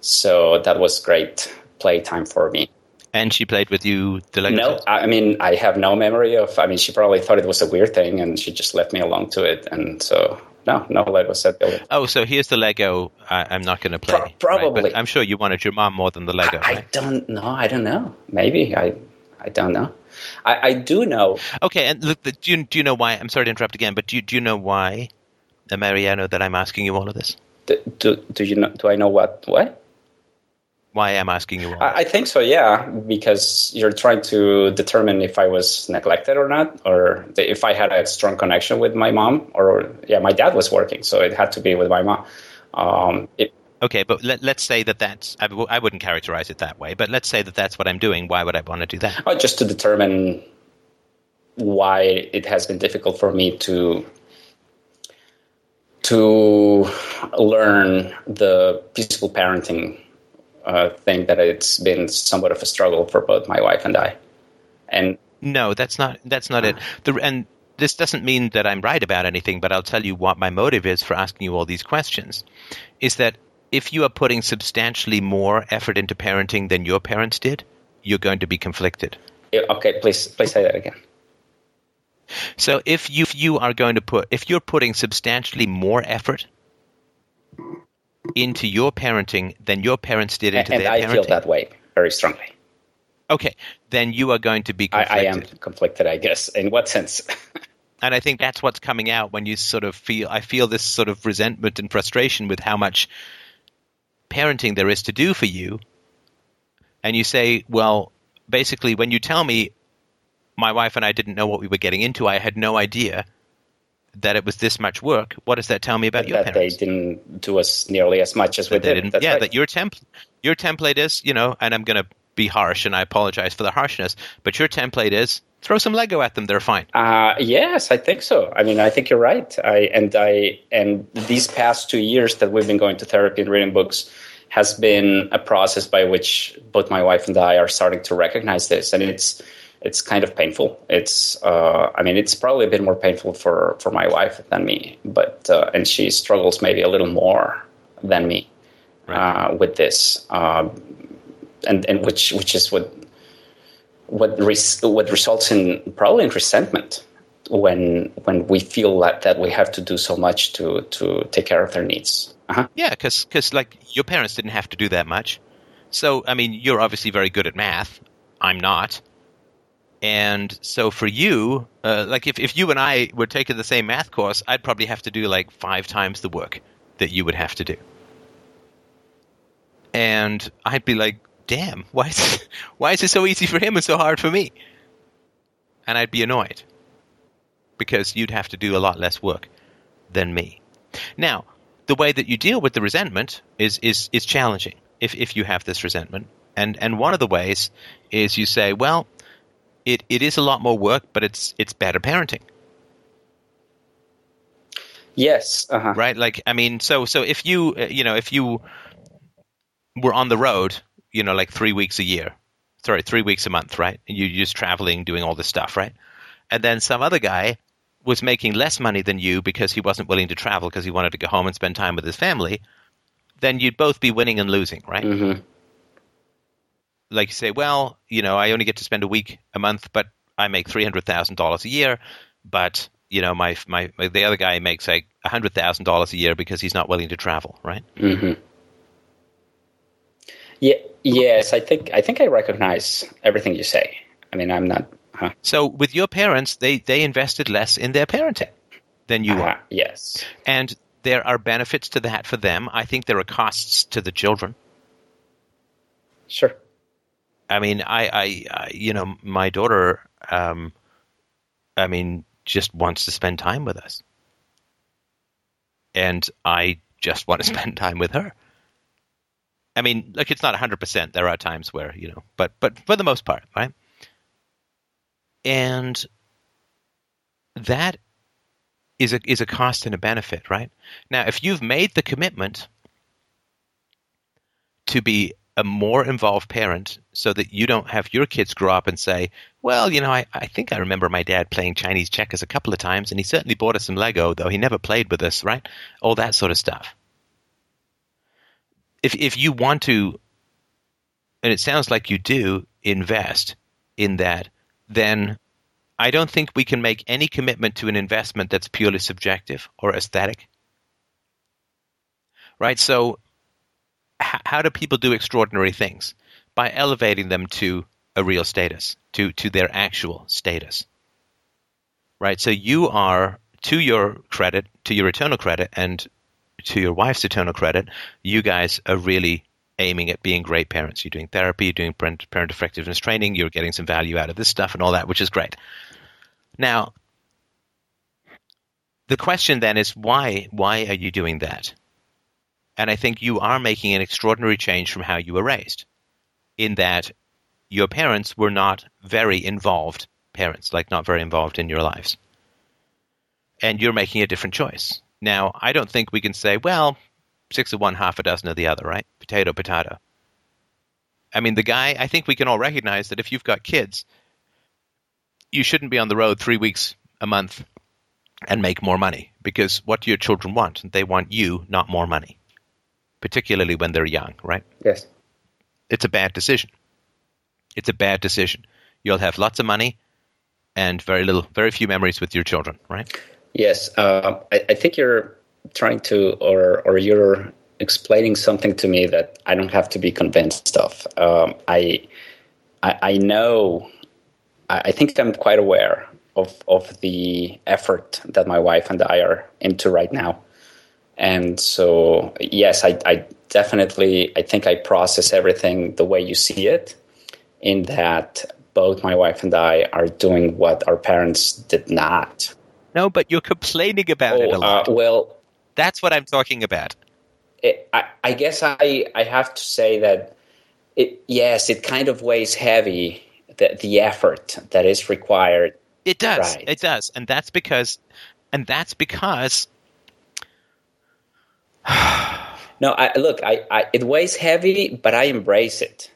So that was great playtime for me. And she played with you the Lego No, sets? I mean, I have no memory of. I mean, she probably thought it was a weird thing, and she just left me along to it. And so, no, no Lego set building. Oh, so here's the Lego I, I'm not going to play. Pro- right? probably. But I'm sure you wanted your mom more than the Lego, I, I don't know. I don't know. Maybe I. I don't know. I, I do know. Okay, and look, the, do, you, do you know why? I'm sorry to interrupt again, but do you, do you know why, Mariano, that I'm asking you all of this? Do, do, do you know? Do I know what? What? Why I'm asking you I, I think so. Yeah, because you're trying to determine if I was neglected or not, or if I had a strong connection with my mom, or yeah, my dad was working, so it had to be with my mom. Um, it, Okay, but let, let's say that that's, I, w- I wouldn't characterize it that way, but let's say that that's what I'm doing. Why would I want to do that? Uh, just to determine why it has been difficult for me to to learn the peaceful parenting uh, thing that it's been somewhat of a struggle for both my wife and I. And No, that's not that's not it. The, and this doesn't mean that I'm right about anything, but I'll tell you what my motive is for asking you all these questions. Is that if you are putting substantially more effort into parenting than your parents did, you're going to be conflicted. okay, please please say that again. So if you if you are going to put if you're putting substantially more effort into your parenting than your parents did into and their I parenting, feel that way very strongly. okay, then you are going to be I. I am conflicted, I guess. In what sense? And I think that's what's coming out when you sort of feel I feel this sort of resentment and frustration with how much parenting there is to do for you. And you say, well, basically when you tell me my wife and I didn't know what we were getting into, I had no idea that it was this much work. What does that tell me about your that they didn't do us nearly as much as we That they did. didn't- yeah, right. that your temp your template is, you know, and I'm going to be harsh and I apologize for the harshness, but your template is throw some Lego at them, they're fine. Uh, yes, I think so. I mean, I think you're right. I and I and these past two years that we've been going to therapy and reading books has been a process by which both my wife and I are starting to recognize this, and it's it's kind of painful. It's uh, I mean, it's probably a bit more painful for for my wife than me, but uh, and she struggles maybe a little more than me uh, with this, um, and and which which is what what res- what results in probably in resentment when when we feel that, that we have to do so much to to take care of their needs. Uh-huh. Yeah, because like your parents didn't have to do that much. So I mean, you're obviously very good at math. I'm not. And so for you, uh, like if, if you and I were taking the same math course, I'd probably have to do like five times the work that you would have to do. And I'd be like, damn, why is, why is it so easy for him and so hard for me? And I'd be annoyed because you'd have to do a lot less work than me. Now, the way that you deal with the resentment is is is challenging if if you have this resentment. And and one of the ways is you say, well, it, it is a lot more work, but it's it's better parenting. Yes. Uh-huh. right like i mean so so if you uh, you know if you were on the road you know like three weeks a year sorry three weeks a month right and you're just traveling doing all this stuff right and then some other guy was making less money than you because he wasn't willing to travel because he wanted to go home and spend time with his family then you'd both be winning and losing right hmm like you say well you know i only get to spend a week a month but i make $300000 a year but you know my, my my the other guy makes like $100000 a year because he's not willing to travel right hmm Yeah. Yes, I think I think I recognize everything you say. I mean, I'm not. Huh. So with your parents, they they invested less in their parenting than you Uh-huh. are, Yes. and there are benefits to that for them. I think there are costs to the children. Sure. I mean, I, I, I you know, my daughter, um, I mean, just wants to spend time with us, and I just want to spend time with her. I mean, like it's not hundred percent. There are times where you know, but but for the most part, right? And that is a is a cost and a benefit, right? Now, if you've made the commitment to be a more involved parent so that you don't have your kids grow up and say, well, you know, I, I think I remember my dad playing Chinese checkers a couple of times and he certainly bought us some Lego, though he never played with us, right? All that sort of stuff. If, if you want to, and it sounds like you do, invest in that, then I don't think we can make any commitment to an investment that's purely subjective or aesthetic. Right? So how do people do extraordinary things? By elevating them to a real status, to, to their actual status. Right? So you are, to your credit, to your eternal credit, and to your wife's eternal credit, you guys are really aiming at being great parents. You're doing therapy, you're doing parent, parent effectiveness training, you're getting some value out of this stuff and all that, which is great. Now, the question then is why why are you doing that? And I think you are making an extraordinary change from how you were raised, in that your parents were not very involved parents, like not very involved in your lives. And you're making a different choice. Now, I don't think we can say, well, six of one, half a dozen of the other, right? Potato, potato. I mean, the guy, I think we can all recognize that if you've got kids, you shouldn't be on the road three weeks a month and make more money because what do your children want? They want you, not more money, particularly when they're young, right? Yes. It's a bad decision. It's a bad decision. You'll have lots of money and very little, very few memories with your children, right? Yes. Uh, I, I think you're trying to, or or you're explaining something to me that I don't have to be convinced of. Um, I, I I know. I, I think I'm quite aware of of the effort that my wife and I are into right now. And so, yes, I, I definitely, I think I process everything the way you see it, in that both my wife and I are doing what our parents did not. No, but you're complaining about it a Oh, lot. uh, well, That's what I'm talking about. it, I, I guess I, I have to say that it, yes, it kind of weighs heavy the, the effort that is required. It does. Right. It does. And that's because and that's because No, I, look, I, I, it weighs heavy, but I embrace it.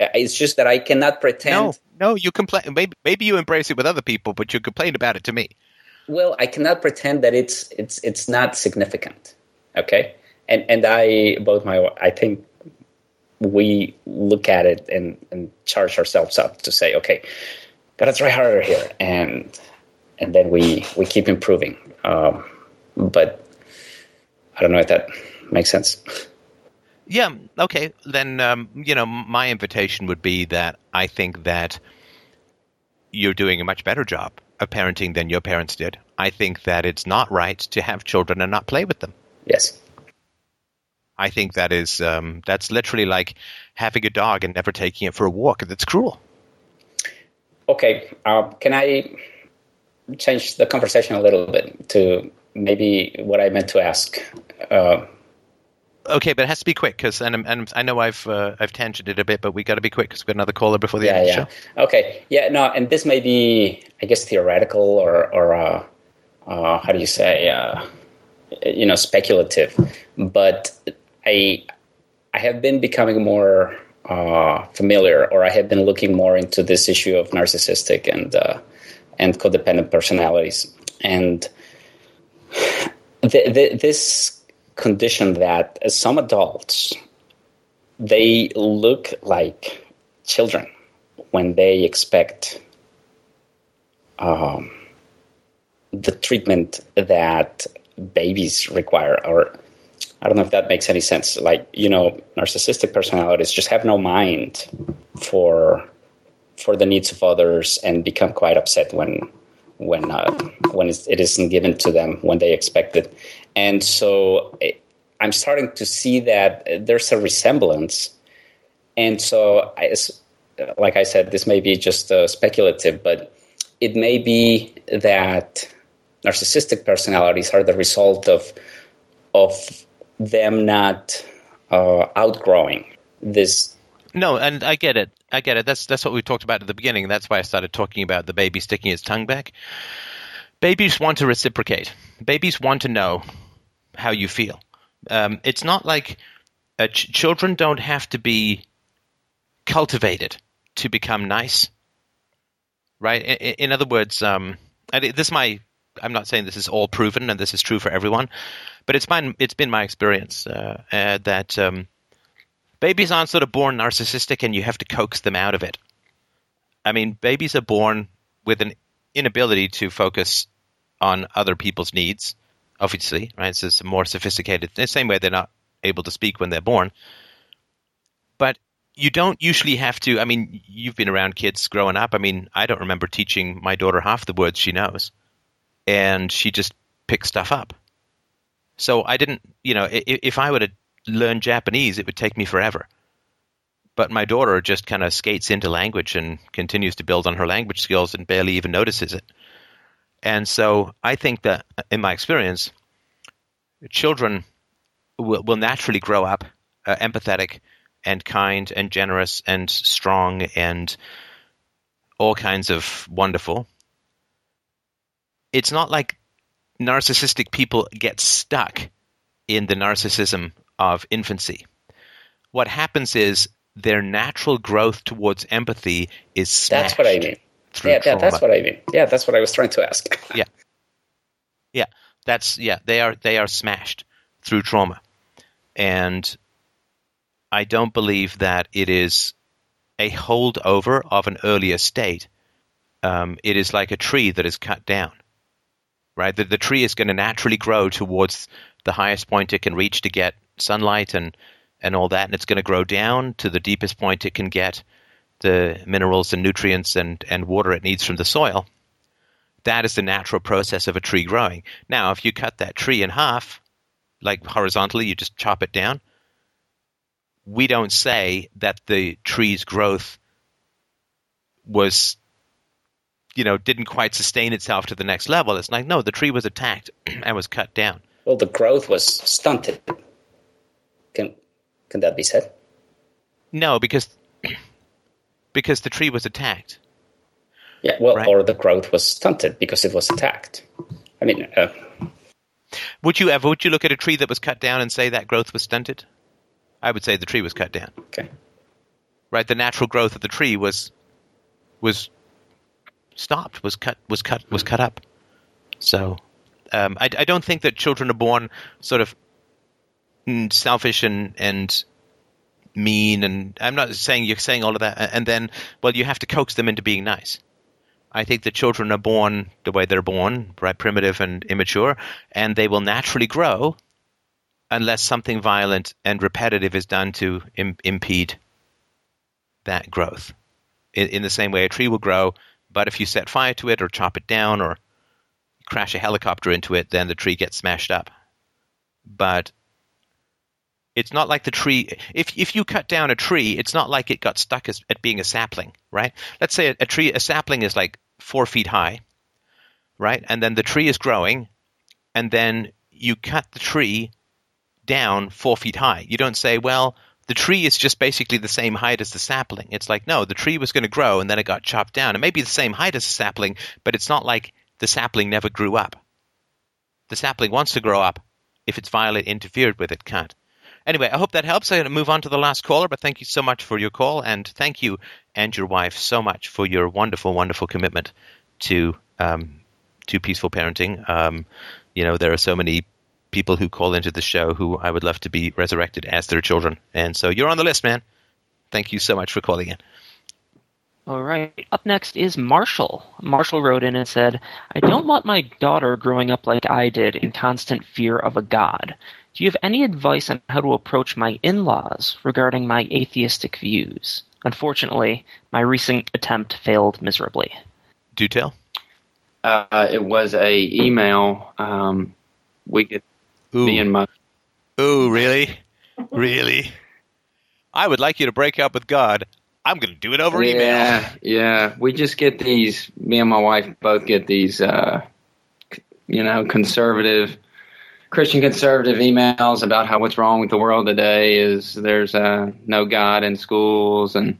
It's just that I cannot pretend. no, no, you complain maybe maybe you embrace it with other people, but you complain about it to me. Well, I cannot pretend that it's it's it's not significant. Okay, and and I both my I think we look at it and and charge ourselves up to say, okay, gotta try harder here, and and then we we keep improving. Um, but I don't know if that makes sense. Yeah, okay. Then um, you know, my invitation would be that I think that you're doing a much better job of parenting than your parents did. I think that it's not right to have children and not play with them. Yes. I think that is um, that's literally like having a dog and never taking it for a walk. That's cruel. Okay. Um, can I change the conversation a little bit to maybe what I meant to ask uh, Okay, but it has to be quick because, and, and I know I've uh, I've tangented a bit, but we got to be quick because we've got another caller before the yeah, end of the yeah. show. Okay, yeah, no, and this may be, I guess, theoretical or or uh, uh, how do you say, uh, you know, speculative, but I I have been becoming more uh, familiar, or I have been looking more into this issue of narcissistic and uh, and codependent personalities, and th- th- this condition that some adults they look like children when they expect um, the treatment that babies require or i don't know if that makes any sense. Like you know narcissistic personalities just have no mind for for the needs of others and become quite upset when when uh, when it isn't given to them when they expect it and so I'm starting to see that there's a resemblance. And so, I, like I said, this may be just uh, speculative, but it may be that narcissistic personalities are the result of of them not uh, outgrowing this. No, and I get it. I get it. That's that's what we talked about at the beginning. That's why I started talking about the baby sticking his tongue back. Babies want to reciprocate. Babies want to know how you feel. Um, it's not like uh, ch- children don't have to be cultivated to become nice, right? In, in other words, um, this my I'm not saying this is all proven and this is true for everyone, but it's been it's been my experience uh, uh, that um, babies aren't sort of born narcissistic and you have to coax them out of it. I mean, babies are born with an inability to focus on other people's needs obviously, right? So it's more sophisticated. The same way, they're not able to speak when they're born. But you don't usually have to. I mean, you've been around kids growing up. I mean, I don't remember teaching my daughter half the words she knows, and she just picks stuff up. So I didn't, you know, if I were to learn Japanese, it would take me forever. But my daughter just kind of skates into language and continues to build on her language skills and barely even notices it. And so I think that, in my experience, children will, will naturally grow up uh, empathetic and kind and generous and strong and all kinds of wonderful. It's not like narcissistic people get stuck in the narcissism of infancy. What happens is their natural growth towards empathy is smashed. That's what I mean yeah, that's what I mean. Yeah, that's what I was trying to ask. yeah, yeah, that's yeah. They are they are smashed through trauma, and I don't believe that it is a holdover of an earlier state. Um, it is like a tree that is cut down, right? The, the tree is going to naturally grow towards the highest point it can reach to get sunlight and and all that, and it's going to grow down to the deepest point it can get the minerals and nutrients and, and water it needs from the soil. That is the natural process of a tree growing. Now, if you cut that tree in half, like horizontally, you just chop it down, we don't say that the tree's growth was, you know, didn't quite sustain itself to the next level. It's like, no, the tree was attacked and was cut down. Well, the growth was stunted. Can, can that be said? No, because because the tree was attacked. Yeah, well, Right. or the growth was stunted because it was attacked. I mean, uh, Would you ever would you look at a tree that was cut down and say that growth was stunted? I would say the tree was cut down. okay. Right, the natural growth of the tree was was stopped, was cut, was cut, was cut up. So, um, I, I don't think that children are born sort of selfish and and mean. And I'm not saying you're saying all of that. And then, well, you have to coax them into being nice. I think that children are born the way they're born, right, primitive and immature, and they will naturally grow unless something violent and repetitive is done to Im- impede that growth. In, in the same way, a tree will grow, but if you set fire to it or chop it down or crash a helicopter into it, then the tree gets smashed up. But it's not like the tree. If if you cut down a tree, it's not like it got stuck as, at being a sapling, right? Let's say a, a tree, a sapling is like four feet high, right? And then the tree is growing, and then you cut the tree down four feet high. You don't say, well, the tree is just basically the same height as the sapling. It's like, no, the tree was going to grow and then it got chopped down. It may be the same height as the sapling, but it's not like the sapling never grew up. The sapling wants to grow up. If its violet interfered with it, can't. Anyway, I hope that helps. I'm going to move on to the last caller, but thank you so much for your call, and thank you and your wife so much for your wonderful, wonderful commitment to um, to peaceful parenting. Um, you know, there are so many people who call into the show who I would love to be resurrected as their children, and so you're on the list, man. Thank you so much for calling in. All right. Up next is Marshall. Marshall wrote in and said, I don't want my daughter growing up like I did in constant fear of a God. Do you have any advice on how to approach my in laws regarding my atheistic views? Unfortunately, my recent attempt failed miserably. Do tell. Uh, it was a email. Um, we get Ooh. me and my Ooh, really? really? I would like you to break up with God. I'm going to do it over email. yeah yeah. We just get these. Me and my wife both get these. Uh, you know, conservative. Christian conservative emails about how what's wrong with the world today is there's uh, no God in schools and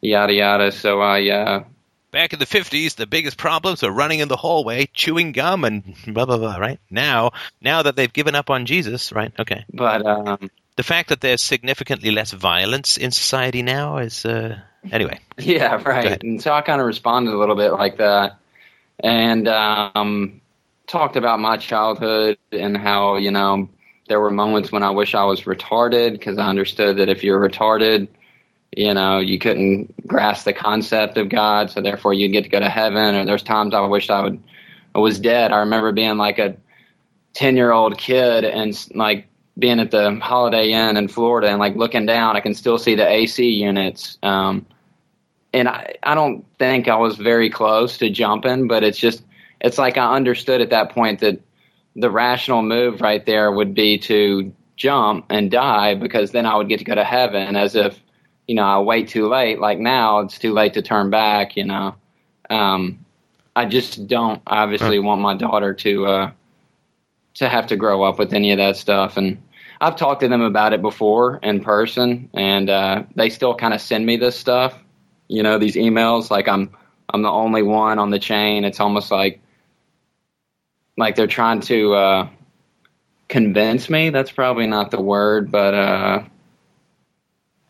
yada yada. So I uh, Back in the 50s, the biggest problems were running in the hallway, chewing gum, and blah, blah, blah, right? Now, now that they've given up on Jesus, right? Okay. but um, The fact that there's significantly less violence in society now is, uh, anyway. Yeah, right. And so I kind of responded a little bit like that, and um, talked about my childhood and how you know there were moments when I wish I was retarded because I understood that if you're retarded, you know you couldn't grasp the concept of God, so therefore you'd get to go to heaven. Or there's times I wished I would I was dead. I remember being like a ten year old kid and like being at the Holiday Inn in Florida and like looking down, I can still see the AC units. Um, and I, I don't think I was very close to jumping, but it's just it's like I understood at that point that the rational move right there would be to jump and die because then I would get to go to heaven as if you know I wait too late. Like now it's too late to turn back you know. Um, I just don't obviously want my daughter to uh, to have to grow up with any of that stuff. And I've talked to them about it before in person and uh, they still kind of send me this stuff you know these emails. Like i'm i'm the only one on the chain. It's almost like like they're trying to uh convince me. That's probably not the word but uh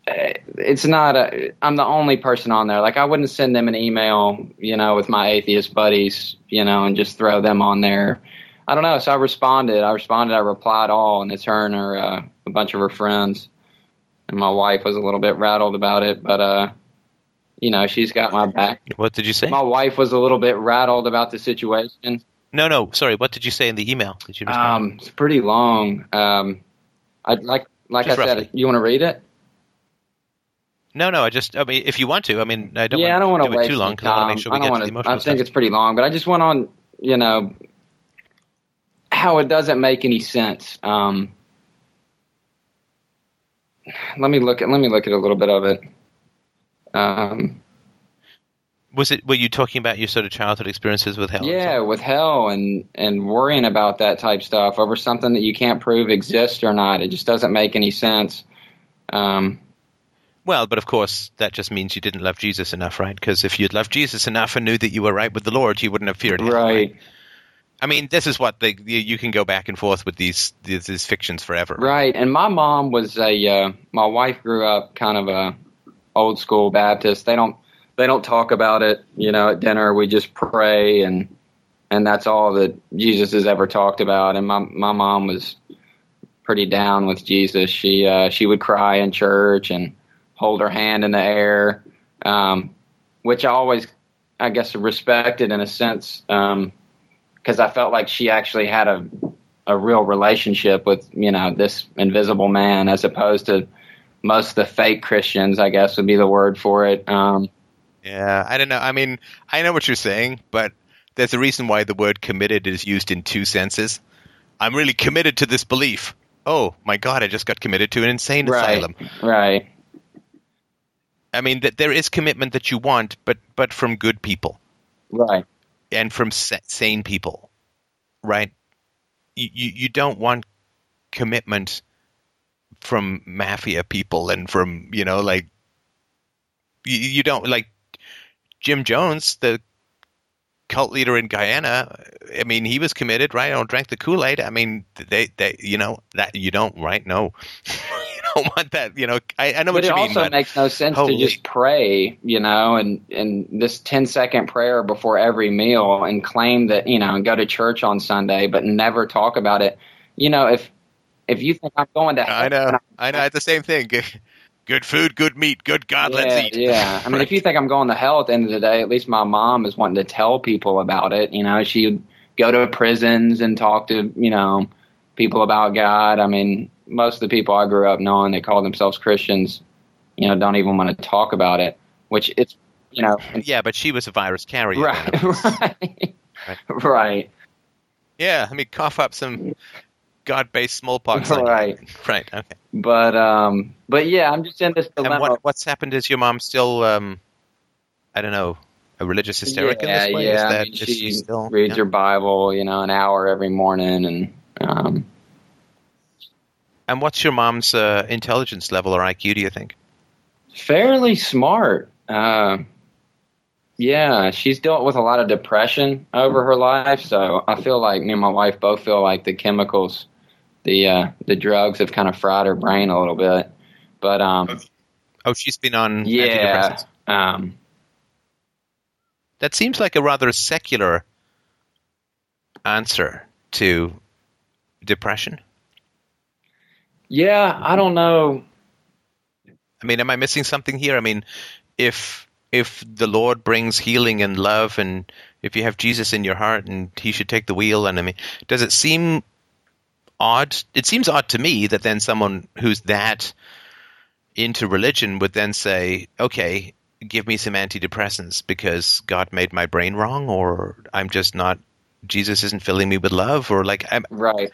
it's not i'm the only person on there. Like i wouldn't send them an email you know with my atheist buddies you know and just throw them on there. I don't know. So i responded. I responded. I replied all and it's her and her uh, a bunch of her friends. And my wife was a little bit rattled about it but uh you know she's got my back. What did you say? my wife was a little bit rattled about the situation. No, no, sorry. What did you say in the email? Did you respond? Um, it's pretty long. Um, I'd like, like Just I said, you want to read it? no, no. I just, I mean, if you want to, I mean, I don't yeah, I don't want to do it too long because I want to make sure we I get don't to the wanna- emotional I think stuff. it's pretty long, but I just went on, you know, how it doesn't make any sense. Um, let me look at let me look at a little bit of it. Um, Was it? Were you talking about your sort of childhood experiences with hell? yeah, with hell and and worrying about that type stuff over something that you can't prove exists or not. It just doesn't make any sense. Um, Well, but of course, that just means you didn't love Jesus enough, right? Because if you'd loved Jesus enough and knew that you were right with the Lord, you wouldn't have feared hell. right, I mean, this is what you, you can go back and forth with these these, these fictions forever. right. And my mom was a. Uh, my wife grew up kind of a old school Baptist. They don't they don't talk about it. You know, at dinner we just pray and and that's all that Jesus has ever talked about. And my my mom was pretty down with Jesus. She uh, she would cry in church and hold her hand in the air, um, which I always, I guess, respected in a sense, because I felt like she actually had a a real relationship with you know this invisible man, as opposed to most of the fake Christians. I guess would be the word for it. Um, Yeah, I don't know. I mean, I know what you're saying, but there's a reason why the word committed is used in two senses. I'm really committed to this belief. Oh my God, I just got committed to an insane right, asylum. right, I mean, that there is commitment that you want, but but from good people right, and from sa- sane people, right? You, you you don't want commitment from mafia people and from you know like you, you don't like Jim Jones, the cult leader in Guyana. I mean, he was committed, right? Or drank the Kool Aid. I mean, they, they, you know, that you don't, right? No, you don't want that. You know, I, I know but what you it mean. also but makes no sense holy- to just pray, you know, and and this 10 second prayer before every meal and claim that, you know, and go to church on Sunday but never talk about it. You know, if if you think I'm going to I know, I know. It's the same thing. Good food, good meat, good God, yeah, let's eat. Yeah, I mean, if you think I'm going to hell at the end of the day, at least my mom is wanting to tell people about it. You know, she would go to prisons and talk to you know people about God. I mean, most of the people I grew up knowing, they call themselves Christians. You know, don't even want to talk about it. Which it's you know, Yeah, but she was a virus carrier. right, right, Right. right, Yeah, I mean, cough up some God-based smallpox. right. Right. Okay. But um, but yeah, I'm just in this dilemma. And what, what's happened is your mom still, um, I don't know, a religious hysteric yeah, in this way. Yeah, I that mean, she, she still reads yeah? her Bible, you know, an hour every morning, and um, And what's your mom's uh, intelligence level or IQ? Do you think? fairly smart. Uh, yeah, she's dealt with a lot of depression over her life, so I feel like me and my wife both feel like the chemicals, the uh, the drugs have kind of fried her brain a little bit. But um, Oh, she's been on yeah, antidepressants. um, That seems like a rather secular answer to depression. yeah, I don't know. I mean, am I missing something here? I mean, if if the Lord brings healing and love, and if you have Jesus in your heart, and He should take the wheel, and I mean, does it seem odd? It seems odd to me that then someone who's that into religion would then say, "Okay, give me some antidepressants because God made my brain wrong, or I'm just not." Jesus isn't filling me with love, or like I'm. Right.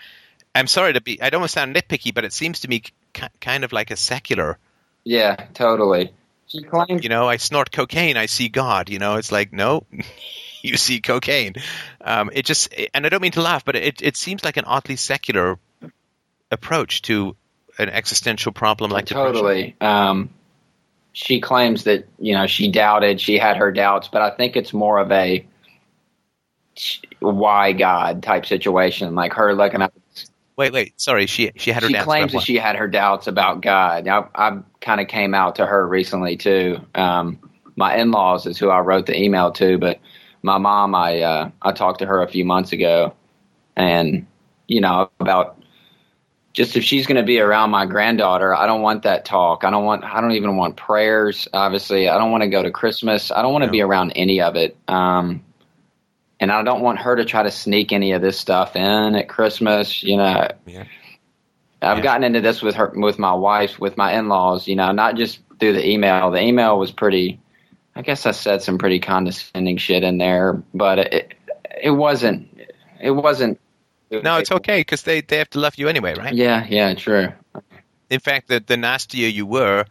I'm sorry to be. I don't want to sound nitpicky, but it seems to me ki- kind of like a secular Yeah, totally. She claims you know, I snort cocaine, I see God. You know, it's like no, you see cocaine. Um, it just, and I don't mean to laugh, but it it seems like an oddly secular approach to an existential problem like depression. totally. Um, she claims that you know she doubted, she had her doubts, but I think it's more of a why God type situation, like her looking up. Wait, wait, sorry, she she had her She doubts claims that she had her doubts about God. I, I kind of came out to her recently too. Um, my in-laws is who I wrote the email to, but my mom, I uh, I talked to her a few months ago, and you know about just if she's going to be around my granddaughter, I don't want that talk. I don't want. I don't even want prayers. Obviously, I don't want to go to Christmas. I don't want to No. be around any of it. Um, and I don't want her to try to sneak any of this stuff in at Christmas. You know, Yeah. I've Yeah. gotten into this with her, with my wife, with my in-laws. You know, not just through the email. The email was pretty. I guess I said some pretty condescending shit in there, but it it wasn't. It wasn't. No, it's okay because they they have to love you anyway, right? Yeah, yeah, true. In fact, the the nastier you were,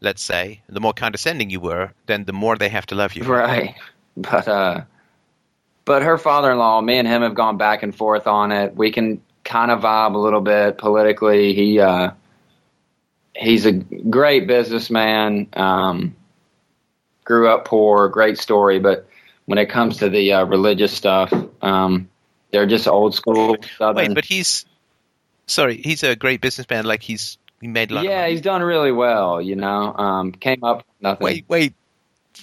let's say, the more condescending you were, then the more they have to love you. Right. But uh but her father in law, me and him have gone back and forth on it. We can kind of vibe a little bit politically. He uh he's a great businessman. Um grew up poor, great story, but when it comes to the uh, religious stuff, um they're just old school southern. Wait, but he's sorry, he's a great businessman. Like he's he made a lot. yeah, he's done really well, you know. Um came up with nothing. Wait, wait.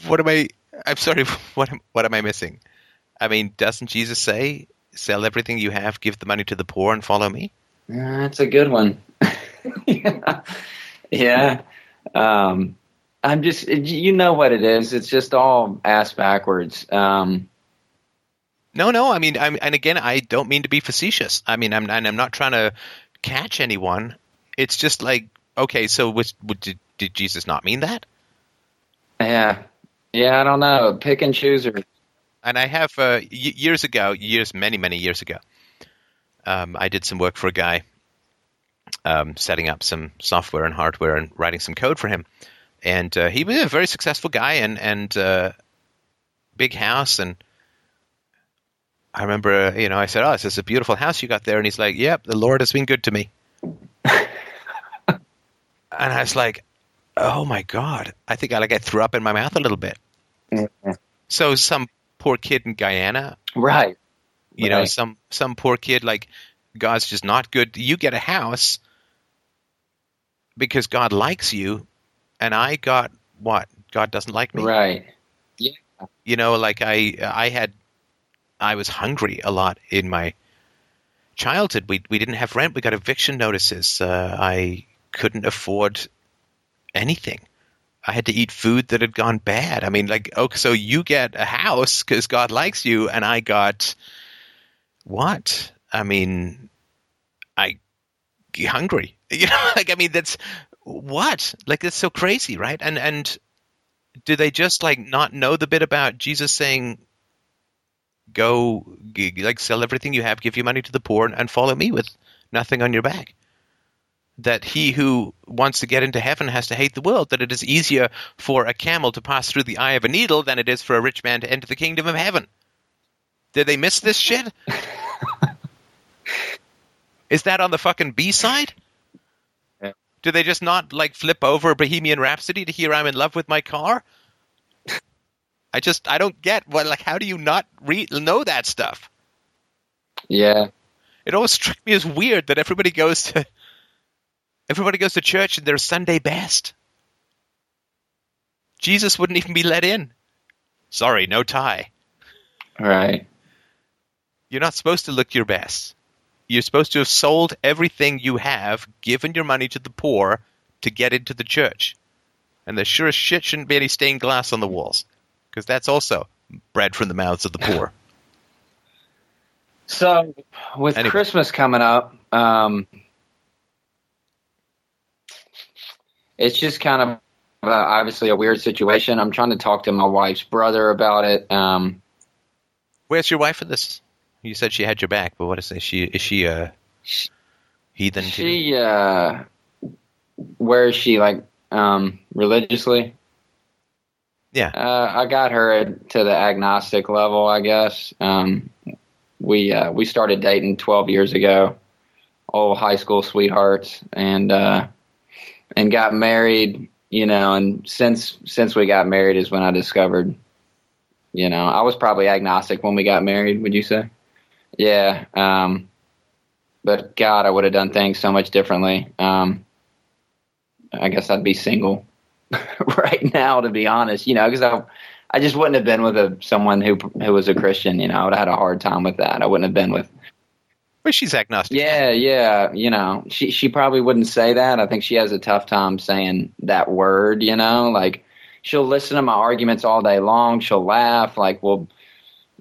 What am I? I'm sorry. What am, what am I missing? I mean, doesn't Jesus say, "Sell everything you have, give the money to the poor, and follow me"? That's a good one. yeah. yeah. Um, I'm just, you know what it is. It's just all ass backwards. Um, No, no. I mean, I'm, and again, I don't mean to be facetious. I mean, I'm and I'm not trying to catch anyone. It's just like, okay, so was, did, did Jesus not mean that? yeah. Yeah, I don't know. Pick and choose or And I have uh, y- years ago, years, many, many years ago, um, I did some work for a guy, um, setting up some software and hardware and writing some code for him. And uh, he was a very successful guy and and uh, big house. And I remember, uh, you know, I said, "Oh, this is a beautiful house you got there." And he's like, "Yep, the Lord has been good to me." and I was like, "Oh my god!" I think I like I threw up in my mouth a little bit. Mm-hmm. So some poor kid in Guyana, Right. you know, some some poor kid like God's just not good. You get a house because God likes you, and I got what God doesn't like me. Right. Yeah. You know, like I I had I was hungry a lot in my childhood. We we didn't have rent. We got eviction notices. Uh, I couldn't afford anything. I had to eat food that had gone bad. I mean, like, okay, so you get a house because God likes you, and I got what? I mean, I hungry. You know, like I mean, that's what? Like that's so crazy, right? And and do they just like not know the bit about Jesus saying, "Go, like, sell everything you have, give your money to the poor, and, and follow me with nothing on your back"? That he who wants to get into heaven has to hate the world. That it is easier for a camel to pass through the eye of a needle than it is for a rich man to enter the kingdom of heaven. Did they miss this shit? is that on the fucking B side? Do they just not like flip over Bohemian Rhapsody to hear I'm in love with my car? I just I don't get what like how do you not read know that stuff? Yeah. It always struck me as weird that everybody goes to everybody goes to church in their Sunday best. Jesus wouldn't even be let in. Sorry, no tie. Right. You're not supposed to look your best. You're supposed to have sold everything you have, given your money to the poor to get into the church. And there sure as shit shouldn't be any stained glass on the walls. Because that's also bread from the mouths of the poor. So with Anyway. Christmas coming up, um, it's just kind of uh, obviously a weird situation. I'm trying to talk to my wife's brother about it. Um, Where's your wife in this? You said she had your back, but what is is she? Is she a She- heathen? too? she, uh, where is she like um, religiously? Yeah. Uh, I got her to the agnostic level, I guess. Um, we uh, we started dating 12 years ago, old high school sweethearts, and uh, and got married. You know, and since since we got married is when I discovered. You know, I was probably agnostic when we got married. Would you say? Yeah. Um, but God, I would have done things so much differently. Um, I guess I'd be single right now, to be honest. You know, because I, I just wouldn't have been with a someone who who was a Christian. You know, I would have had a hard time with that. I wouldn't have been with. Well, she's agnostic. Yeah, yeah. You know, she she probably wouldn't say that. I think she has a tough time saying that word. You know, like she'll listen to my arguments all day long. She'll laugh. Like we'll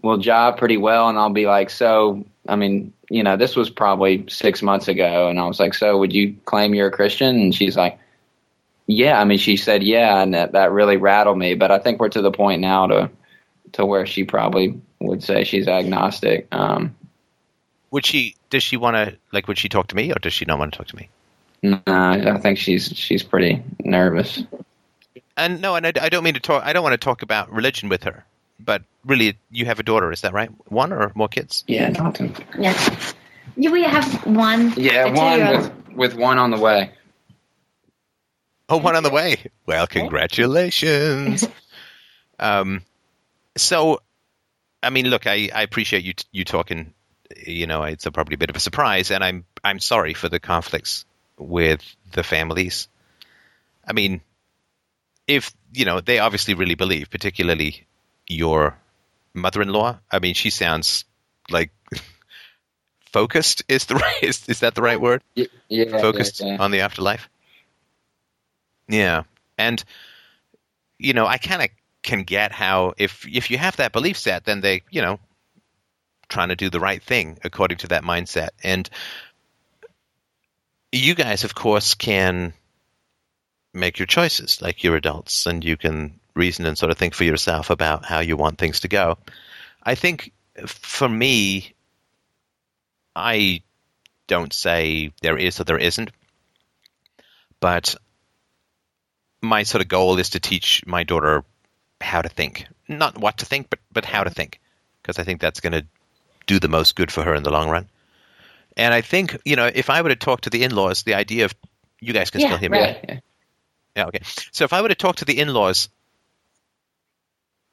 we'll jive pretty well, and I'll be like, so. I mean, you know, this was probably six months ago, and I was like, so would you claim you're a Christian? And she's like. Yeah, I mean, she said yeah, and that, that really rattled me. But I think we're to the point now to to where she probably would say she's agnostic. Um, Would she? Does she want to? Like, would she talk to me, or does she not want to talk to me? no, I think she's she's pretty nervous. And no, and I, I don't mean to talk. I don't want to talk about religion with her. But really, you have a daughter, is that right? One or more kids? Yeah, Dalton. Yes. Yeah, we have one. Yeah, one with with one on the way. Oh, one on the way. Well, congratulations. um, so, I mean, look, I, I appreciate you you talking. You know, it's a, probably a bit of a surprise, and I'm I'm sorry for the conflicts with the families. I mean, if you know, they obviously really believe, particularly your mother-in-law. I mean, she sounds like focused. Is the right? Is, is that the right word? Yeah, focused yeah, yeah. on the afterlife. Yeah, and you know, I kind of can get how if if you have that belief set, then they, you know, trying to do the right thing according to that mindset. And you guys, of course, can make your choices like you're adults, and you can reason and sort of think for yourself about how you want things to go. I think for me, I don't say there is or there isn't, but my sort of goal is to teach my daughter how to think, not what to think, but but how to think, because I think that's going to do the most good for her in the long run. And I think you know, if I were to talk to the in-laws, the idea of You guys can Yeah, still hear me. right. Yeah. Yeah, okay. So if I were to talk to the in-laws,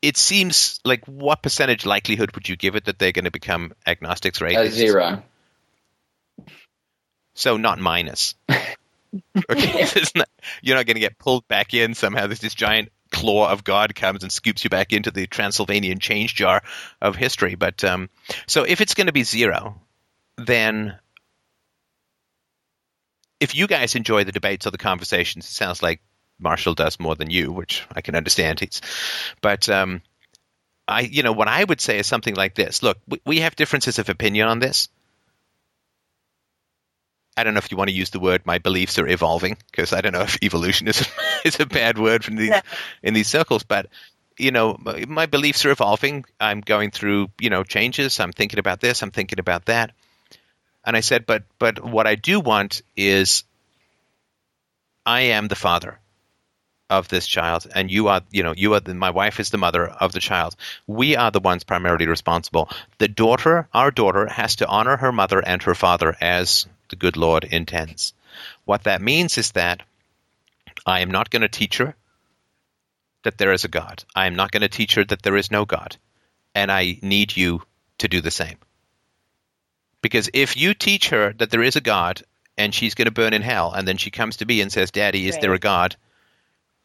it seems like what percentage likelihood would you give it that they're going to become agnostics or A atheists? zero. So not minus. okay, not- you're not going to get pulled back in somehow. There's this giant claw of God comes and scoops you back into the Transylvanian change jar of history. But um, so if it's going to be zero, then if you guys enjoy the debates or the conversations, it sounds like Marshall does more than you, which I can understand. He's, but um, I, you know, what I would say is something like this: Look, we, we have differences of opinion on this. I don't know if you want to use the word "my beliefs are evolving" because I don't know if evolution is is a bad word from these No. in these circles, but you know, my, my beliefs are evolving. I'm going through you know changes. I'm thinking about this. I'm thinking about that. And I said, but but what I do want is, I am the father of this child, and you are you know you are the, my wife is the mother of the child. We are the ones primarily responsible. The daughter, our daughter, has to honor her mother and her father as the good Lord intends. What that means is that I am not going to teach her that there is a God. I am not going to teach her that there is no God. And I need you to do the same. Because if you teach her that there is a God and she's going to burn in hell, and then she comes to me and says, Daddy, is there a God?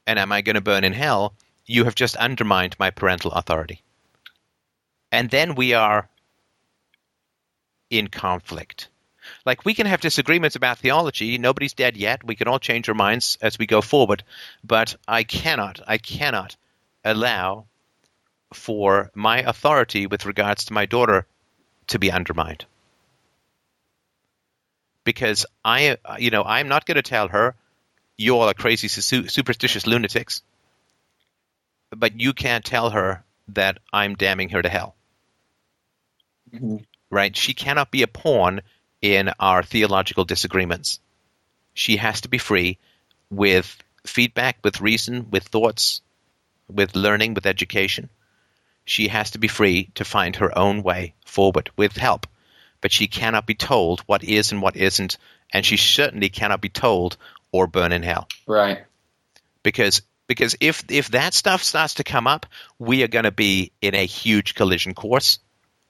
And am I going to burn in hell? You have just undermined my parental authority. And then we are in conflict. Like we can have disagreements about theology. Nobody's dead yet. We can all change our minds as we go forward. But I cannot, I cannot allow for my authority with regards to my daughter to be undermined. Because I, you know, I'm not going to tell her you all are crazy su- superstitious lunatics, but you can't tell her that I'm damning her to hell. Mm-hmm. Right? She cannot be a pawn in our theological disagreements. She has to be free with feedback, with reason, with thoughts, with learning, with education. She has to be free to find her own way forward with help. But she cannot be told what is and what isn't, and she certainly cannot be told or burn in hell. Right. Because because if if that stuff starts to come up, we are going to be in a huge collision course,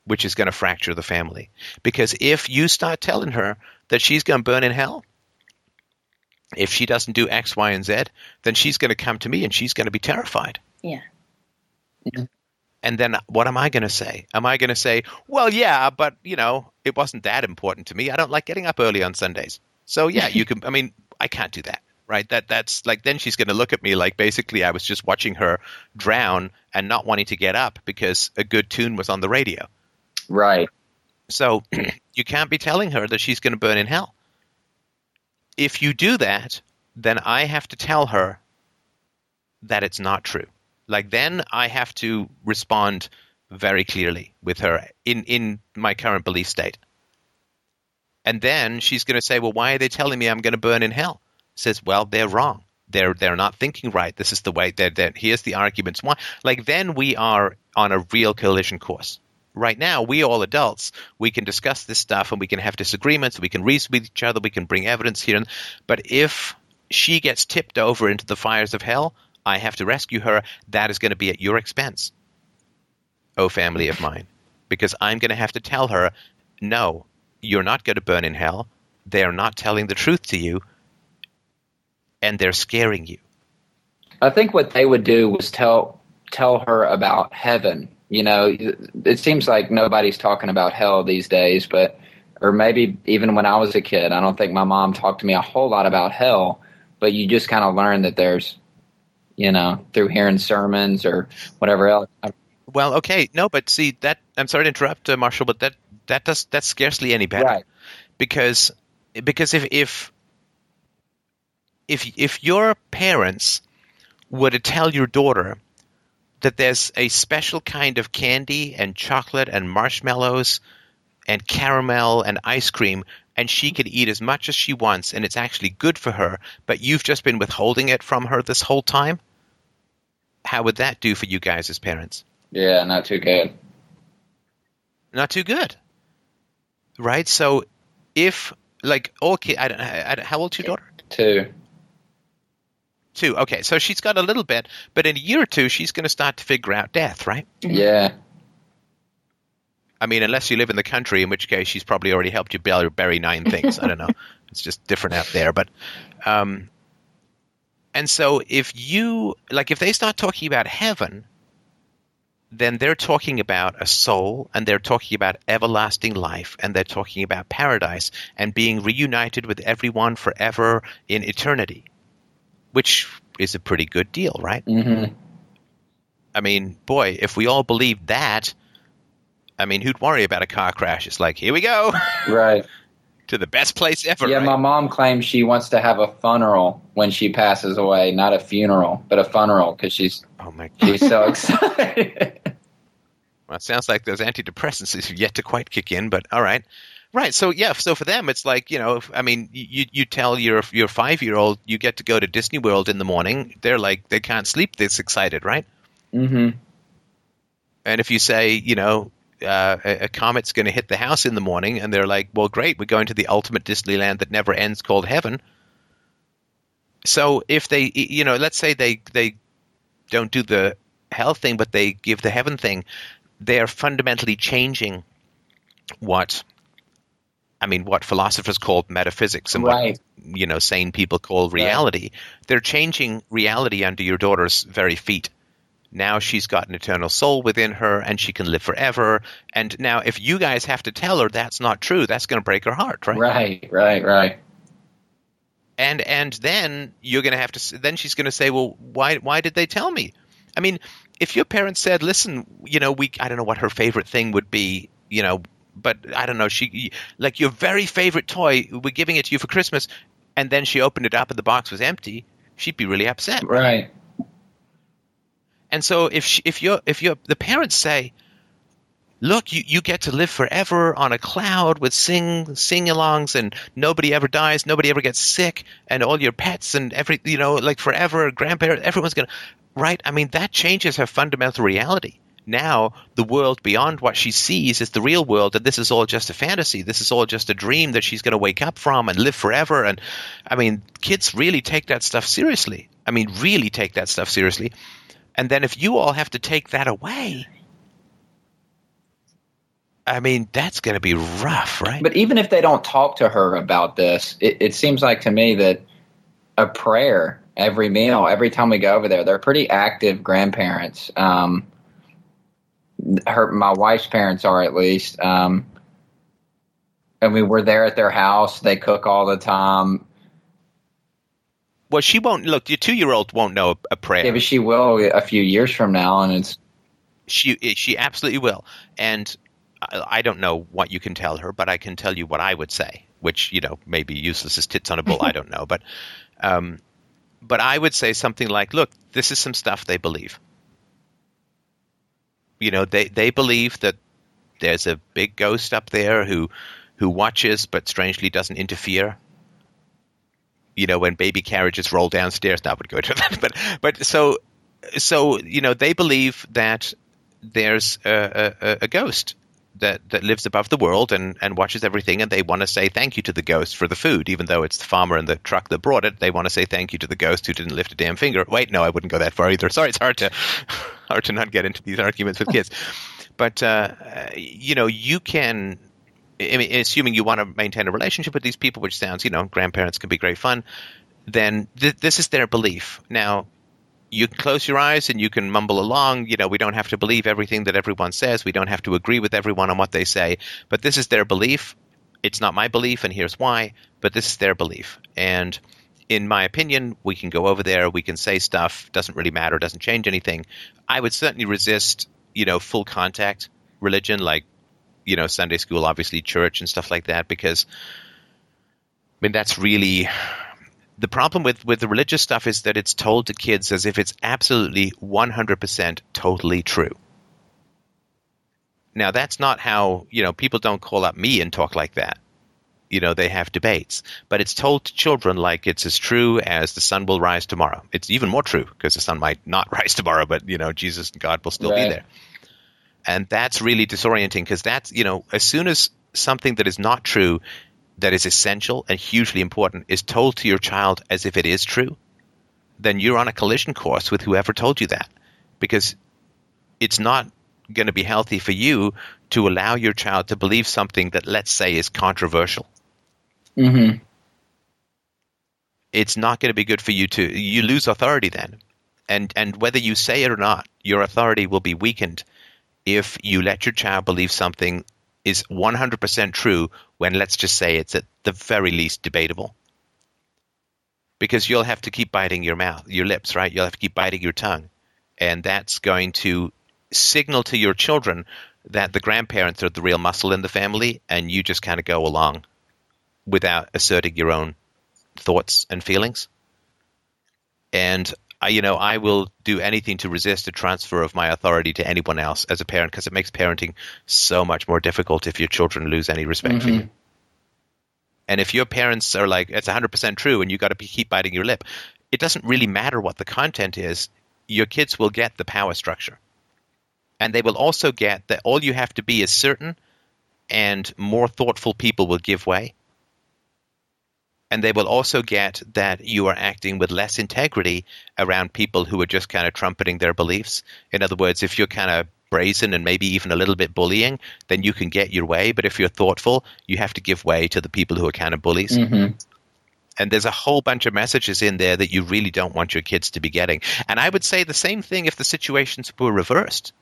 which is going to fracture the family. Because if you start telling her that she's going to burn in hell, if she doesn't do X, Y, and Z, then she's going to come to me and she's going to be terrified. Yeah. And then what am I going to say? Am I going to say, well, yeah, but, you know, it wasn't that important to me. I don't like getting up early on Sundays. So, yeah, you can, I mean, I can't do that, right? That That's like, then she's going to look at me like basically I was just watching her drown and not wanting to get up because a good tune was on the radio. Right. So you can't be telling her that she's going to burn in hell. If you do that, then I have to tell her that it's not true. Like then I have to respond very clearly with her in, in my current belief state. And then she's going to say, "Well, why are they telling me I'm going to burn in hell?" Says, "Well, they're wrong. They're they're not thinking right. This is the way. That that here's the arguments. Why? Like then we are on a real collision course right now, we all adults, we can discuss this stuff and we can have disagreements, we can reason with each other, we can bring evidence here. But if she gets tipped over into the fires of hell, I have to rescue her. That is going to be at your expense, oh family of mine, because I'm going to have to tell her, no, you're not going to burn in hell. They're not telling the truth to you, and they're scaring you. I think what they would do was tell tell her about heaven. You know, it seems like nobody's talking about hell these days, but or maybe even when I was a kid, I don't think my mom talked to me a whole lot about hell, but you just kind of learn that there's you know, through hearing sermons or whatever else. Well, okay, no, but see that I'm sorry to interrupt, uh, Marshall, but that that does that's scarcely any better Right. because because if if if if your parents were to tell your daughter that there's a special kind of candy and chocolate and marshmallows and caramel and ice cream and she can eat as much as she wants and it's actually good for her but you've just been withholding it from her this whole time how would that do for you guys as parents Yeah, not too good. not too good right so if like okay, I don't, I don't how old's your daughter Two. Two. Okay, so she's got a little bit, but in a year or two, she's going to start to figure out death, right? Yeah. I mean, unless you live in the country, in which case she's probably already helped you bury, bury nine things. I don't know. It's just different out there. But, um, and so if you, like, if they start talking about heaven, then they're talking about a soul and they're talking about everlasting life and they're talking about paradise and being reunited with everyone forever in eternity, which is a pretty good deal, right? Mm-hmm. I mean, boy, if we all believed that, I mean, who'd worry about a car crash? It's like, here we go Right. To the best place ever. Yeah, right? my mom claims she wants to have a funeral when she passes away, not a funeral, but a funeral because she's oh my god. she's so excited. Well, it sounds like those antidepressants have yet to quite kick in, but all right. Right. So yeah. So for them, it's like you know. I mean, you you tell your your five year old you get to go to Disney World in the morning. They're like they can't sleep. This excited, right? mm-hmm. And if you say you know uh, a, comet's going to hit the house in the morning, and they're like, well, great, we're going to the ultimate Disneyland that never ends, called heaven. So if they you know, let's say they they don't do the hell thing, but they give the heaven thing, they are fundamentally changing what I mean, what philosophers call metaphysics and Right. what you know sane people call reality. They're changing reality under your daughter's very feet. Now she's got an eternal soul within her, and she can live forever. And now, if you guys have to tell her that's not true, that's going to break her heart, right? Right, right, right. and and then you're going to have to then she's going to say well why why did they tell me i mean if your parents said listen you know we i don't know what her favorite thing would be you know but i don't know she like your very favorite toy we're giving it to you for christmas and then she opened it up and the box was empty she'd be really upset Right. And so if she, if you if you the parents say, "Look, you, you get to live forever on a cloud with sing sing-alongs, and nobody ever dies, nobody ever gets sick, and all your pets and every you know like forever, grandparents, everyone's gonna right." I mean, that changes her fundamental reality. Now, the world beyond what she sees is the real world, and this is all just a fantasy. This is all just a dream that she's going to wake up from and live forever. And I mean, kids really take that stuff seriously. I mean, really take that stuff seriously. And then if you all have to take that away, I mean, that's going to be rough, right? But even if they don't talk to her about this, it, it seems like to me that a prayer every meal, every time we go over there, they're pretty active grandparents. Um, her, my wife's parents are at least. Um, I mean, we're there at their house. They cook all the time. Well, she won't look. Your two-year-old won't know a, prayer. Maybe she will a few years from now, and it's she she absolutely will. And I, I don't know what you can tell her, but I can tell you what I would say, which you know may be useless as tits on a bull. I don't know, but um, but I would say something like, "Look, this is some stuff they believe. You know, they they believe that there's a big ghost up there who who watches but strangely doesn't interfere." You know, when baby carriages roll downstairs, now I would go to that, but but so so you know they believe that there's a, a, a ghost that, that lives above the world and, and watches everything, and they want to say thank you to the ghost for the food, even though it's the farmer and the truck that brought it. They want to say thank you to the ghost who didn't lift a damn finger. Wait, no, I wouldn't go that far either. Sorry, it's hard to hard to not get into these arguments with kids, but uh, you know you can. I mean, assuming you want to maintain a relationship with these people, which sounds, you know, grandparents can be great fun, then th- this is their belief. Now, you can close your eyes and you can mumble along. You know, we don't have to believe everything that everyone says. We don't have to agree with everyone on what they say. But this is their belief. It's not my belief, and here's why. But this is their belief. And in my opinion, we can go over there. We can say stuff. Doesn't really matter. Doesn't change anything. I would certainly resist, you know, full contact religion like, you know, Sunday school, obviously church and stuff like that, because I mean that's really the problem with, with the religious stuff is that it's told to kids as if it's absolutely 100% totally true. Now, that's not how, you know, people don't call up me and talk like that. You know, they have debates. But it's told to children like it's as true as the sun will rise tomorrow. It's even more true because the sun might not rise tomorrow, but, you know, Jesus and God will still be there. And that's really disorienting because that's, you know, as soon as something that is not true that is essential and hugely important is told to your child as if it is true, then you're on a collision course with whoever told you that. Because it's not going to be healthy for you to allow your child to believe something that, let's say, is controversial. Mm-hmm. It's not going to be good for you to, you lose authority then. And, and whether you say it or not, your authority will be weakened if you let your child believe something is 100% true when let's just say it's at the very least debatable. Because you'll have to keep biting your mouth, your lips, right? You'll have to keep biting your tongue. And that's going to signal to your children that the grandparents are the real muscle in the family and you just kind of go along without asserting your own thoughts and feelings. And you know, I will do anything to resist a transfer of my authority to anyone else as a parent because it makes parenting so much more difficult if your children lose any respect for you. Mm-hmm. And if your parents are like, it's 100% true and you got to keep biting your lip, it doesn't really matter what the content is. Your kids will get the power structure. And they will also get that all you have to be is certain and more thoughtful people will give way. And they will also get that you are acting with less integrity around people who are just kind of trumpeting their beliefs. In other words, if you're kind of brazen and maybe even a little bit bullying, then you can get your way. But if you're thoughtful, you have to give way to the people who are kind of bullies. Mm-hmm. And there's a whole bunch of messages in there that you really don't want your kids to be getting. And I would say the same thing if the situations were reversed.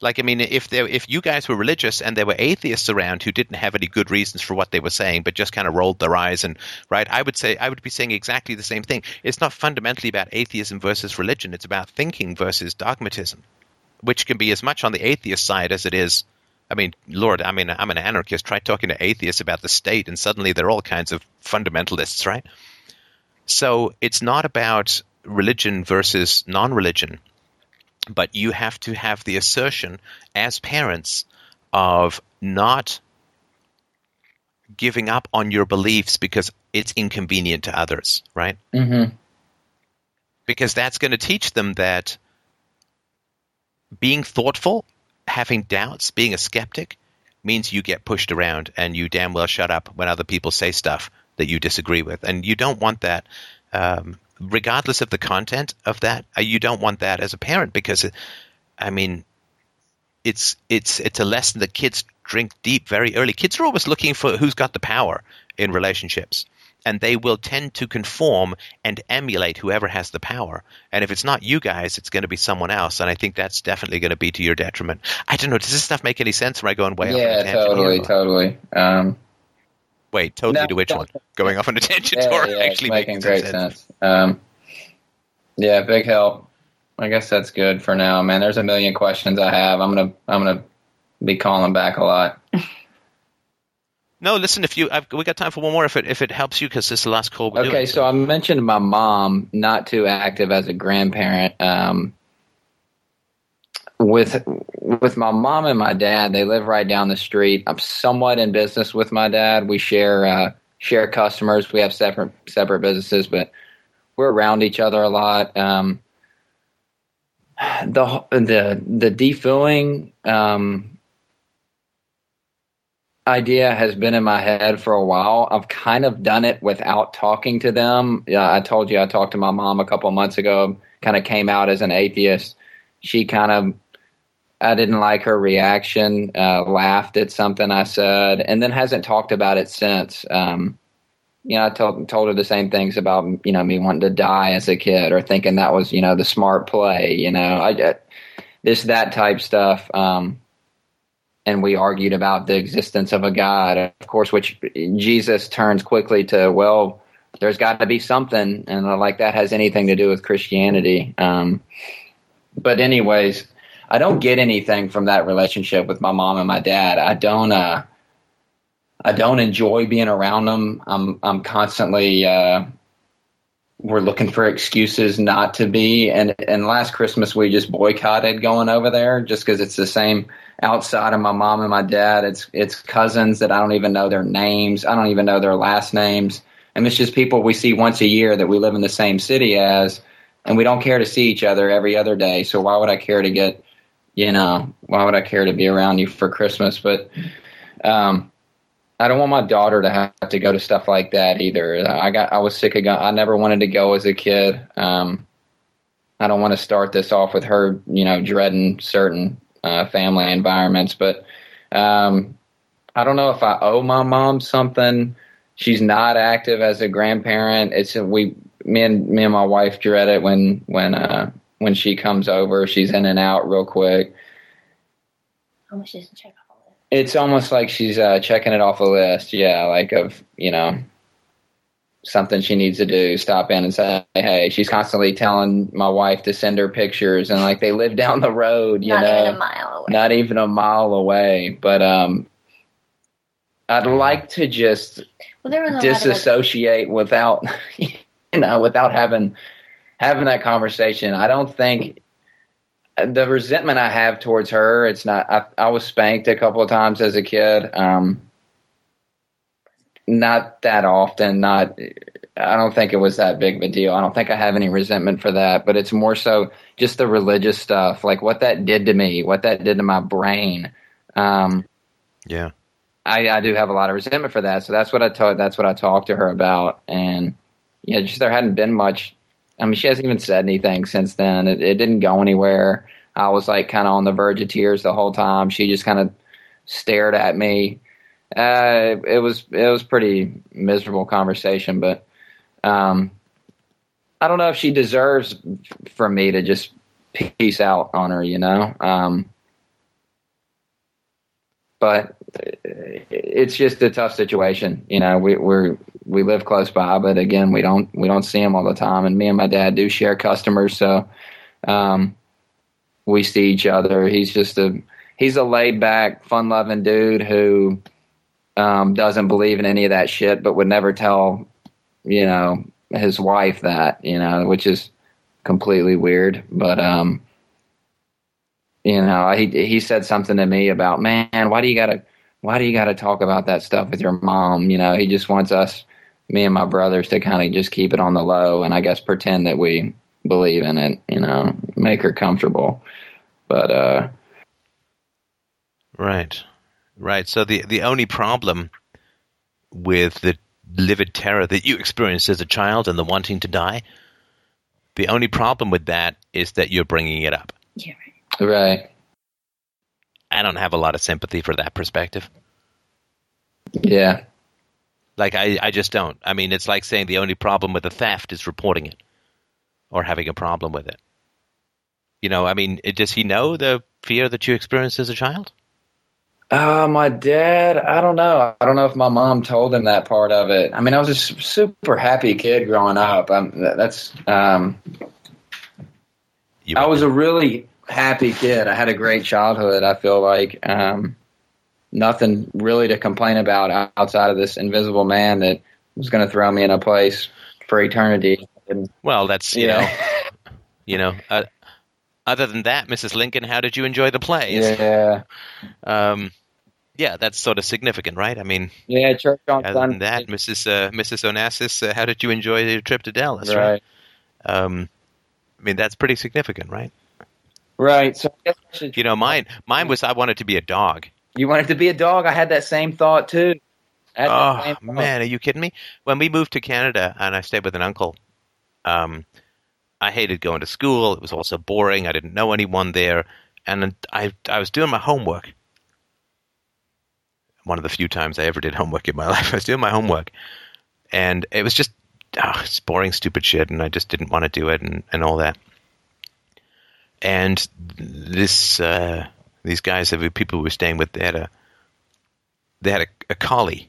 Like, I mean, if there, if you guys were religious and there were atheists around who didn't have any good reasons for what they were saying, but just kind of rolled their eyes and right, I would say I would be saying exactly the same thing. It's not fundamentally about atheism versus religion; it's about thinking versus dogmatism, which can be as much on the atheist side as it is. I mean, Lord, I mean, I'm an anarchist. Try talking to atheists about the state, and suddenly they're all kinds of fundamentalists, right? So it's not about religion versus non-religion but you have to have the assertion as parents of not giving up on your beliefs because it's inconvenient to others, right? Mm-hmm. Because that's going to teach them that being thoughtful, having doubts, being a skeptic means you get pushed around and you damn well shut up when other people say stuff that you disagree with. And you don't want that um, regardless of the content of that, uh, you don't want that as a parent because, uh, I mean, it's it's it's a lesson that kids drink deep very early. Kids are always looking for who's got the power in relationships, and they will tend to conform and emulate whoever has the power. And if it's not you guys, it's going to be someone else. And I think that's definitely going to be to your detriment. I don't know. Does this stuff make any sense? Am I going way yeah, off? Yeah, totally, totally. Um, Wait, totally no, to which no. one? Going off on a tangent yeah, or yeah, actually making making great sense? sense. Um, yeah, big help. I guess that's good for now, man. There's a million questions I have. I'm gonna I'm gonna be calling back a lot. No, listen. If you, I've, we got time for one more. If it if it helps you, because this is the last call. Okay, doing, so I mentioned my mom not too active as a grandparent. Um, with with my mom and my dad, they live right down the street. I'm somewhat in business with my dad. We share uh, share customers. We have separate separate businesses, but we're around each other a lot. Um, the the the defooing um, idea has been in my head for a while. I've kind of done it without talking to them. Yeah, I told you I talked to my mom a couple months ago. Kind of came out as an atheist. She kind of I didn't like her reaction, uh, laughed at something I said, and then hasn't talked about it since. Um, you know, I told told her the same things about you know me wanting to die as a kid or thinking that was you know the smart play. You know, I this that type stuff. Um, and we argued about the existence of a God, of course, which Jesus turns quickly to well. There's got to be something, and like that has anything to do with Christianity. Um, but anyways, I don't get anything from that relationship with my mom and my dad. I don't. Uh, I don't enjoy being around them. I'm. I'm constantly. Uh, we're looking for excuses not to be. And and last Christmas we just boycotted going over there just because it's the same outside of my mom and my dad. It's it's cousins that I don't even know their names. I don't even know their last names. And it's just people we see once a year that we live in the same city as, and we don't care to see each other every other day. So why would I care to get you know, why would I care to be around you for Christmas? But um, I don't want my daughter to have to go to stuff like that either. I got I was sick of going. I never wanted to go as a kid. Um, I don't want to start this off with her, you know, dreading certain uh, family environments. But um, I don't know if I owe my mom something. She's not active as a grandparent. It's we me and me and my wife dread it when when uh, when she comes over. She's in and out real quick. How much does check off all It's almost like she's uh, checking it off a list. Yeah, like of you know something she needs to do. Stop in and say, "Hey." She's constantly telling my wife to send her pictures, and like they live down the road. You Not know, even a mile away. not even a mile away. But um, I'd like to just well, there was a of disassociate without you know without having having that conversation i don't think the resentment i have towards her it's not i, I was spanked a couple of times as a kid um not that often not i don't think it was that big of a deal i don't think i have any resentment for that but it's more so just the religious stuff like what that did to me what that did to my brain um Yeah. I, I do have a lot of resentment for that. So that's what I told. That's what I talked to her about, and yeah, just there hadn't been much. I mean, she hasn't even said anything since then. It, it didn't go anywhere. I was like kind of on the verge of tears the whole time. She just kind of stared at me. Uh, it was it was pretty miserable conversation, but um, I don't know if she deserves for me to just peace out on her. You know. Um, but it's just a tough situation. You know, we we're we live close by, but again, we don't we don't see them all the time. And me and my dad do share customers, so um, we see each other. He's just a he's a laid back, fun loving dude who um, doesn't believe in any of that shit, but would never tell you know his wife that you know, which is completely weird. But um, you know, he he said something to me about, man, why do you gotta why do you gotta talk about that stuff with your mom? You know, he just wants us, me and my brothers, to kind of just keep it on the low and I guess pretend that we believe in it. You know, make her comfortable. But uh, Right. Right. So the the only problem with the livid terror that you experienced as a child and the wanting to die, the only problem with that is that you're bringing it up. Yeah, right. I don't have a lot of sympathy for that perspective. yeah, Like I, I just don't. I mean, it's like saying the only problem with a theft is reporting it or having a problem with it. You know, I mean, it, does he know the fear that you experienced as a child? Uh, my dad, I don't know. I don't know if my mom told him that part of it. I mean, I was a super happy kid growing up. Um, that- that's um, I was a really happy kid. I had a great childhood. I feel like um, nothing really to complain about outside of this invisible man that was going to throw me in a place for eternity. And, well, that's you Yeah. know, you know. Uh, other than that, Mrs. Lincoln, how did you enjoy the play? yeah, Um, yeah, that's sort of significant, right? I mean, yeah. Church on other than that, Mrs. Uh, Mrs. Onassis, uh, how did you enjoy your trip to Dallas? right, Um, I mean, that's pretty significant, right? Right. So I guess I should You know, mine mine was I wanted to be a dog. You wanted to be a dog? I had that same thought too. I had that Oh thought. man, are you kidding me? When we moved to Canada and I stayed with an uncle, um, I hated going to school. It was also boring. I didn't know anyone there, and I I was doing my homework. One of the few times I ever did homework in my life, I was doing my homework, and it was just oh, it's boring, stupid shit, and I just didn't want to do it, and, and all that. And this uh, these guys, the people we were staying with, they had a they had a, a collie.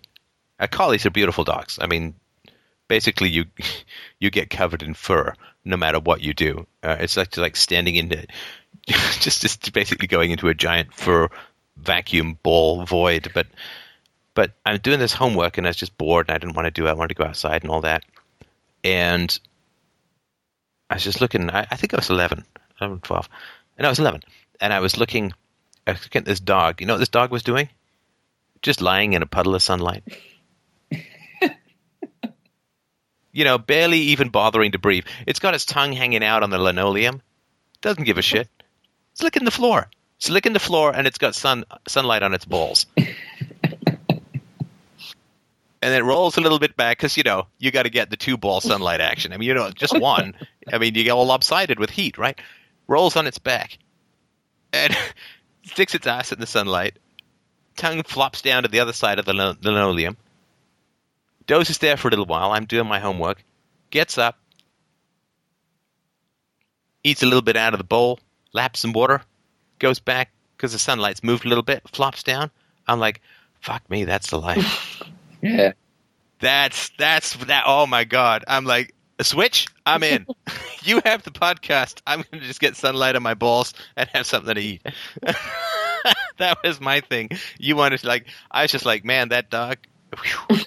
Uh, collies are beautiful dogs. I mean, basically you you get covered in fur no matter what you do. Uh, it's like like standing into just just basically going into a giant fur vacuum ball void. But but I'm doing this homework and I was just bored and I didn't want to do it. I wanted to go outside and all that. And I was just looking. I, I think I was 11, 11, 12. And I was 11. And I was looking, I was looking at this dog. You know what this dog was doing? Just lying in a puddle of sunlight. you know, barely even bothering to breathe. It's got its tongue hanging out on the linoleum. Doesn't give a shit. It's licking the floor. It's licking the floor, and it's got sun sunlight on its balls. and it rolls a little bit back because you know you got to get the two ball sunlight action. I mean, you know, just one. I mean, you get all lopsided with heat, right? Rolls on its back and sticks its ass in the sunlight. Tongue flops down to the other side of the lin- linoleum. Dozes there for a little while. I'm doing my homework. Gets up. Eats a little bit out of the bowl. Laps some water. Goes back because the sunlight's moved a little bit. Flops down. I'm like, fuck me, that's the life. Yeah. That's that's that. Oh my god! I'm like a switch. I'm in. you have the podcast. I'm gonna just get sunlight on my balls and have something to eat. that was my thing. You wanted to like. I was just like, man, that dog. whew,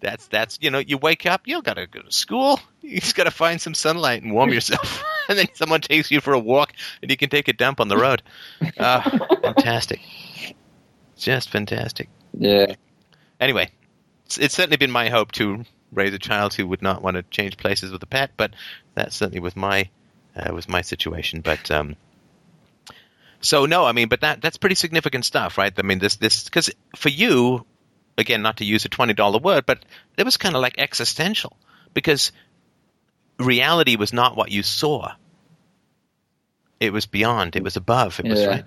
that's that's you know you wake up. You don't gotta go to school. You just gotta find some sunlight and warm yourself. and then someone takes you for a walk and you can take a dump on the road. Uh, fantastic. Just fantastic Yeah. anyway, it's, it's certainly been my hope to raise a child who would not want to change places with a pet, but that certainly was my uh, was my situation. But um, so no, I mean, but that that's pretty significant stuff, right? I mean, this this because for you, again, not to use a twenty dollar word, but it was kind of like existential because reality was not what you saw. It was beyond. It was above. It was Yeah. right.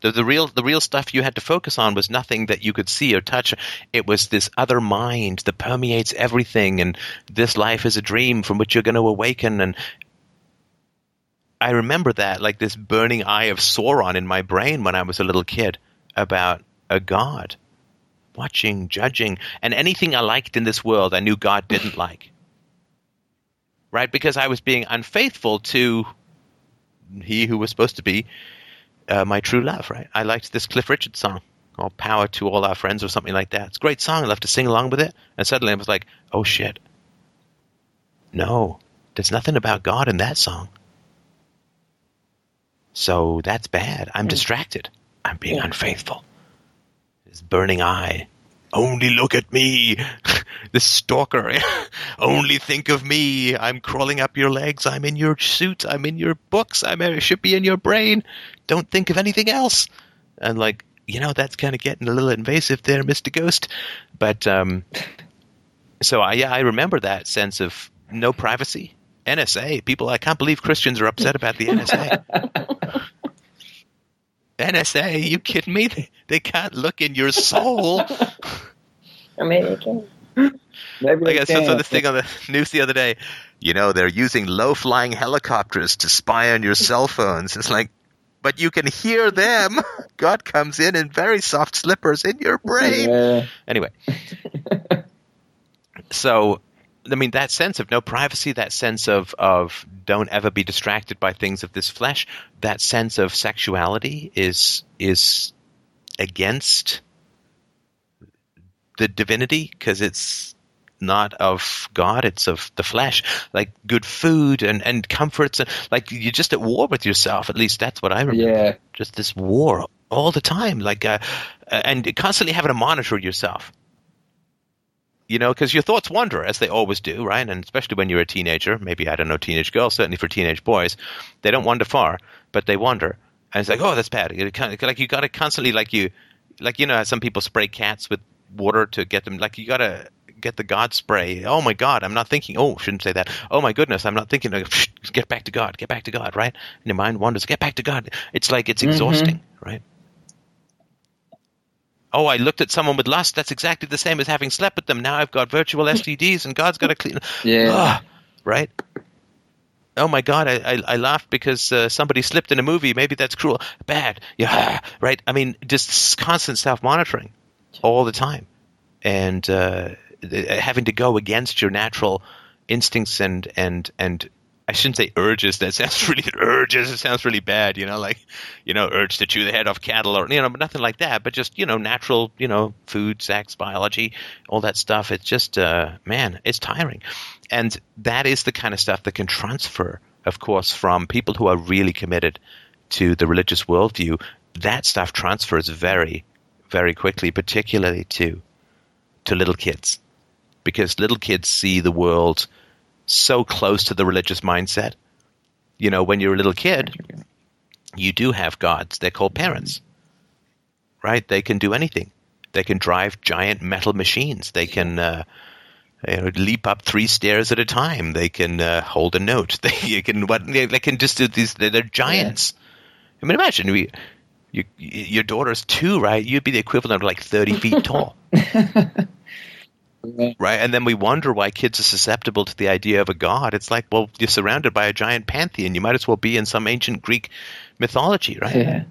The, the real the real stuff you had to focus on was nothing that you could see or touch. It was this other mind that permeates everything, and this life is a dream from which you're going to awaken. And I remember that like this burning eye of Sauron in my brain when I was a little kid about a god, watching, judging, and anything I liked in this world, I knew God didn't like. Right, because I was being unfaithful to he who was supposed to be uh, my true love, right? I liked this Cliff Richard song, "All Power to All Our Friends" or something like that. It's a great song. I love to sing along with it, and suddenly I was like, "Oh shit! No, there's nothing about God in that song." So that's bad. I'm distracted. I'm being unfaithful. This burning eye. Only look at me, the stalker. Only think of me. I'm crawling up your legs. I'm in your suit. I'm in your books. I'm, I should be in your brain. Don't think of anything else. And like, you know, that's kind of getting a little invasive there, Mr. Ghost. But um, so I, yeah, I remember that sense of no privacy. NSA people. I can't believe Christians are upset about the NSA. NSA, you kidding me? They, they can't look in your soul. Or maybe they can. Maybe Like they I saw can. this thing on the news the other day. You know, they're using low flying helicopters to spy on your cell phones. It's like, but you can hear them. God comes in in very soft slippers in your brain. Yeah. Anyway, so I mean that sense of no privacy, that sense of of don't ever be distracted by things of this flesh, that sense of sexuality is is against the divinity because it's not of God, it's of the flesh. Like good food and, and comforts, and like you're just at war with yourself. At least that's what I remember. Yeah. Just this war all the time, like uh, and constantly having to monitor yourself. You know, because your thoughts wander as they always do, right? And especially when you're a teenager, maybe I don't know, teenage girls, certainly for teenage boys, they don't wander far, but they wander. And it's like, oh, that's bad. You kind of, like you got to constantly, like you, like you know, how some people spray cats with water to get them. Like you got to get the God spray. Oh my God, I'm not thinking. Oh, shouldn't say that. Oh my goodness, I'm not thinking. Get back to God. Get back to God. Right? And your mind wanders. Get back to God. It's like it's exhausting, right? Oh, I looked at someone with lust. That's exactly the same as having slept with them. Now I've got virtual STDs, and God's got to clean. Yeah. Ah, right? Oh my God! I I, I laughed because uh, somebody slipped in a movie. Maybe that's cruel, bad. Yeah, right. I mean, just constant self monitoring all the time, and uh, having to go against your natural instincts and and and I shouldn't say urges. That sounds really urges. It sounds really bad. You know, like you know, urge to chew the head off cattle, or you know, but nothing like that. But just you know, natural, you know, food, sex, biology, all that stuff. It's just, uh, man, it's tiring, and that is the kind of stuff that can transfer, of course, from people who are really committed to the religious worldview. That stuff transfers very, very quickly, particularly to to little kids, because little kids see the world so close to the religious mindset. You know, when you're a little kid, you do have gods. They're called parents, right? They can do anything. They can drive giant metal machines. They can uh, you know, leap up three stairs at a time. They can uh, hold a note. They can what they, can just do these. They're, they're giants. I mean, imagine we, you, your daughter's two, right? You'd be the equivalent of like thirty feet tall. right? And then we wonder why kids are susceptible to the idea of a god. It's like, well, you're surrounded by a giant pantheon. You might as well be in some ancient Greek mythology, right? Yeah.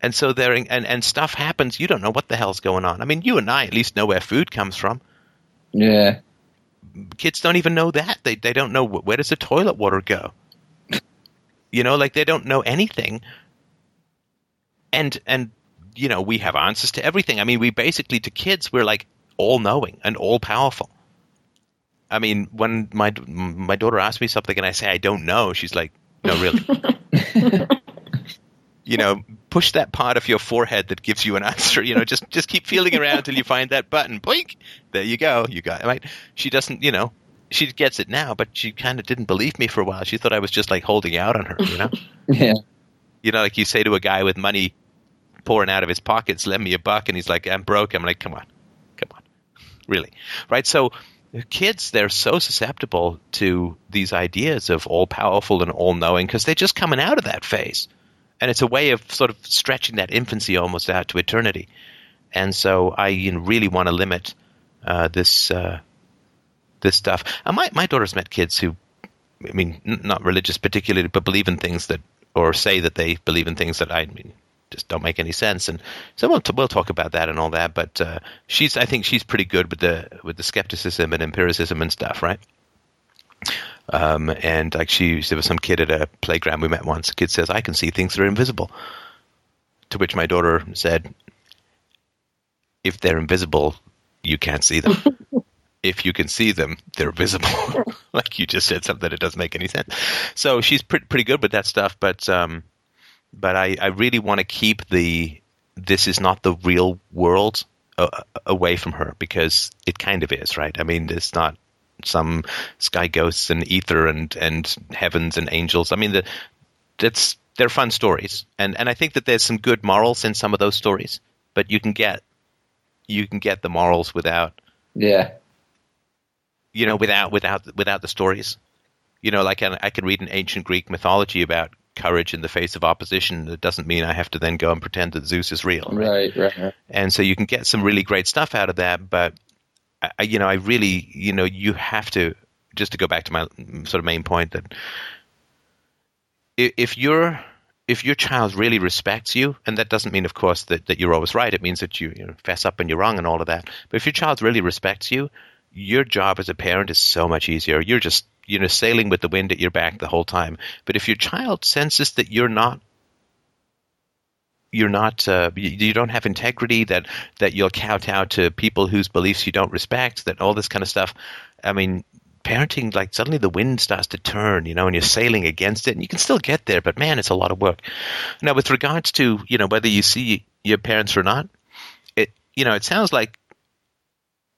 And so there, and, and stuff happens. You don't know what the hell's going on. I mean, you and I at least know where food comes from. Yeah. Kids don't even know that. They they don't know where does the toilet water go. You know, like they don't know anything. And and you know, we have answers to everything. I mean, we basically to kids we're like all knowing and all powerful. I mean, when my my daughter asks me something and I say I don't know, she's like, "No, really." you know, push that part of your forehead that gives you an answer. You know, just just keep feeling around until you find that button. Blink. There you go. You got it. Right? She doesn't. You know, she gets it now, but she kind of didn't believe me for a while. She thought I was just like holding out on her. You know. Yeah. you know, like you say to a guy with money pouring out of his pockets, "Lend me a buck," and he's like, "I'm broke." I'm like, "Come on, come on, really?" Right? So, kids, they're so susceptible to these ideas of all powerful and all knowing because they're just coming out of that phase, and it's a way of sort of stretching that infancy almost out to eternity. And so, I you know, really want to limit uh, this uh, this stuff. And my my daughter's met kids who, I mean, n- not religious particularly, but believe in things that or say that they believe in things that I mean just don't make any sense. And so we'll, t- we'll talk about that and all that. But uh, she's I think she's pretty good with the with the skepticism and empiricism and stuff, right? Um, and like she, there was some kid at a playground we met once. A kid says, "I can see things that are invisible." To which my daughter said, "If they're invisible, you can't see them." if you can see them, they're visible. like you just said something that doesn't make any sense. So she's pretty pretty good with that stuff, but um, but I, I really want to keep the this is not the real world uh, away from her because it kind of is, right? I mean, it's not some sky ghosts and ether and and heavens and angels. I mean, the, that's they're fun stories, and and I think that there's some good morals in some of those stories, but you can get you can get the morals without Yeah. you know, without without without the stories. You know, like I, I can read an ancient Greek mythology about courage in the face of opposition. That doesn't mean I have to then go and pretend that Zeus is real. Right? Right. Right. And so you can get some really great stuff out of that. But I, you know, I really, you know, you have to just to go back to my sort of main point that if your if your child really respects you, and that doesn't mean, of course, that, that you're always right. It means that you, you know, fess up and you're wrong and all of that. But if your child really respects you, your job as a parent is so much easier. You're just you know sailing with the wind at your back the whole time. But if your child senses that you're not you're not uh, you, you don't have integrity that that you'll kowtow to people whose beliefs you don't respect that all this kind of stuff i mean parenting like suddenly the wind starts to turn you know and you're sailing against it and you can still get there but man it's a lot of work now with regards to you know whether you see your parents or not it you know it sounds like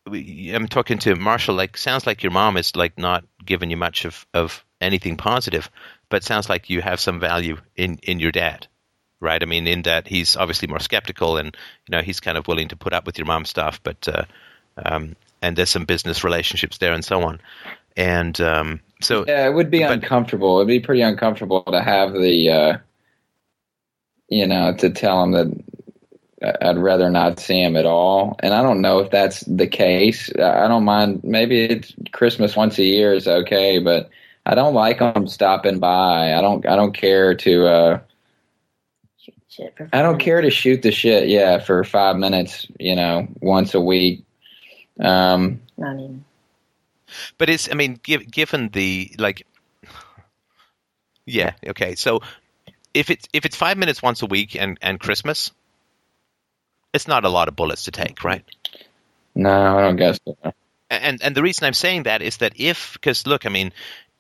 i'm talking to marshall like sounds like your mom is like not giving you much of of anything positive but sounds like you have some value in in your dad right? I mean, in that he's obviously more skeptical, and you know he's kind of willing to put up with your mom's stuff, but uh, um, and there's some business relationships there and so on, and um, so Yeah, it would be But- uncomfortable. It'd be pretty uncomfortable to have the, uh, you know, to tell him that I'd rather not see him at all. And I don't know if that's the case. I I don't mind. Maybe it's Christmas once a year is okay, but I don't like them stopping by. I don't. I don't care to. Uh, Shit I don't fun. care to shoot the shit. Yeah, for five minutes. You know, once a week. Um, Not even. but it's I mean, give, given the like, yeah, okay, so if it's if it's five minutes once a week and and Christmas, it's not a lot of bullets to take, right? no, I don't guess. So. and and the reason I'm saying that is that if because look, I mean,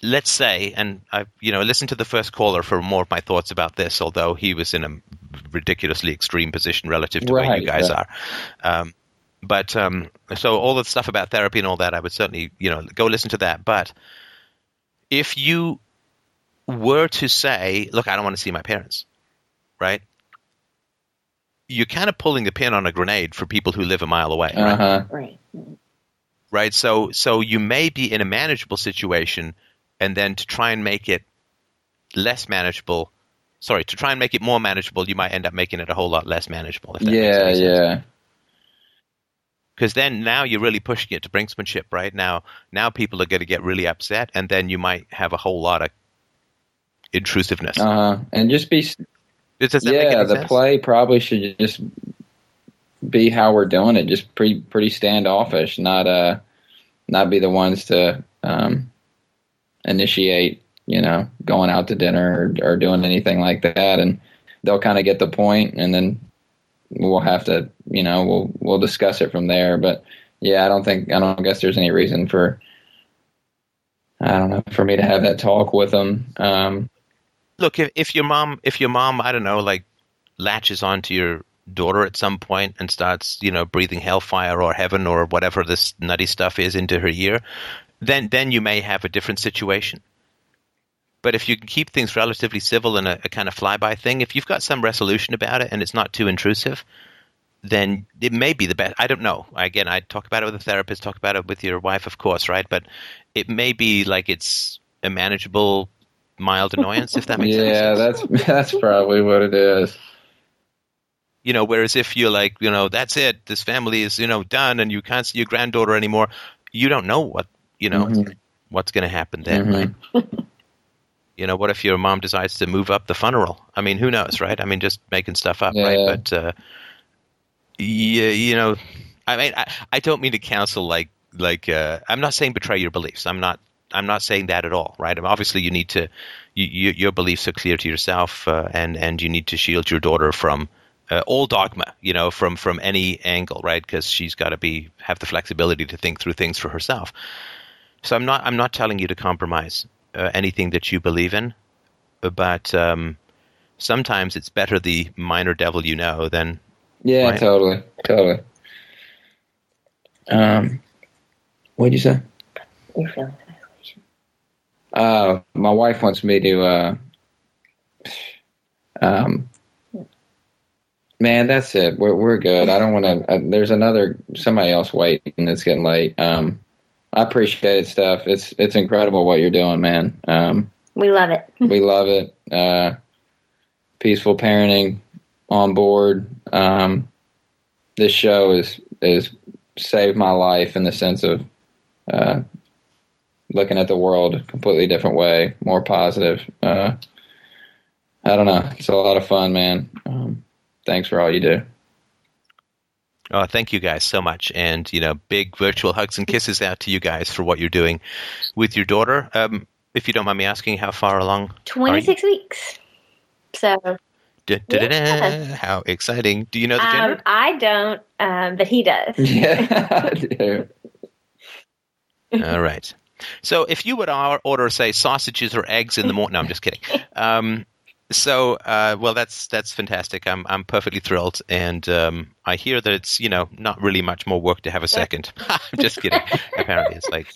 let's say, and I you know listen to the first caller for more of my thoughts about this, although he was in a ridiculously extreme position relative to where you guys right. are. Um, but um, so all the stuff about therapy and all that, I would certainly you know go listen to that. But if you were to say, look, I don't want to see my parents, right? You're kind of pulling the pin on a grenade for people who live a mile away, right? Uh huh. Right. right? So so you may be in a manageable situation, and then to try and make it less manageable, sorry, to try and make it more manageable, you might end up making it a whole lot less manageable. If that Yeah, any sense. yeah. Because then now you're really pushing it to brinksmanship, right? Now now people are going to get really upset, and then you might have a whole lot of intrusiveness. Uh huh. And just be Does that make yeah, the sense? play probably should just be how we're doing it, just pretty pretty standoffish, not uh not be the ones to um initiate, you know, going out to dinner or, or doing anything like that and they'll kind of get the point and then we'll have to, you know, we'll we'll discuss it from there, but yeah, I don't think I don't guess there's any reason for I don't know, for me to have that talk with them. Um look if, if your mom if your mom i don't know like latches onto your daughter at some point and starts you know breathing hellfire or heaven or whatever this nutty stuff is into her ear then then you may have a different situation. But if you can keep things relatively civil and a, a kind of flyby thing if you've got some resolution about it and it's not too intrusive then it may be the best. I don't know. Again i talk about it with a therapist talk about it with your wife of course right? But it may be like it's a manageable mild annoyance if that makes yeah, sense that's that's probably what it is. you know whereas if you're like you know that's it this family is you know done and you can't see your granddaughter anymore you don't know what you know Mhm. what's going to happen then Mhm. right you know what if your mom decides to move up the funnel i mean who knows right i mean just making stuff up right but uh yeah you know i mean I, I don't mean to counsel like like uh i'm not saying betray your beliefs i'm not i'm not saying that at all right I mean, obviously you need to you, you, your beliefs are clear to yourself uh, and and you need to shield your daughter from uh, all dogma you know from from any angle right because she's got to be have the flexibility to think through things for herself so i'm not i'm not telling you to compromise uh, anything that you believe in but um sometimes it's better the minor devil you know than Yeah, Right. totally, totally. Um, what'd you say? You're feeling isolation. Uh, my wife wants me to. Uh, um, man, that's it. We're we're good. I don't want to. Uh, there's another somebody else waiting. It's getting late. Um, I appreciate it, Steph. It's it's incredible what you're doing, man. Um, We love it. we love it. Uh, peaceful parenting on board. Um, this show is is saved my life in the sense of uh, looking at the world a completely different way, more positive. Uh, I don't know. It's a lot of fun, man. Um, thanks for all you do. Oh, thank you guys so much, and you know, big virtual hugs and kisses out to you guys for what you're doing with your daughter. Um, if you don't mind me asking, how far along? 26 weeks. So Da, da, da, da. How exciting! Do you know the um, gender? I don't, um, but he does. Yeah, I do. All right. So, if you would order, say, sausages or eggs in the morning, no, I'm just kidding. Um, so, uh, well, that's that's fantastic. I'm I'm perfectly thrilled, and um, I hear that it's you know not really much more work to have a second. I'm just kidding. Apparently, it's like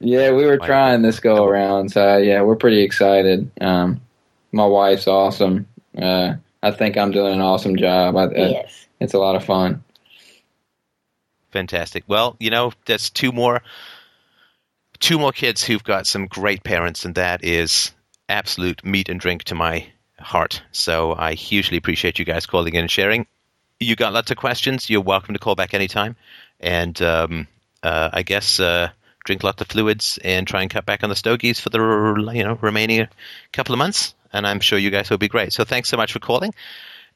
Yeah, we were trying this go around, so yeah, we're pretty excited. Um, my wife's awesome. Uh, I think I'm doing an awesome job. I, He I, it's a lot of fun. Fantastic. Well, you know, that's two more two more kids who've got some great parents, and that is absolute meat and drink to my heart. So I hugely appreciate you guys calling in and sharing. You got lots of questions. You're welcome to call back anytime. And um, uh, I guess uh, drink lots of fluids and try and cut back on the stogies for the you know remaining couple of months. And I'm sure you guys will be great. So thanks so much for calling.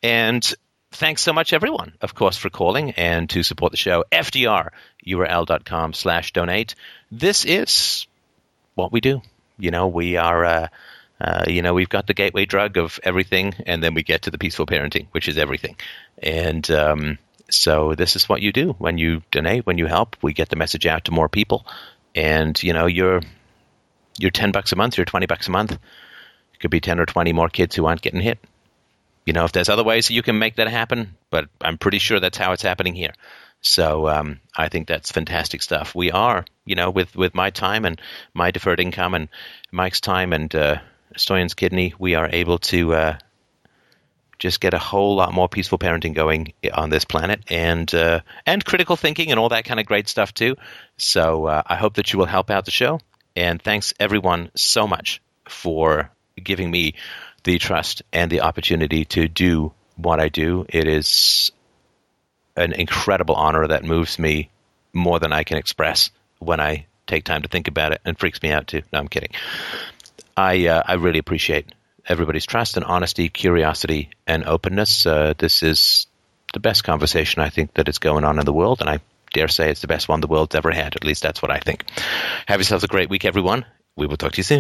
And thanks so much, everyone, of course, for calling and to support the show. FDRURL.com slash donate. This is what we do. You know, we are, uh, uh, you know, we've got the gateway drug of everything, and then we get to the peaceful parenting, which is everything. And um, so this is what you do when you donate, when you help. We get the message out to more people, and you know, you're you're ten bucks a month, you're twenty bucks a month. It could be ten or twenty more kids who aren't getting hit you know, if there's other ways you can make that happen, but I'm pretty sure that's how it's happening here. So um, I think that's fantastic stuff. We are, you know, with, with my time and my deferred income and Mike's time and uh, Stoyan's kidney, we are able to uh, just get a whole lot more peaceful parenting going on this planet, and uh, and critical thinking and all that kind of great stuff too. So uh, I hope that you will help out the show, and thanks everyone so much for giving me the trust and the opportunity to do what I do. It is an incredible honor that moves me more than I can express when I take time to think about it and freaks me out too. No, I'm kidding. I uh, I really appreciate everybody's trust and honesty, curiosity, and openness. Uh, this is the best conversation I think that is going on in the world, and I dare say it's the best one the world's ever had. At least that's what I think. Have yourselves a great week, everyone. We will talk to you soon.